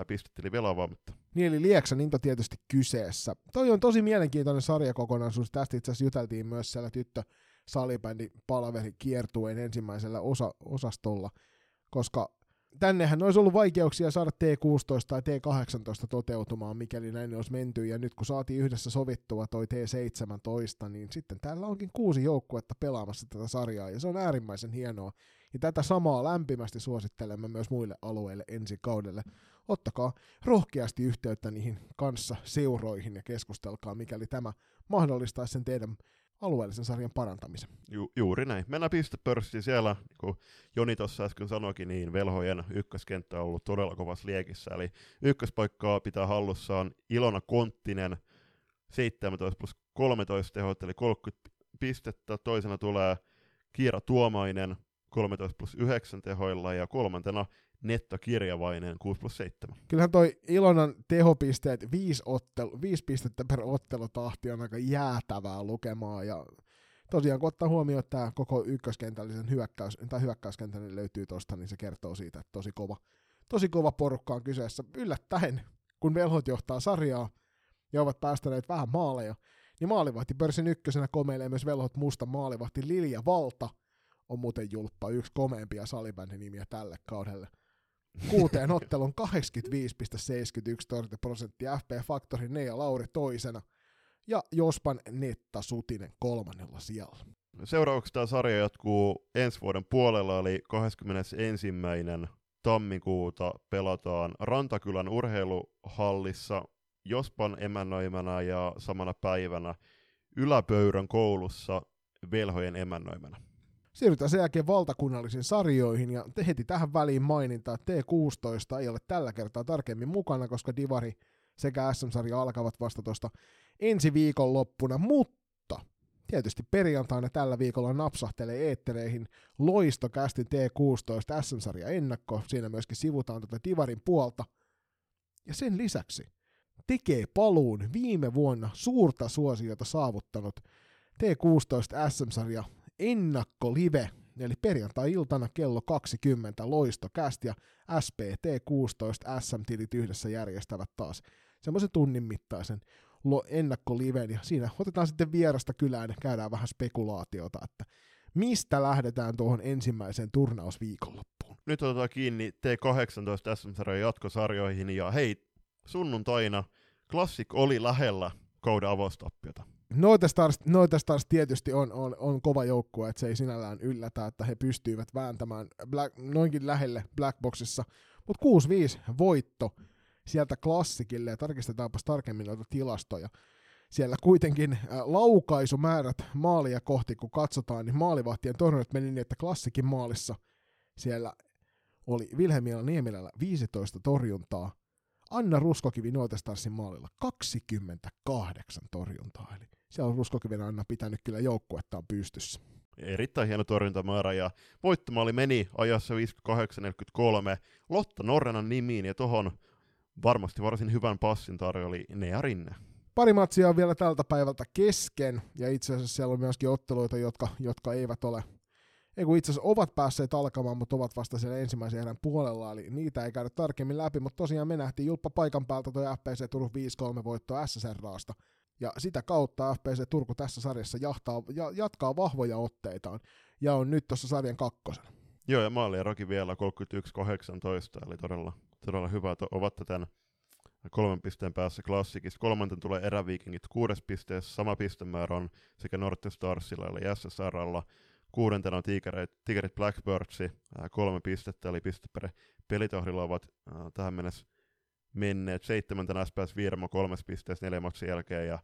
pistetteli velavaamatta. Niin, eli Lieksan into tietysti kyseessä. Toi on tosi mielenkiintoinen sarjakokonaisuus. Tästä itse asiassa juteltiin myös siellä tyttö salibändi palaveri kiertueen ensimmäisellä osa- osastolla, koska tännehän olisi ollut vaikeuksia saada T16 tai T18 toteutumaan, mikäli näin olisi menty, ja nyt kun saatiin yhdessä sovittua toi T17, niin sitten täällä onkin kuusi joukkuetta pelaamassa tätä sarjaa, ja se on äärimmäisen hienoa, ja tätä samaa lämpimästi suosittelemme myös muille alueille ensi kaudelle. Ottakaa rohkeasti yhteyttä niihin kanssa seuroihin ja keskustelkaa, mikäli tämä mahdollistaisi sen teidän alueellisen sarjan parantamisen. Ju, juuri näin. Mennään pistepörssiin siellä, niin kuin Joni tuossa äsken sanoikin, niin velhojen ykköskenttä on ollut todella kovassa liekissä. Eli ykköspaikkaa pitää hallussaan Ilona Konttinen, 17 plus 13 tehot, eli 30 pistettä. Toisena tulee Kiira Tuomainen, 13 plus 9 tehoilla, ja kolmantena Netta Kirjavainen 6 plus 7. Kyllähän toi Ilonan tehopisteet, 5, ottelu, 5 pistettä per ottelutahti on aika jäätävää lukemaa, ja tosiaan kun ottaa huomioon, että tämä koko ykköskentällisen hyökkäys, tai hyökkäyskentän löytyy tosta, niin se kertoo siitä, että tosi kova, tosi kova porukka on kyseessä. Yllättäen, kun velhot johtaa sarjaa ja ovat päästäneet vähän maaleja, niin maalivahti pörssin ykkösenä komeilee myös velhot musta maalivahti Lilja Valta, on muuten julppa yksi komeimpia salibändin nimiä tälle kaudelle kuuteen ottelun 85,71 torjuntaprosenttia, FP Factory Nea Lauri toisena ja Jospan Netta Sutinen kolmannella sijalla. Seuraavaksi tämä sarja jatkuu ensi vuoden puolella, eli 21. tammikuuta pelataan Rantakylän urheiluhallissa Jospan emännöimänä ja samana päivänä Yläpöyrän koulussa velhojen emännöimänä. Siirrytään sen jälkeen valtakunnallisiin sarjoihin ja heti tähän väliin maininta, että T16 ei ole tällä kertaa tarkemmin mukana, koska Divari sekä SM-sarja alkavat vasta tuosta ensi viikon loppuna, mutta tietysti perjantaina tällä viikolla napsahtelee eettereihin loistokästin T16 SM-sarja ennakko, siinä myöskin sivutaan tätä Divarin puolta. Ja sen lisäksi tekee paluun viime vuonna suurta suosiota saavuttanut T16 SM-sarja ennakkolive, eli perjantai-iltana kello 20 loistokäst ja SPT 16 SM-tilit yhdessä järjestävät taas semmoisen tunnin mittaisen ennakkoliven, ja siinä otetaan sitten vierasta kylään ja käydään vähän spekulaatiota, että mistä lähdetään tuohon ensimmäiseen turnausviikonloppuun. Nyt otetaan kiinni T18 SM-sarjan jatkosarjoihin, ja hei, sunnuntaina Classic oli lähellä kauden avostappiota. Noita Stars, Noita Stars tietysti on, on, on kova joukkue, että se ei sinällään yllätä, että he pystyivät vääntämään Black, noinkin lähelle Blackboxissa. Mutta 6-5 voitto sieltä klassikille, ja tarkistetaanpa tarkemmin noita tilastoja. Siellä kuitenkin laukaisumäärät maalia kohti, kun katsotaan, niin maalivahtien torjunnat meni niin, että klassikin maalissa siellä oli Vilhelmilla Niemilällä 15 torjuntaa, Anna Ruskokivi Nootestarsin maalilla 28 torjuntaa, eli siellä on Ruskokiven Anna pitänyt kyllä joukkuettaan pystyssä. Erittäin hieno torjuntamäärä ja voittomaali meni ajassa 58-43 Lotta Norrenan nimiin ja tuohon varmasti varsin hyvän passin tarjoli Nea Rinne. Pari matsia on vielä tältä päivältä kesken ja itse asiassa siellä on myöskin otteluita, jotka, jotka eivät ole ei kun itse asiassa ovat päässeet alkamaan, mutta ovat vasta siellä ensimmäisen erän puolella, eli niitä ei käydä tarkemmin läpi, mutta tosiaan me nähtiin Julppa paikan päältä tuo FPC Turun 5-3 voitto SSRaasta, ja sitä kautta FPC Turku tässä sarjassa jahtaa, ja, jatkaa vahvoja otteitaan, ja on nyt tuossa sarjan kakkosen. Joo, ja maali Roki vielä 31-18, eli todella, todella hyvä, että ovat tämän kolmen pisteen päässä klassikista. Kolmanten tulee eräviikingit kuudes pisteessä, sama pistemäärä on sekä Norte Starsilla eli SSRlla, Kuudentena on Tigerit, Blackbirdsi, kolme pistettä, eli piste per pelitohdilla ovat äh, tähän mennessä menneet. Seitsemäntenä SPS Virmo kolmes pisteessä neljä matsin jälkeen, ja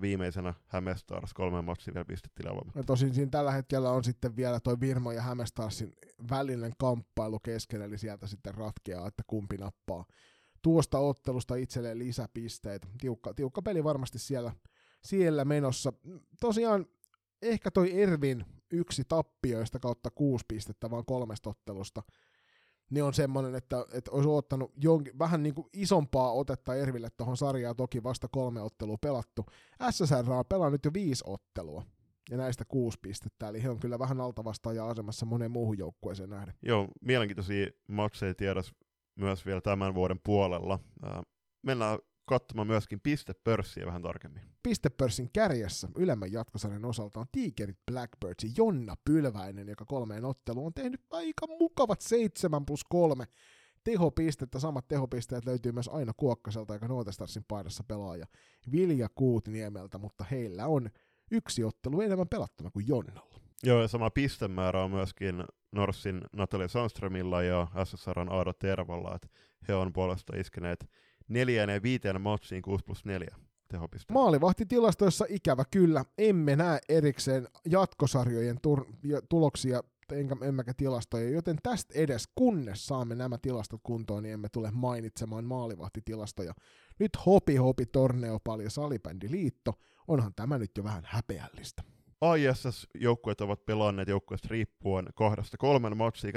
viimeisenä Hämestars kolme matsia vielä pistettiin Ja tosin siinä tällä hetkellä on sitten vielä toi Virmo ja Hämestarsin välinen kamppailu kesken, eli sieltä sitten ratkeaa, että kumpi nappaa tuosta ottelusta itselleen lisäpisteitä. Tiukka, tiukka peli varmasti siellä, siellä menossa. Tosiaan ehkä toi Ervin yksi tappioista kautta kuusi pistettä vaan kolmesta ottelusta, niin on semmoinen, että, että olisi ottanut jonkin, vähän niin kuin isompaa otetta Erville tuohon sarjaan, toki vasta kolme ottelua pelattu. SSR on pelannut jo viisi ottelua, ja näistä kuusi pistettä, eli he on kyllä vähän altavastaaja asemassa moneen muuhun joukkueeseen nähden. Joo, mielenkiintoisia matseja tiedossa myös vielä tämän vuoden puolella. mennään katsomaan myöskin pistepörssiä vähän tarkemmin. Pistepörssin kärjessä ylemmän jatkosarjan osalta on Tigerit Blackbirds ja Jonna Pylväinen, joka kolmeen otteluun on tehnyt aika mukavat 7 plus 3 tehopistettä. Samat tehopisteet löytyy myös aina Kuokkaselta, joka Nootestarsin paidassa pelaaja Vilja Kuutniemeltä, mutta heillä on yksi ottelu enemmän pelattuna kuin Jonnalla. Joo, ja sama pistemäärä on myöskin Norsin Natalia Sandströmillä ja SSRn Aado Tervalla, että he on puolesta iskeneet neljään ja viiteen matsiin 6 plus 4. tehopistettä. Maalivahtitilastoissa ikävä kyllä emme näe erikseen jatkosarjojen tur- tuloksia enkä, emmekä tilastoja, joten tästä edes kunnes saamme nämä tilastot kuntoon, niin emme tule mainitsemaan maalivahtitilastoja. Nyt hopi hopi Torneopal ja Salibändiliitto, onhan tämä nyt jo vähän häpeällistä. ISS-joukkueet ovat pelanneet joukkueesta riippuen kahdesta kolmen matsia.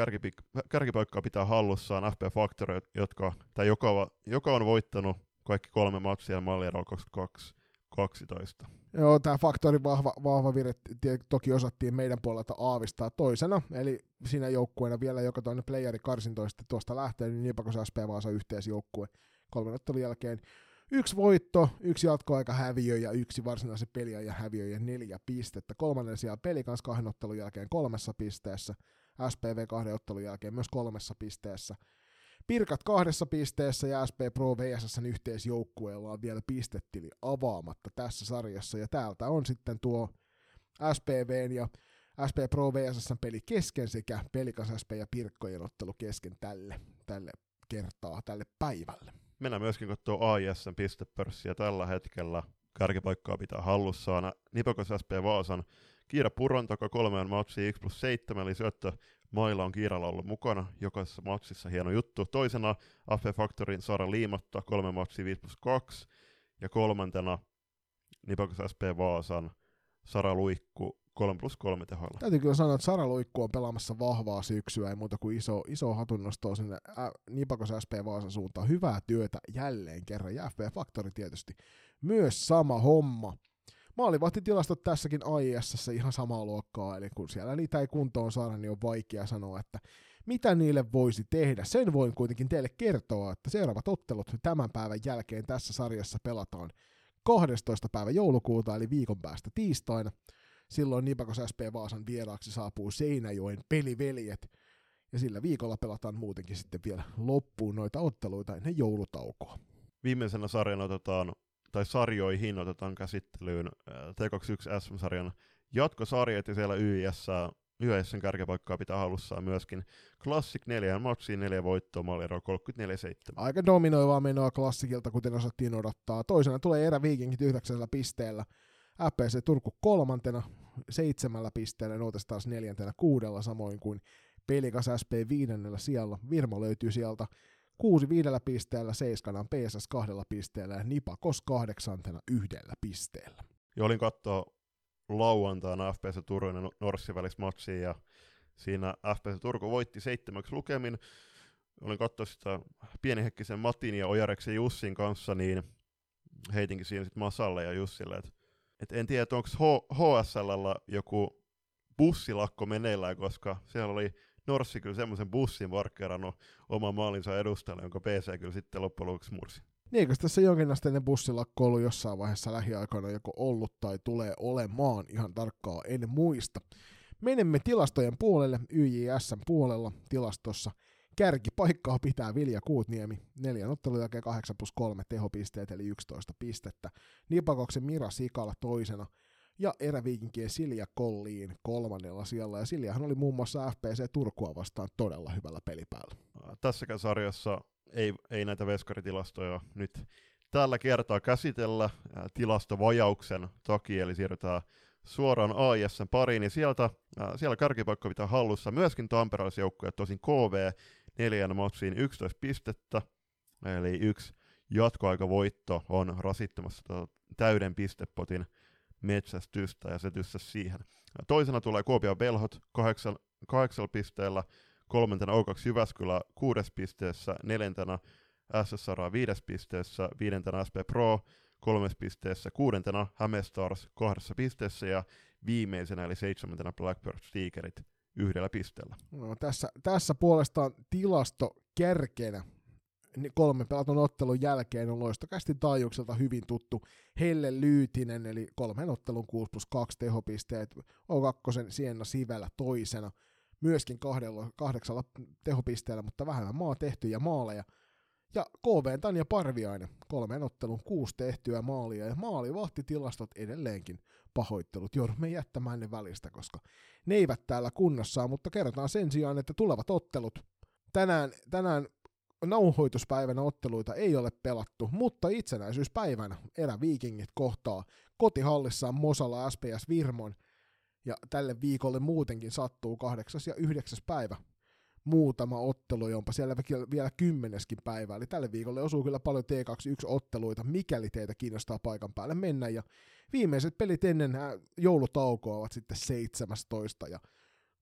Kärkipaikkaa pitää hallussaan FP Factory, jotka, tai joka, joka on voittanut kaikki kolme matsia malliero 22 12. Joo, tämä faktorin vahva, vahva vire toki osattiin meidän puolelta aavistaa toisena, eli siinä joukkueena vielä joka toinen playeri karsintoista tuosta lähtee, niin Nipakos SP Vaasa yhteisjoukkue kolmen ottelun jälkeen. Yksi voitto, yksi jatkoaika häviö ja yksi varsinaisen ja häviö ja neljä pistettä. Kolmannen sijaan peli kanssa kahden ottelun jälkeen kolmessa pisteessä. SPV kahden ottelun jälkeen myös kolmessa pisteessä. Pirkat kahdessa pisteessä ja SP Pro VSSn yhteisjoukkueella on vielä pistetili avaamatta tässä sarjassa. Ja täältä on sitten tuo SPVn ja SP Pro VSSn peli kesken sekä Pelikas SP ja Pirkkojen ottelu kesken tälle, tälle kertaa, tälle päivälle. Mennään myöskin katsoa AISn pistepörssiä tällä hetkellä. Kärkipaikkaa pitää hallussaan. Nipokos SP Vaasan Kiira Puron taka kolmeen matsiin X plus 7, eli syöttö Mailla on Kiiralla ollut mukana jokaisessa matsissa, hieno juttu. Toisena AF Factorin Sara Liimatta, kolme matsia 5 plus 2. Ja kolmantena Nipakos SP Vaasan Sara Luikku 3 plus 3 tehoilla. Täytyy kyllä sanoa, että Sara Luikku on pelaamassa vahvaa syksyä, ei muuta kuin iso, iso hatunnostoa sinne ä, Nipakos SP Vaasan suuntaan. Hyvää työtä jälleen kerran, ja FP Factory tietysti myös sama homma. Maalivahtitilastot tässäkin AIS ihan samaa luokkaa, eli kun siellä niitä ei kuntoon saada, niin on vaikea sanoa, että mitä niille voisi tehdä. Sen voin kuitenkin teille kertoa, että seuraavat ottelut tämän päivän jälkeen tässä sarjassa pelataan 12. päivä joulukuuta, eli viikon päästä tiistaina. Silloin Nipakos SP Vaasan vieraaksi saapuu Seinäjoen peliveljet, ja sillä viikolla pelataan muutenkin sitten vielä loppuun noita otteluita ennen joulutaukoa. Viimeisenä sarjana otetaan tai sarjoihin otetaan käsittelyyn äh, T21 SM-sarjan jatkosarjat ja siellä YIS, YISn kärkipaikkaa pitää halussaan myöskin Classic 4 matsiin 4 voittoa, maaliero 34-7. Aika dominoivaa menoa klassikilta, kuten osattiin odottaa. Toisena tulee erä Vikingit yhdeksällä pisteellä. FPC Turku kolmantena seitsemällä pisteellä, Noutes taas neljäntenä kuudella, samoin kuin Pelikas SP viidennellä sijalla. Virmo löytyy sieltä kuusi viidellä pisteellä, seiskana PSS kahdella pisteellä ja Nipakos kahdeksantena yhdellä pisteellä. Ja olin katsoa lauantaina FPC Turun ja Norssin välistä matsia ja siinä FPC Turku voitti seitsemäksi lukemin. Olin katsoa sitä pienihekkisen Matin ja Ojareksen Jussin kanssa, niin heitinkin siinä sitten Masalle ja Jussille, että et en tiedä, onko HSLllä joku bussilakko meneillään, koska siellä oli Norssi kyllä semmoisen bussin markkerannut oman maalinsa edustajalle, jonka PC kyllä sitten loppujen lopuksi mursi. Niin, eikö tässä jonkinasteinen bussilakko ollut jossain vaiheessa lähiaikoina joko ollut tai tulee olemaan, ihan tarkkaa en muista. Menemme tilastojen puolelle, YJSn puolella tilastossa. Kärkipaikkaa pitää Vilja Kuutniemi, neljän ottelun jälkeen 8 plus 3 tehopisteet eli 11 pistettä. Nipakoksen Mira Sikala toisena, ja eräviikinkien Silja Kolliin kolmannella sijalla, ja Siljahan oli muun muassa FPC Turkua vastaan todella hyvällä pelipäällä. Tässäkään sarjassa ei, ei näitä veskaritilastoja nyt tällä kertaa käsitellä tilastovajauksen takia, eli siirrytään suoraan AISn pariin, niin sieltä, siellä kärkipaikka pitää hallussa myöskin tamperalaisjoukkoja, tosin KV neljän matsiin 11 pistettä, eli yksi jatkoaikavoitto on rasittamassa täyden pistepotin metsästystä ja se tyssäsi siihen. Toisena tulee Kuopio Belhot kahdeksalla, kahdeksalla pisteellä, kolmantena O2 Jyväskylä kuudes pisteessä, neljäntenä SSR viides pisteessä, viidentenä SP Pro kolmes pisteessä, kuudentena Hämestars kahdessa pisteessä ja viimeisenä eli seitsemäntenä Blackbird Tigerit yhdellä pisteellä. No, tässä, tässä puolestaan tilasto kärkenä kolmen pelatun ottelun jälkeen on loistokästi taajuukselta hyvin tuttu Helle Lyytinen, eli kolmen ottelun 6 plus 2 tehopisteet, O2 Sienna Sivellä toisena, myöskin kahdella, kahdeksalla tehopisteellä, mutta vähemmän maa tehtyjä maaleja. Ja KV Tanja Parviainen, kolmen ottelun kuusi tehtyä maalia, ja maalivahtitilastot edelleenkin pahoittelut. Joudumme jättämään ne välistä, koska ne eivät täällä kunnossa mutta kerrotaan sen sijaan, että tulevat ottelut tänään, tänään nauhoituspäivänä otteluita ei ole pelattu, mutta itsenäisyyspäivänä eräviikingit kohtaa kotihallissaan Mosala SPS Virmon, ja tälle viikolle muutenkin sattuu 8. ja 9. päivä muutama ottelu, jonpa siellä vielä kymmeneskin päivä. Eli tälle viikolle osuu kyllä paljon T21-otteluita, mikäli teitä kiinnostaa paikan päälle mennä. Ja viimeiset pelit ennen joulutaukoa ovat sitten 17 ja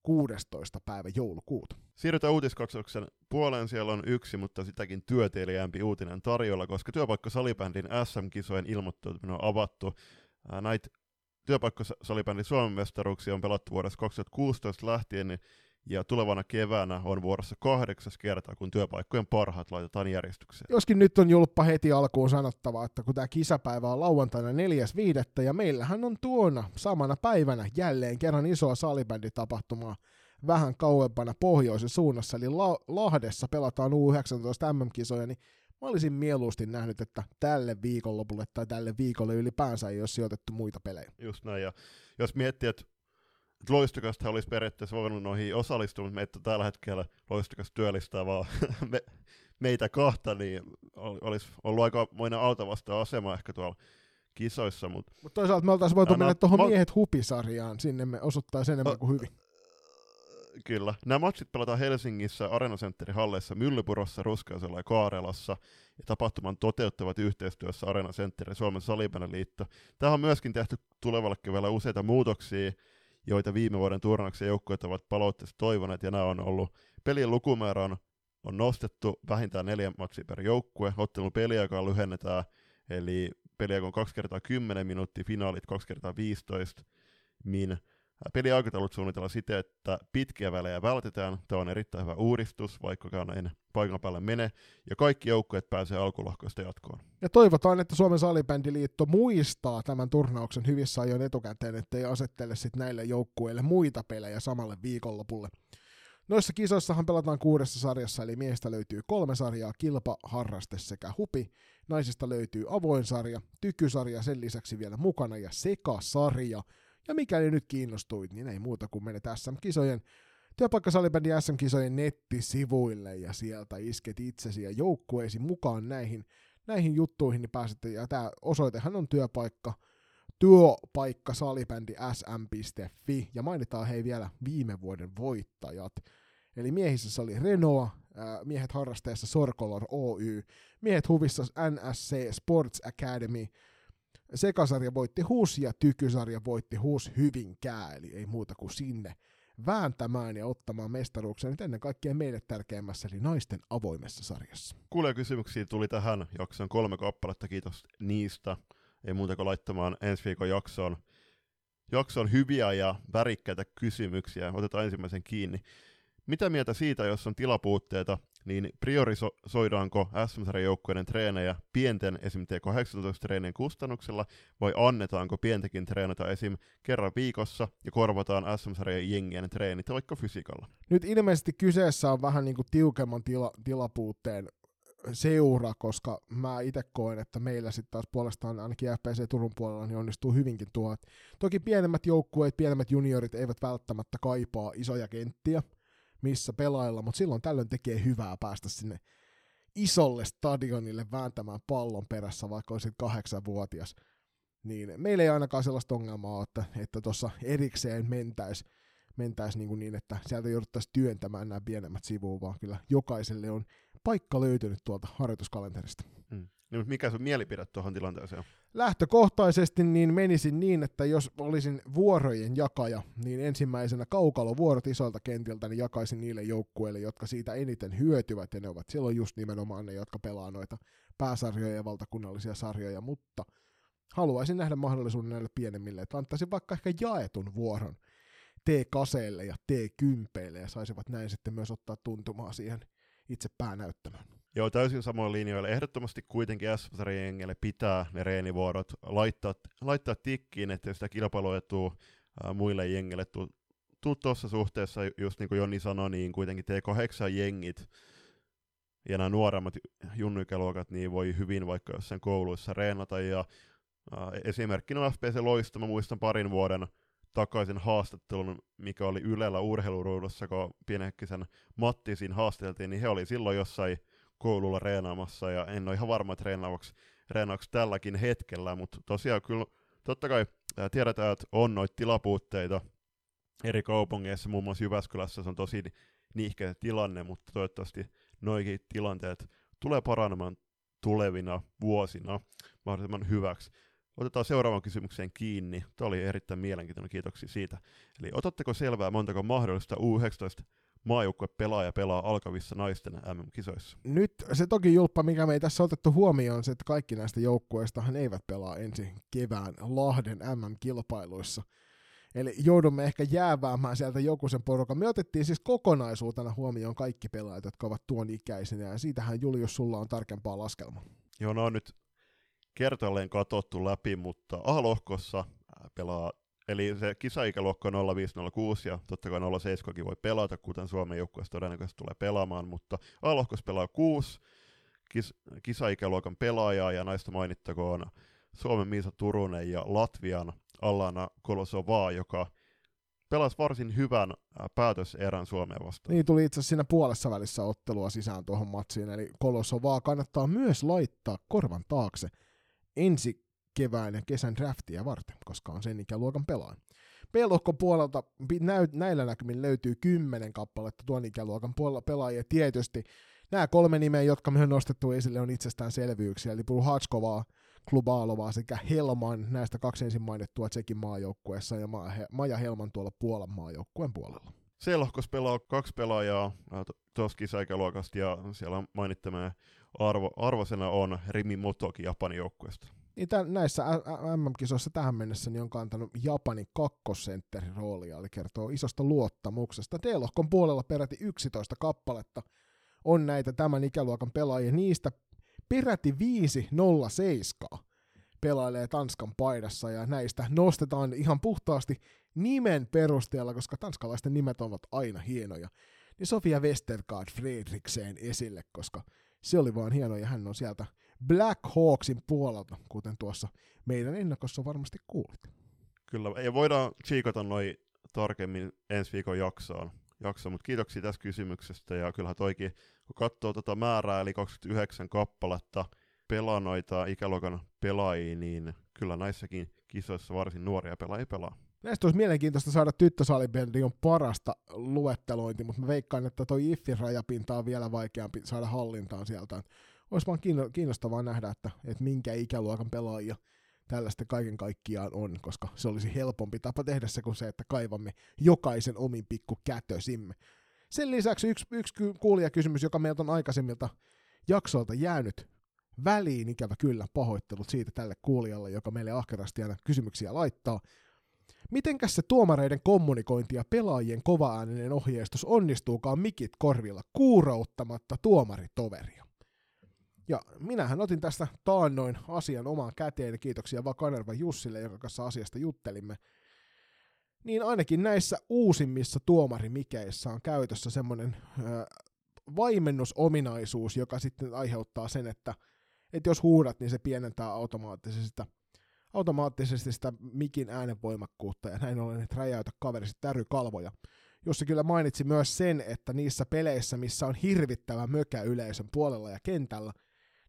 16. päivä joulukuuta. Siirrytään uutiskatsoksen puoleen. Siellä on yksi, mutta sitäkin työtelijämpi uutinen tarjolla, koska työpaikka salibändin SM-kisojen ilmoittautuminen on avattu. Näitä työpaikka salibändin Suomen mestaruuksia on pelattu vuodesta 2016 lähtien, niin ja tulevana keväänä on vuorossa kahdeksas kerta, kun työpaikkojen parhaat laitetaan järjestykseen. Joskin nyt on julppa heti alkuun sanottava, että kun tämä kisapäivä on lauantaina 4.5. ja meillähän on tuona samana päivänä jälleen kerran isoa salibänditapahtumaa vähän kauempana pohjoisen suunnassa, eli La- Lahdessa pelataan U19 MM-kisoja, niin mä olisin mieluusti nähnyt, että tälle viikonlopulle tai tälle viikolle ylipäänsä ei ole sijoitettu muita pelejä. Just näin, ja jos miettii, että että loistokasta olisi periaatteessa voinut noihin osallistua, mutta meitä tällä hetkellä loistokas työllistää vaan me, meitä kahta, niin olisi ollut aika moinen altavasta asema ehkä tuolla kisoissa. Mutta Mut toisaalta me oltaisiin voitu mennä tuohon ma- miehet hupisarjaan, sinne me osoittaisi enemmän kuin hyvin. Kyllä. Nämä matsit pelataan Helsingissä, Areenacenterin halleissa, Myllypurossa, Ruskaisella ja Kaarelassa. Ja tapahtuman toteuttavat yhteistyössä Areenacenterin ja Suomen Salibändiliitto. Tähän on myöskin tehty tulevalle keväällä useita muutoksia joita viime vuoden turnauksen joukkueet ovat palautteessa toivoneet, ja nämä on ollut, pelien lukumäärä on, on nostettu vähintään neljä matsia per joukkue, ottelun peliaikaa lyhennetään, eli peliaika on 2 kertaa 10 minuuttia, finaalit 2 kertaa 15 min. Peliaikataulut suunnitellaan siten, että pitkiä välejä vältetään. Tämä on erittäin hyvä uudistus, vaikkakaan en paikan päälle mene. Ja kaikki joukkueet pääsee alkulohkoista jatkoon. Ja toivotaan, että Suomen salibändiliitto muistaa tämän turnauksen hyvissä ajoin etukäteen, ettei asettele sit näille joukkueille muita pelejä samalle viikonlopulle. Noissa kisoissahan pelataan kuudessa sarjassa, eli miehistä löytyy kolme sarjaa, kilpa, harraste sekä hupi. Naisista löytyy avoin sarja, tykysarja sen lisäksi vielä mukana ja sekasarja. Ja mikäli nyt kiinnostuit, niin ei muuta kuin menet SM-kisojen työpaikkasalibändin SM-kisojen nettisivuille ja sieltä isket itsesi ja joukkueesi mukaan näihin, näihin juttuihin, niin pääsette, ja tämä osoitehan on työpaikka, työpaikka salibändi sm.fi, ja mainitaan hei vielä viime vuoden voittajat. Eli miehissä oli Renault, miehet harrasteessa Sorkolor Oy, miehet huvissa NSC Sports Academy, sekasarja voitti HUS ja tykysarja voitti HUS Hyvinkää, eli ei muuta kuin sinne vääntämään ja ottamaan mestaruuksia nyt ennen kaikkea meille tärkeimmässä, eli naisten avoimessa sarjassa. Kuulee kysymyksiä tuli tähän jaksoon kolme kappaletta, kiitos niistä. Ei muuta kuin laittamaan ensi viikon jaksoon, jaksoon hyviä ja värikkäitä kysymyksiä. Otetaan ensimmäisen kiinni. Mitä mieltä siitä, jos on tilapuutteita, niin priorisoidaanko SM joukkueiden treenejä pienten esim. T18-treenien kustannuksella vai annetaanko pientäkin treenata esim. kerran viikossa ja korvataan SM jengien treenit vaikka fysiikalla? Nyt ilmeisesti kyseessä on vähän niin kuin tiukemman tila, tilapuutteen seura, koska mä itse koen, että meillä sitten taas puolestaan ainakin FPC Turun puolella niin onnistuu hyvinkin tuo. Toki pienemmät joukkueet, pienemmät juniorit eivät välttämättä kaipaa isoja kenttiä, missä pelailla, mutta silloin tällöin tekee hyvää päästä sinne isolle stadionille vääntämään pallon perässä, vaikka olisit kahdeksanvuotias. Niin meillä ei ainakaan sellaista ongelmaa ole, että tuossa erikseen mentäisi mentäis niin, niin, että sieltä jouduttaisiin työntämään nämä pienemmät sivuun, vaan kyllä jokaiselle on paikka löytynyt tuolta harjoituskalenterista. Hmm. Niin, mikä sun mielipide tuohon tilanteeseen on? Lähtökohtaisesti niin menisin niin, että jos olisin vuorojen jakaja, niin ensimmäisenä kaukalovuorot isolta kentiltä niin jakaisin niille joukkueille, jotka siitä eniten hyötyvät, ja ne ovat silloin just nimenomaan ne, jotka pelaa noita pääsarjoja ja valtakunnallisia sarjoja, mutta haluaisin nähdä mahdollisuuden näille pienemmille, että antaisin vaikka ehkä jaetun vuoron T-kaseille ja T-kympeille, ja saisivat näin sitten myös ottaa tuntumaa siihen itse päänäyttämään. Joo, täysin samoin linjoilla. Ehdottomasti kuitenkin s pitää ne reenivuorot laittaa, laittaa tikkiin, ettei sitä kilpailuetua muille jengille tuu, tuossa suhteessa, just niin kuin Jonni sanoi, niin kuitenkin T8-jengit ja nämä nuoremmat junnuikäluokat niin voi hyvin vaikka jossain kouluissa reenata. Ja, esimerkkinä on FPC Loista, mä muistan parin vuoden takaisin haastattelun, mikä oli Ylellä urheiluruudussa, kun pienehkisen Matti siinä haasteltiin, niin he oli silloin jossain koululla reenaamassa, ja en ole ihan varma, että reenaavaksi, reenaavaksi tälläkin hetkellä, mutta tosiaan kyllä totta kai tiedetään, että on noita tilapuutteita eri kaupungeissa, muun muassa Jyväskylässä se on tosi niihkeä tilanne, mutta toivottavasti noikin tilanteet tulee paranemaan tulevina vuosina mahdollisimman hyväksi. Otetaan seuraavan kysymykseen kiinni. Tämä oli erittäin mielenkiintoinen, kiitoksia siitä. Eli otatteko selvää, montako mahdollista U19 maajoukkue pelaaja pelaa alkavissa naisten MM-kisoissa? Nyt se toki julppa, mikä me ei tässä otettu huomioon, on se, että kaikki näistä joukkueista eivät pelaa ensi kevään Lahden MM-kilpailuissa. Eli joudumme ehkä jääväämään sieltä joku sen porukan. Me otettiin siis kokonaisuutena huomioon kaikki pelaajat, jotka ovat tuon ikäisinä, ja siitähän Julius, sulla on tarkempaa laskelmaa. Joo, no on nyt kertalleen katsottu läpi, mutta A-lohkossa pelaa, eli se kisaikäluokka on 0506 ja totta kai 07 voi pelata, kuten Suomen joukkueessa todennäköisesti tulee pelaamaan, mutta A-lohkossa pelaa kuusi kis, kisaikäluokan pelaajaa ja näistä mainittakoon Suomen Miisa Turunen ja Latvian Allana Kolosovaa, joka pelasi varsin hyvän päätöserän Suomeen vastaan. Niin, tuli itse asiassa siinä puolessa välissä ottelua sisään tuohon matsiin, eli Kolosovaa kannattaa myös laittaa korvan taakse ensi kevään ja kesän draftia varten, koska on sen ikäluokan pelaaja. B-lohkon puolelta näillä näkymin löytyy kymmenen kappaletta tuon ikäluokan puolella pelaajia. Tietysti nämä kolme nimeä, jotka me on nostettu esille, on itsestäänselvyyksiä, eli Hatschkovaa, Klubalovaa sekä Helman, näistä kaksi ensin mainittua Tsekin maajoukkueessa ja Maja Helman tuolla Puolan maajoukkueen puolella. C-lohkossa pelaa kaksi pelaajaa tuossa kisaikäluokasta ja siellä on mainittamaan arvo, arvosena on Rimi Motoki Japanin joukkueesta. Niin tämän, näissä MM-kisoissa tähän mennessä niin on kantanut Japanin kakkosentterin roolia, eli kertoo isosta luottamuksesta. D-lohkon puolella peräti 11 kappaletta on näitä tämän ikäluokan pelaajia. Niistä peräti 5-0-7 pelailee Tanskan paidassa, ja näistä nostetaan ihan puhtaasti nimen perusteella, koska tanskalaisten nimet ovat aina hienoja. Niin Sofia Westergaard Fredrikseen esille, koska se oli vaan hieno, ja hän on sieltä Black Hawksin puolelta, kuten tuossa meidän ennakossa varmasti kuulit. Kyllä, ja voidaan tsiikata noin tarkemmin ensi viikon jaksoon, jaksoon mutta kiitoksia tästä kysymyksestä, ja kyllähän toikin, kun katsoo tuota määrää, eli 29 kappaletta pelaa noita ikäluokan pelaajia, niin kyllä näissäkin kisoissa varsin nuoria pelaajia pelaa. Näistä olisi mielenkiintoista saada on parasta luettelointi, mutta mä veikkaan, että toi Iffin rajapinta on vielä vaikeampi saada hallintaan sieltä. Olisi vaan kiinnostavaa nähdä, että, että minkä ikäluokan pelaajia tällaista kaiken kaikkiaan on, koska se olisi helpompi tapa tehdä se kuin se, että kaivamme jokaisen omin pikku kätösimme. Sen lisäksi yksi, yksi kuulijakysymys, joka meiltä on aikaisemmilta jaksoilta jäänyt väliin, ikävä kyllä, pahoittelut siitä tälle kuulijalle, joka meille ahkerasti aina kysymyksiä laittaa. Mitenkäs se tuomareiden kommunikointi ja pelaajien kovaääninen ohjeistus onnistuukaan mikit korvilla kuurouttamatta tuomaritoveria? Ja minähän otin tästä taannoin asian omaan käteen, kiitoksia vaan Kanerva Jussille, jonka kanssa asiasta juttelimme. Niin ainakin näissä uusimmissa tuomarimikeissä on käytössä semmoinen vaimennusominaisuus, joka sitten aiheuttaa sen, että, että jos huudat, niin se pienentää automaattisesti sitä automaattisesti sitä mikin äänenvoimakkuutta ja näin ollen, että räjäytä kaverisi tärykalvoja. Jossa kyllä mainitsi myös sen, että niissä peleissä, missä on hirvittävä mökä yleisön puolella ja kentällä,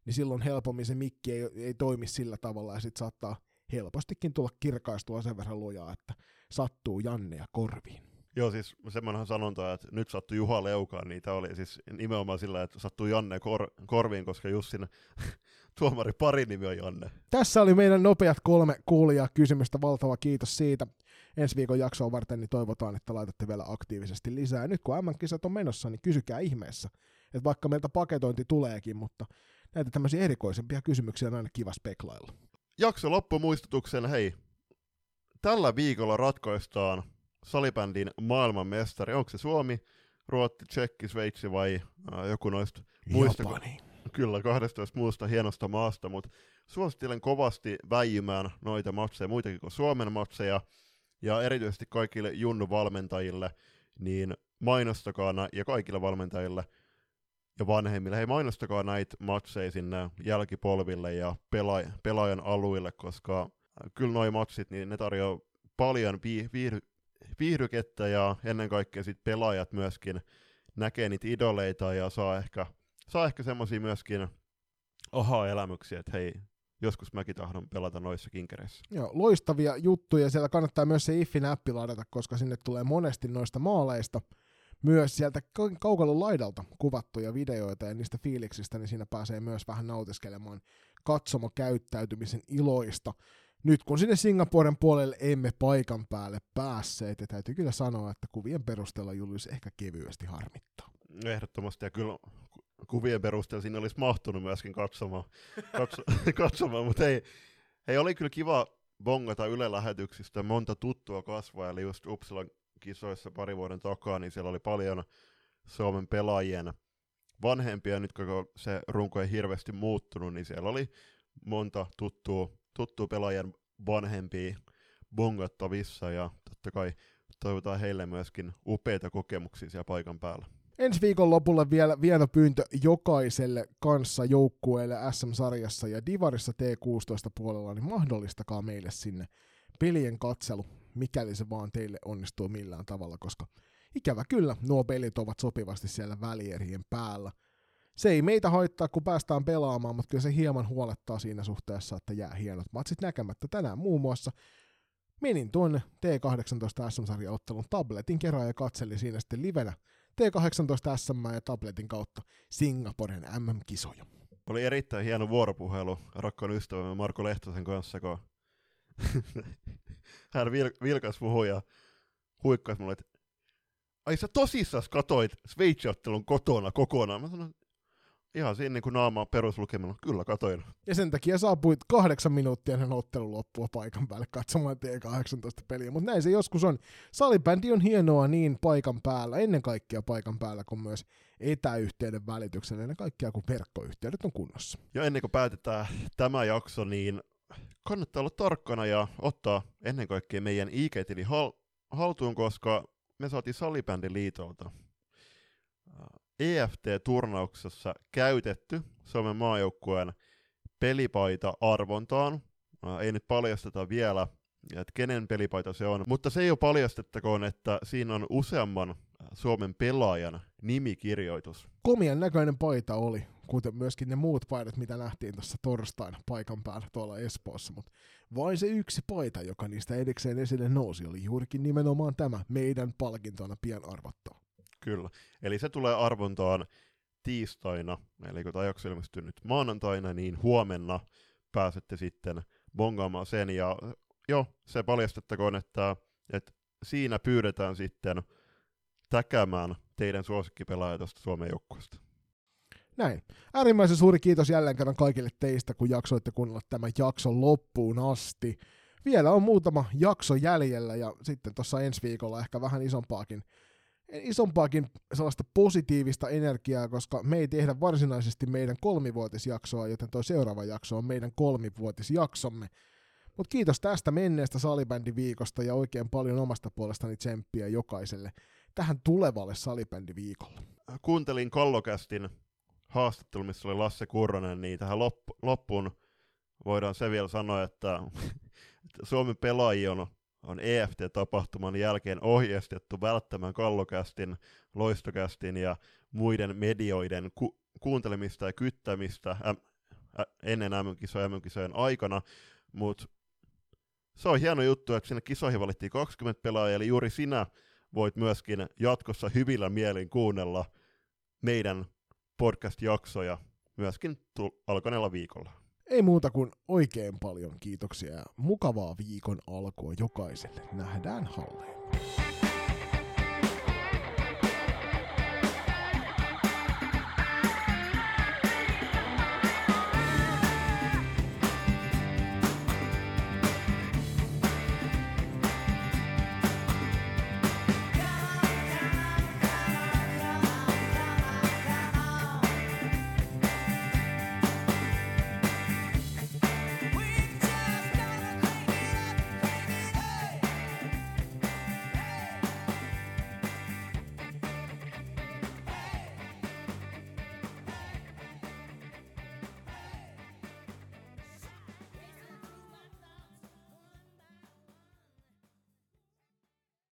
niin silloin helpommin se mikki ei, ei toimi sillä tavalla ja sitten saattaa helpostikin tulla kirkaistua sen verran lujaa, että sattuu Janne ja korviin. Joo, siis semmoinen sanonta, että nyt sattuu Juha Leukaan, niin tämä oli siis nimenomaan sillä, että sattuu Janne kor- korviin, koska Jussin tuomari pari nimi on Janne. Tässä oli meidän nopeat kolme kuulijaa kysymystä, valtava kiitos siitä. Ensi viikon jaksoa varten niin toivotaan, että laitatte vielä aktiivisesti lisää. Nyt kun M-kisat on menossa, niin kysykää ihmeessä, että vaikka meiltä paketointi tuleekin, mutta näitä tämmöisiä erikoisempia kysymyksiä on aina kiva speklailla. Jakso loppumuistutuksena, hei, tällä viikolla ratkaistaan salibändin maailmanmestari. Onko se Suomi, Ruotti, Tsekki, Sveitsi vai äh, joku noista muista? Japani. Kyllä, 12 muusta hienosta maasta, mutta suosittelen kovasti väijymään noita matseja, muitakin kuin Suomen matseja, ja erityisesti kaikille Junnu-valmentajille, niin mainostakaa ja kaikille valmentajille ja vanhemmille, hei mainostakaa näitä matseja sinne jälkipolville ja pela- pelaajan aluille, koska äh, kyllä noi matsit, niin ne tarjoaa paljon vi- viihdy- viihdykettä ja ennen kaikkea sit pelaajat myöskin näkee niitä idoleita ja saa ehkä saa ehkä semmoisia myöskin aha-elämyksiä, että hei, joskus mäkin tahdon pelata noissa kinkereissä. Joo, loistavia juttuja. Siellä kannattaa myös se IFFI-näppi ladata, koska sinne tulee monesti noista maaleista myös sieltä kaukalon laidalta kuvattuja videoita ja niistä fiiliksistä, niin siinä pääsee myös vähän nautiskelemaan katsomokäyttäytymisen iloista. Nyt kun sinne Singaporen puolelle emme paikan päälle päässeet, ja täytyy kyllä sanoa, että kuvien perusteella Julius ehkä kevyesti harmittaa. Ehdottomasti, ja kyllä kuvien perusteella sinne olisi mahtunut myöskin katsomaan, katso, katsomaan mutta ei, ei, oli kyllä kiva bongata Yle-lähetyksistä monta tuttua kasvaa, eli just Uppsalan kisoissa pari vuoden takaa, niin siellä oli paljon Suomen pelaajien vanhempia, nyt kun se runko ei hirveästi muuttunut, niin siellä oli monta tuttua, tuttua pelaajien vanhempia bongattavissa, ja totta kai toivotaan heille myöskin upeita kokemuksia siellä paikan päällä. Ensi viikon lopulla vielä vieno pyyntö jokaiselle kanssa joukkueelle SM-sarjassa ja Divarissa T16 puolella, niin mahdollistakaa meille sinne pelien katselu, mikäli se vaan teille onnistuu millään tavalla, koska ikävä kyllä nuo pelit ovat sopivasti siellä välierien päällä. Se ei meitä haittaa, kun päästään pelaamaan, mutta kyllä se hieman huolettaa siinä suhteessa, että jää hienot matsit näkemättä. Tänään muun muassa menin tuonne T18 SM-sarjaottelun tabletin kerran ja katselin siinä sitten livenä T18 SM ja tabletin kautta Singaporen MM-kisoja. Oli erittäin hieno vuoropuhelu rakkaan ystävämme Marko Lehtosen kanssa, kun hän vil- vilkas puhui ja huikkasi mulle, että ai sä tosissas katoit Sveitsiottelun kotona kokonaan. Mä sanoin, ihan siinä niin kuin naamaa peruslukemalla. Kyllä, katoin. Ja sen takia saapuit kahdeksan minuuttia ennen ottelun loppua paikan päälle katsomaan T18-peliä. Mutta näin se joskus on. Salibändi on hienoa niin paikan päällä, ennen kaikkea paikan päällä, kuin myös etäyhteyden välityksellä, ennen kaikkea kun verkkoyhteydet on kunnossa. Ja ennen kuin päätetään tämä jakso, niin kannattaa olla tarkkana ja ottaa ennen kaikkea meidän IG-tili hal- haltuun, koska me saatiin Salibändiliitolta EFT-turnauksessa käytetty Suomen maajoukkueen pelipaita arvontaan. Ei nyt paljasteta vielä, että kenen pelipaita se on, mutta se ei ole paljastettakoon, että siinä on useamman Suomen pelaajan nimikirjoitus. Komian näköinen paita oli, kuten myöskin ne muut paidat, mitä nähtiin tuossa torstaina paikan päällä tuolla Espoossa, mutta vain se yksi paita, joka niistä edikseen esille nousi, oli juurikin nimenomaan tämä meidän palkintona pian arvottaa. Kyllä. Eli se tulee arvontaan tiistaina, eli kun tämä jakso ilmestyy nyt maanantaina, niin huomenna pääsette sitten bongaamaan sen. Ja jo, se paljastettakoon, että, että siinä pyydetään sitten täkämään teidän suosikkipelaajia tuosta Suomen joukkueesta. Näin. Äärimmäisen suuri kiitos jälleen kerran kaikille teistä, kun jaksoitte kuunnella tämän jakson loppuun asti. Vielä on muutama jakso jäljellä ja sitten tuossa ensi viikolla ehkä vähän isompaakin isompaakin sellaista positiivista energiaa, koska me ei tehdä varsinaisesti meidän kolmivuotisjaksoa, joten tuo seuraava jakso on meidän kolmivuotisjaksomme. Mutta kiitos tästä menneestä salibändiviikosta ja oikein paljon omasta puolestani tsemppiä jokaiselle tähän tulevalle salibändiviikolle. Kuuntelin Kallokästin haastattelu, missä oli Lasse Kurronen, niin tähän loppuun voidaan se vielä sanoa, että Suomen pelaajia on on EFT-tapahtuman jälkeen ohjeistettu välttämään kallokästin, loistokästin ja muiden medioiden ku- kuuntelemista ja kyttämistä äm, ä, ennen MM-kisojen MM-kisojen aikana, mutta se on hieno juttu, että sinne kisoihin valittiin 20 pelaajaa, eli juuri sinä voit myöskin jatkossa hyvillä mielin kuunnella meidän podcast-jaksoja myöskin alkaneella viikolla. Ei muuta kuin oikein paljon kiitoksia ja mukavaa viikon alkua jokaiselle. Nähdään halleen.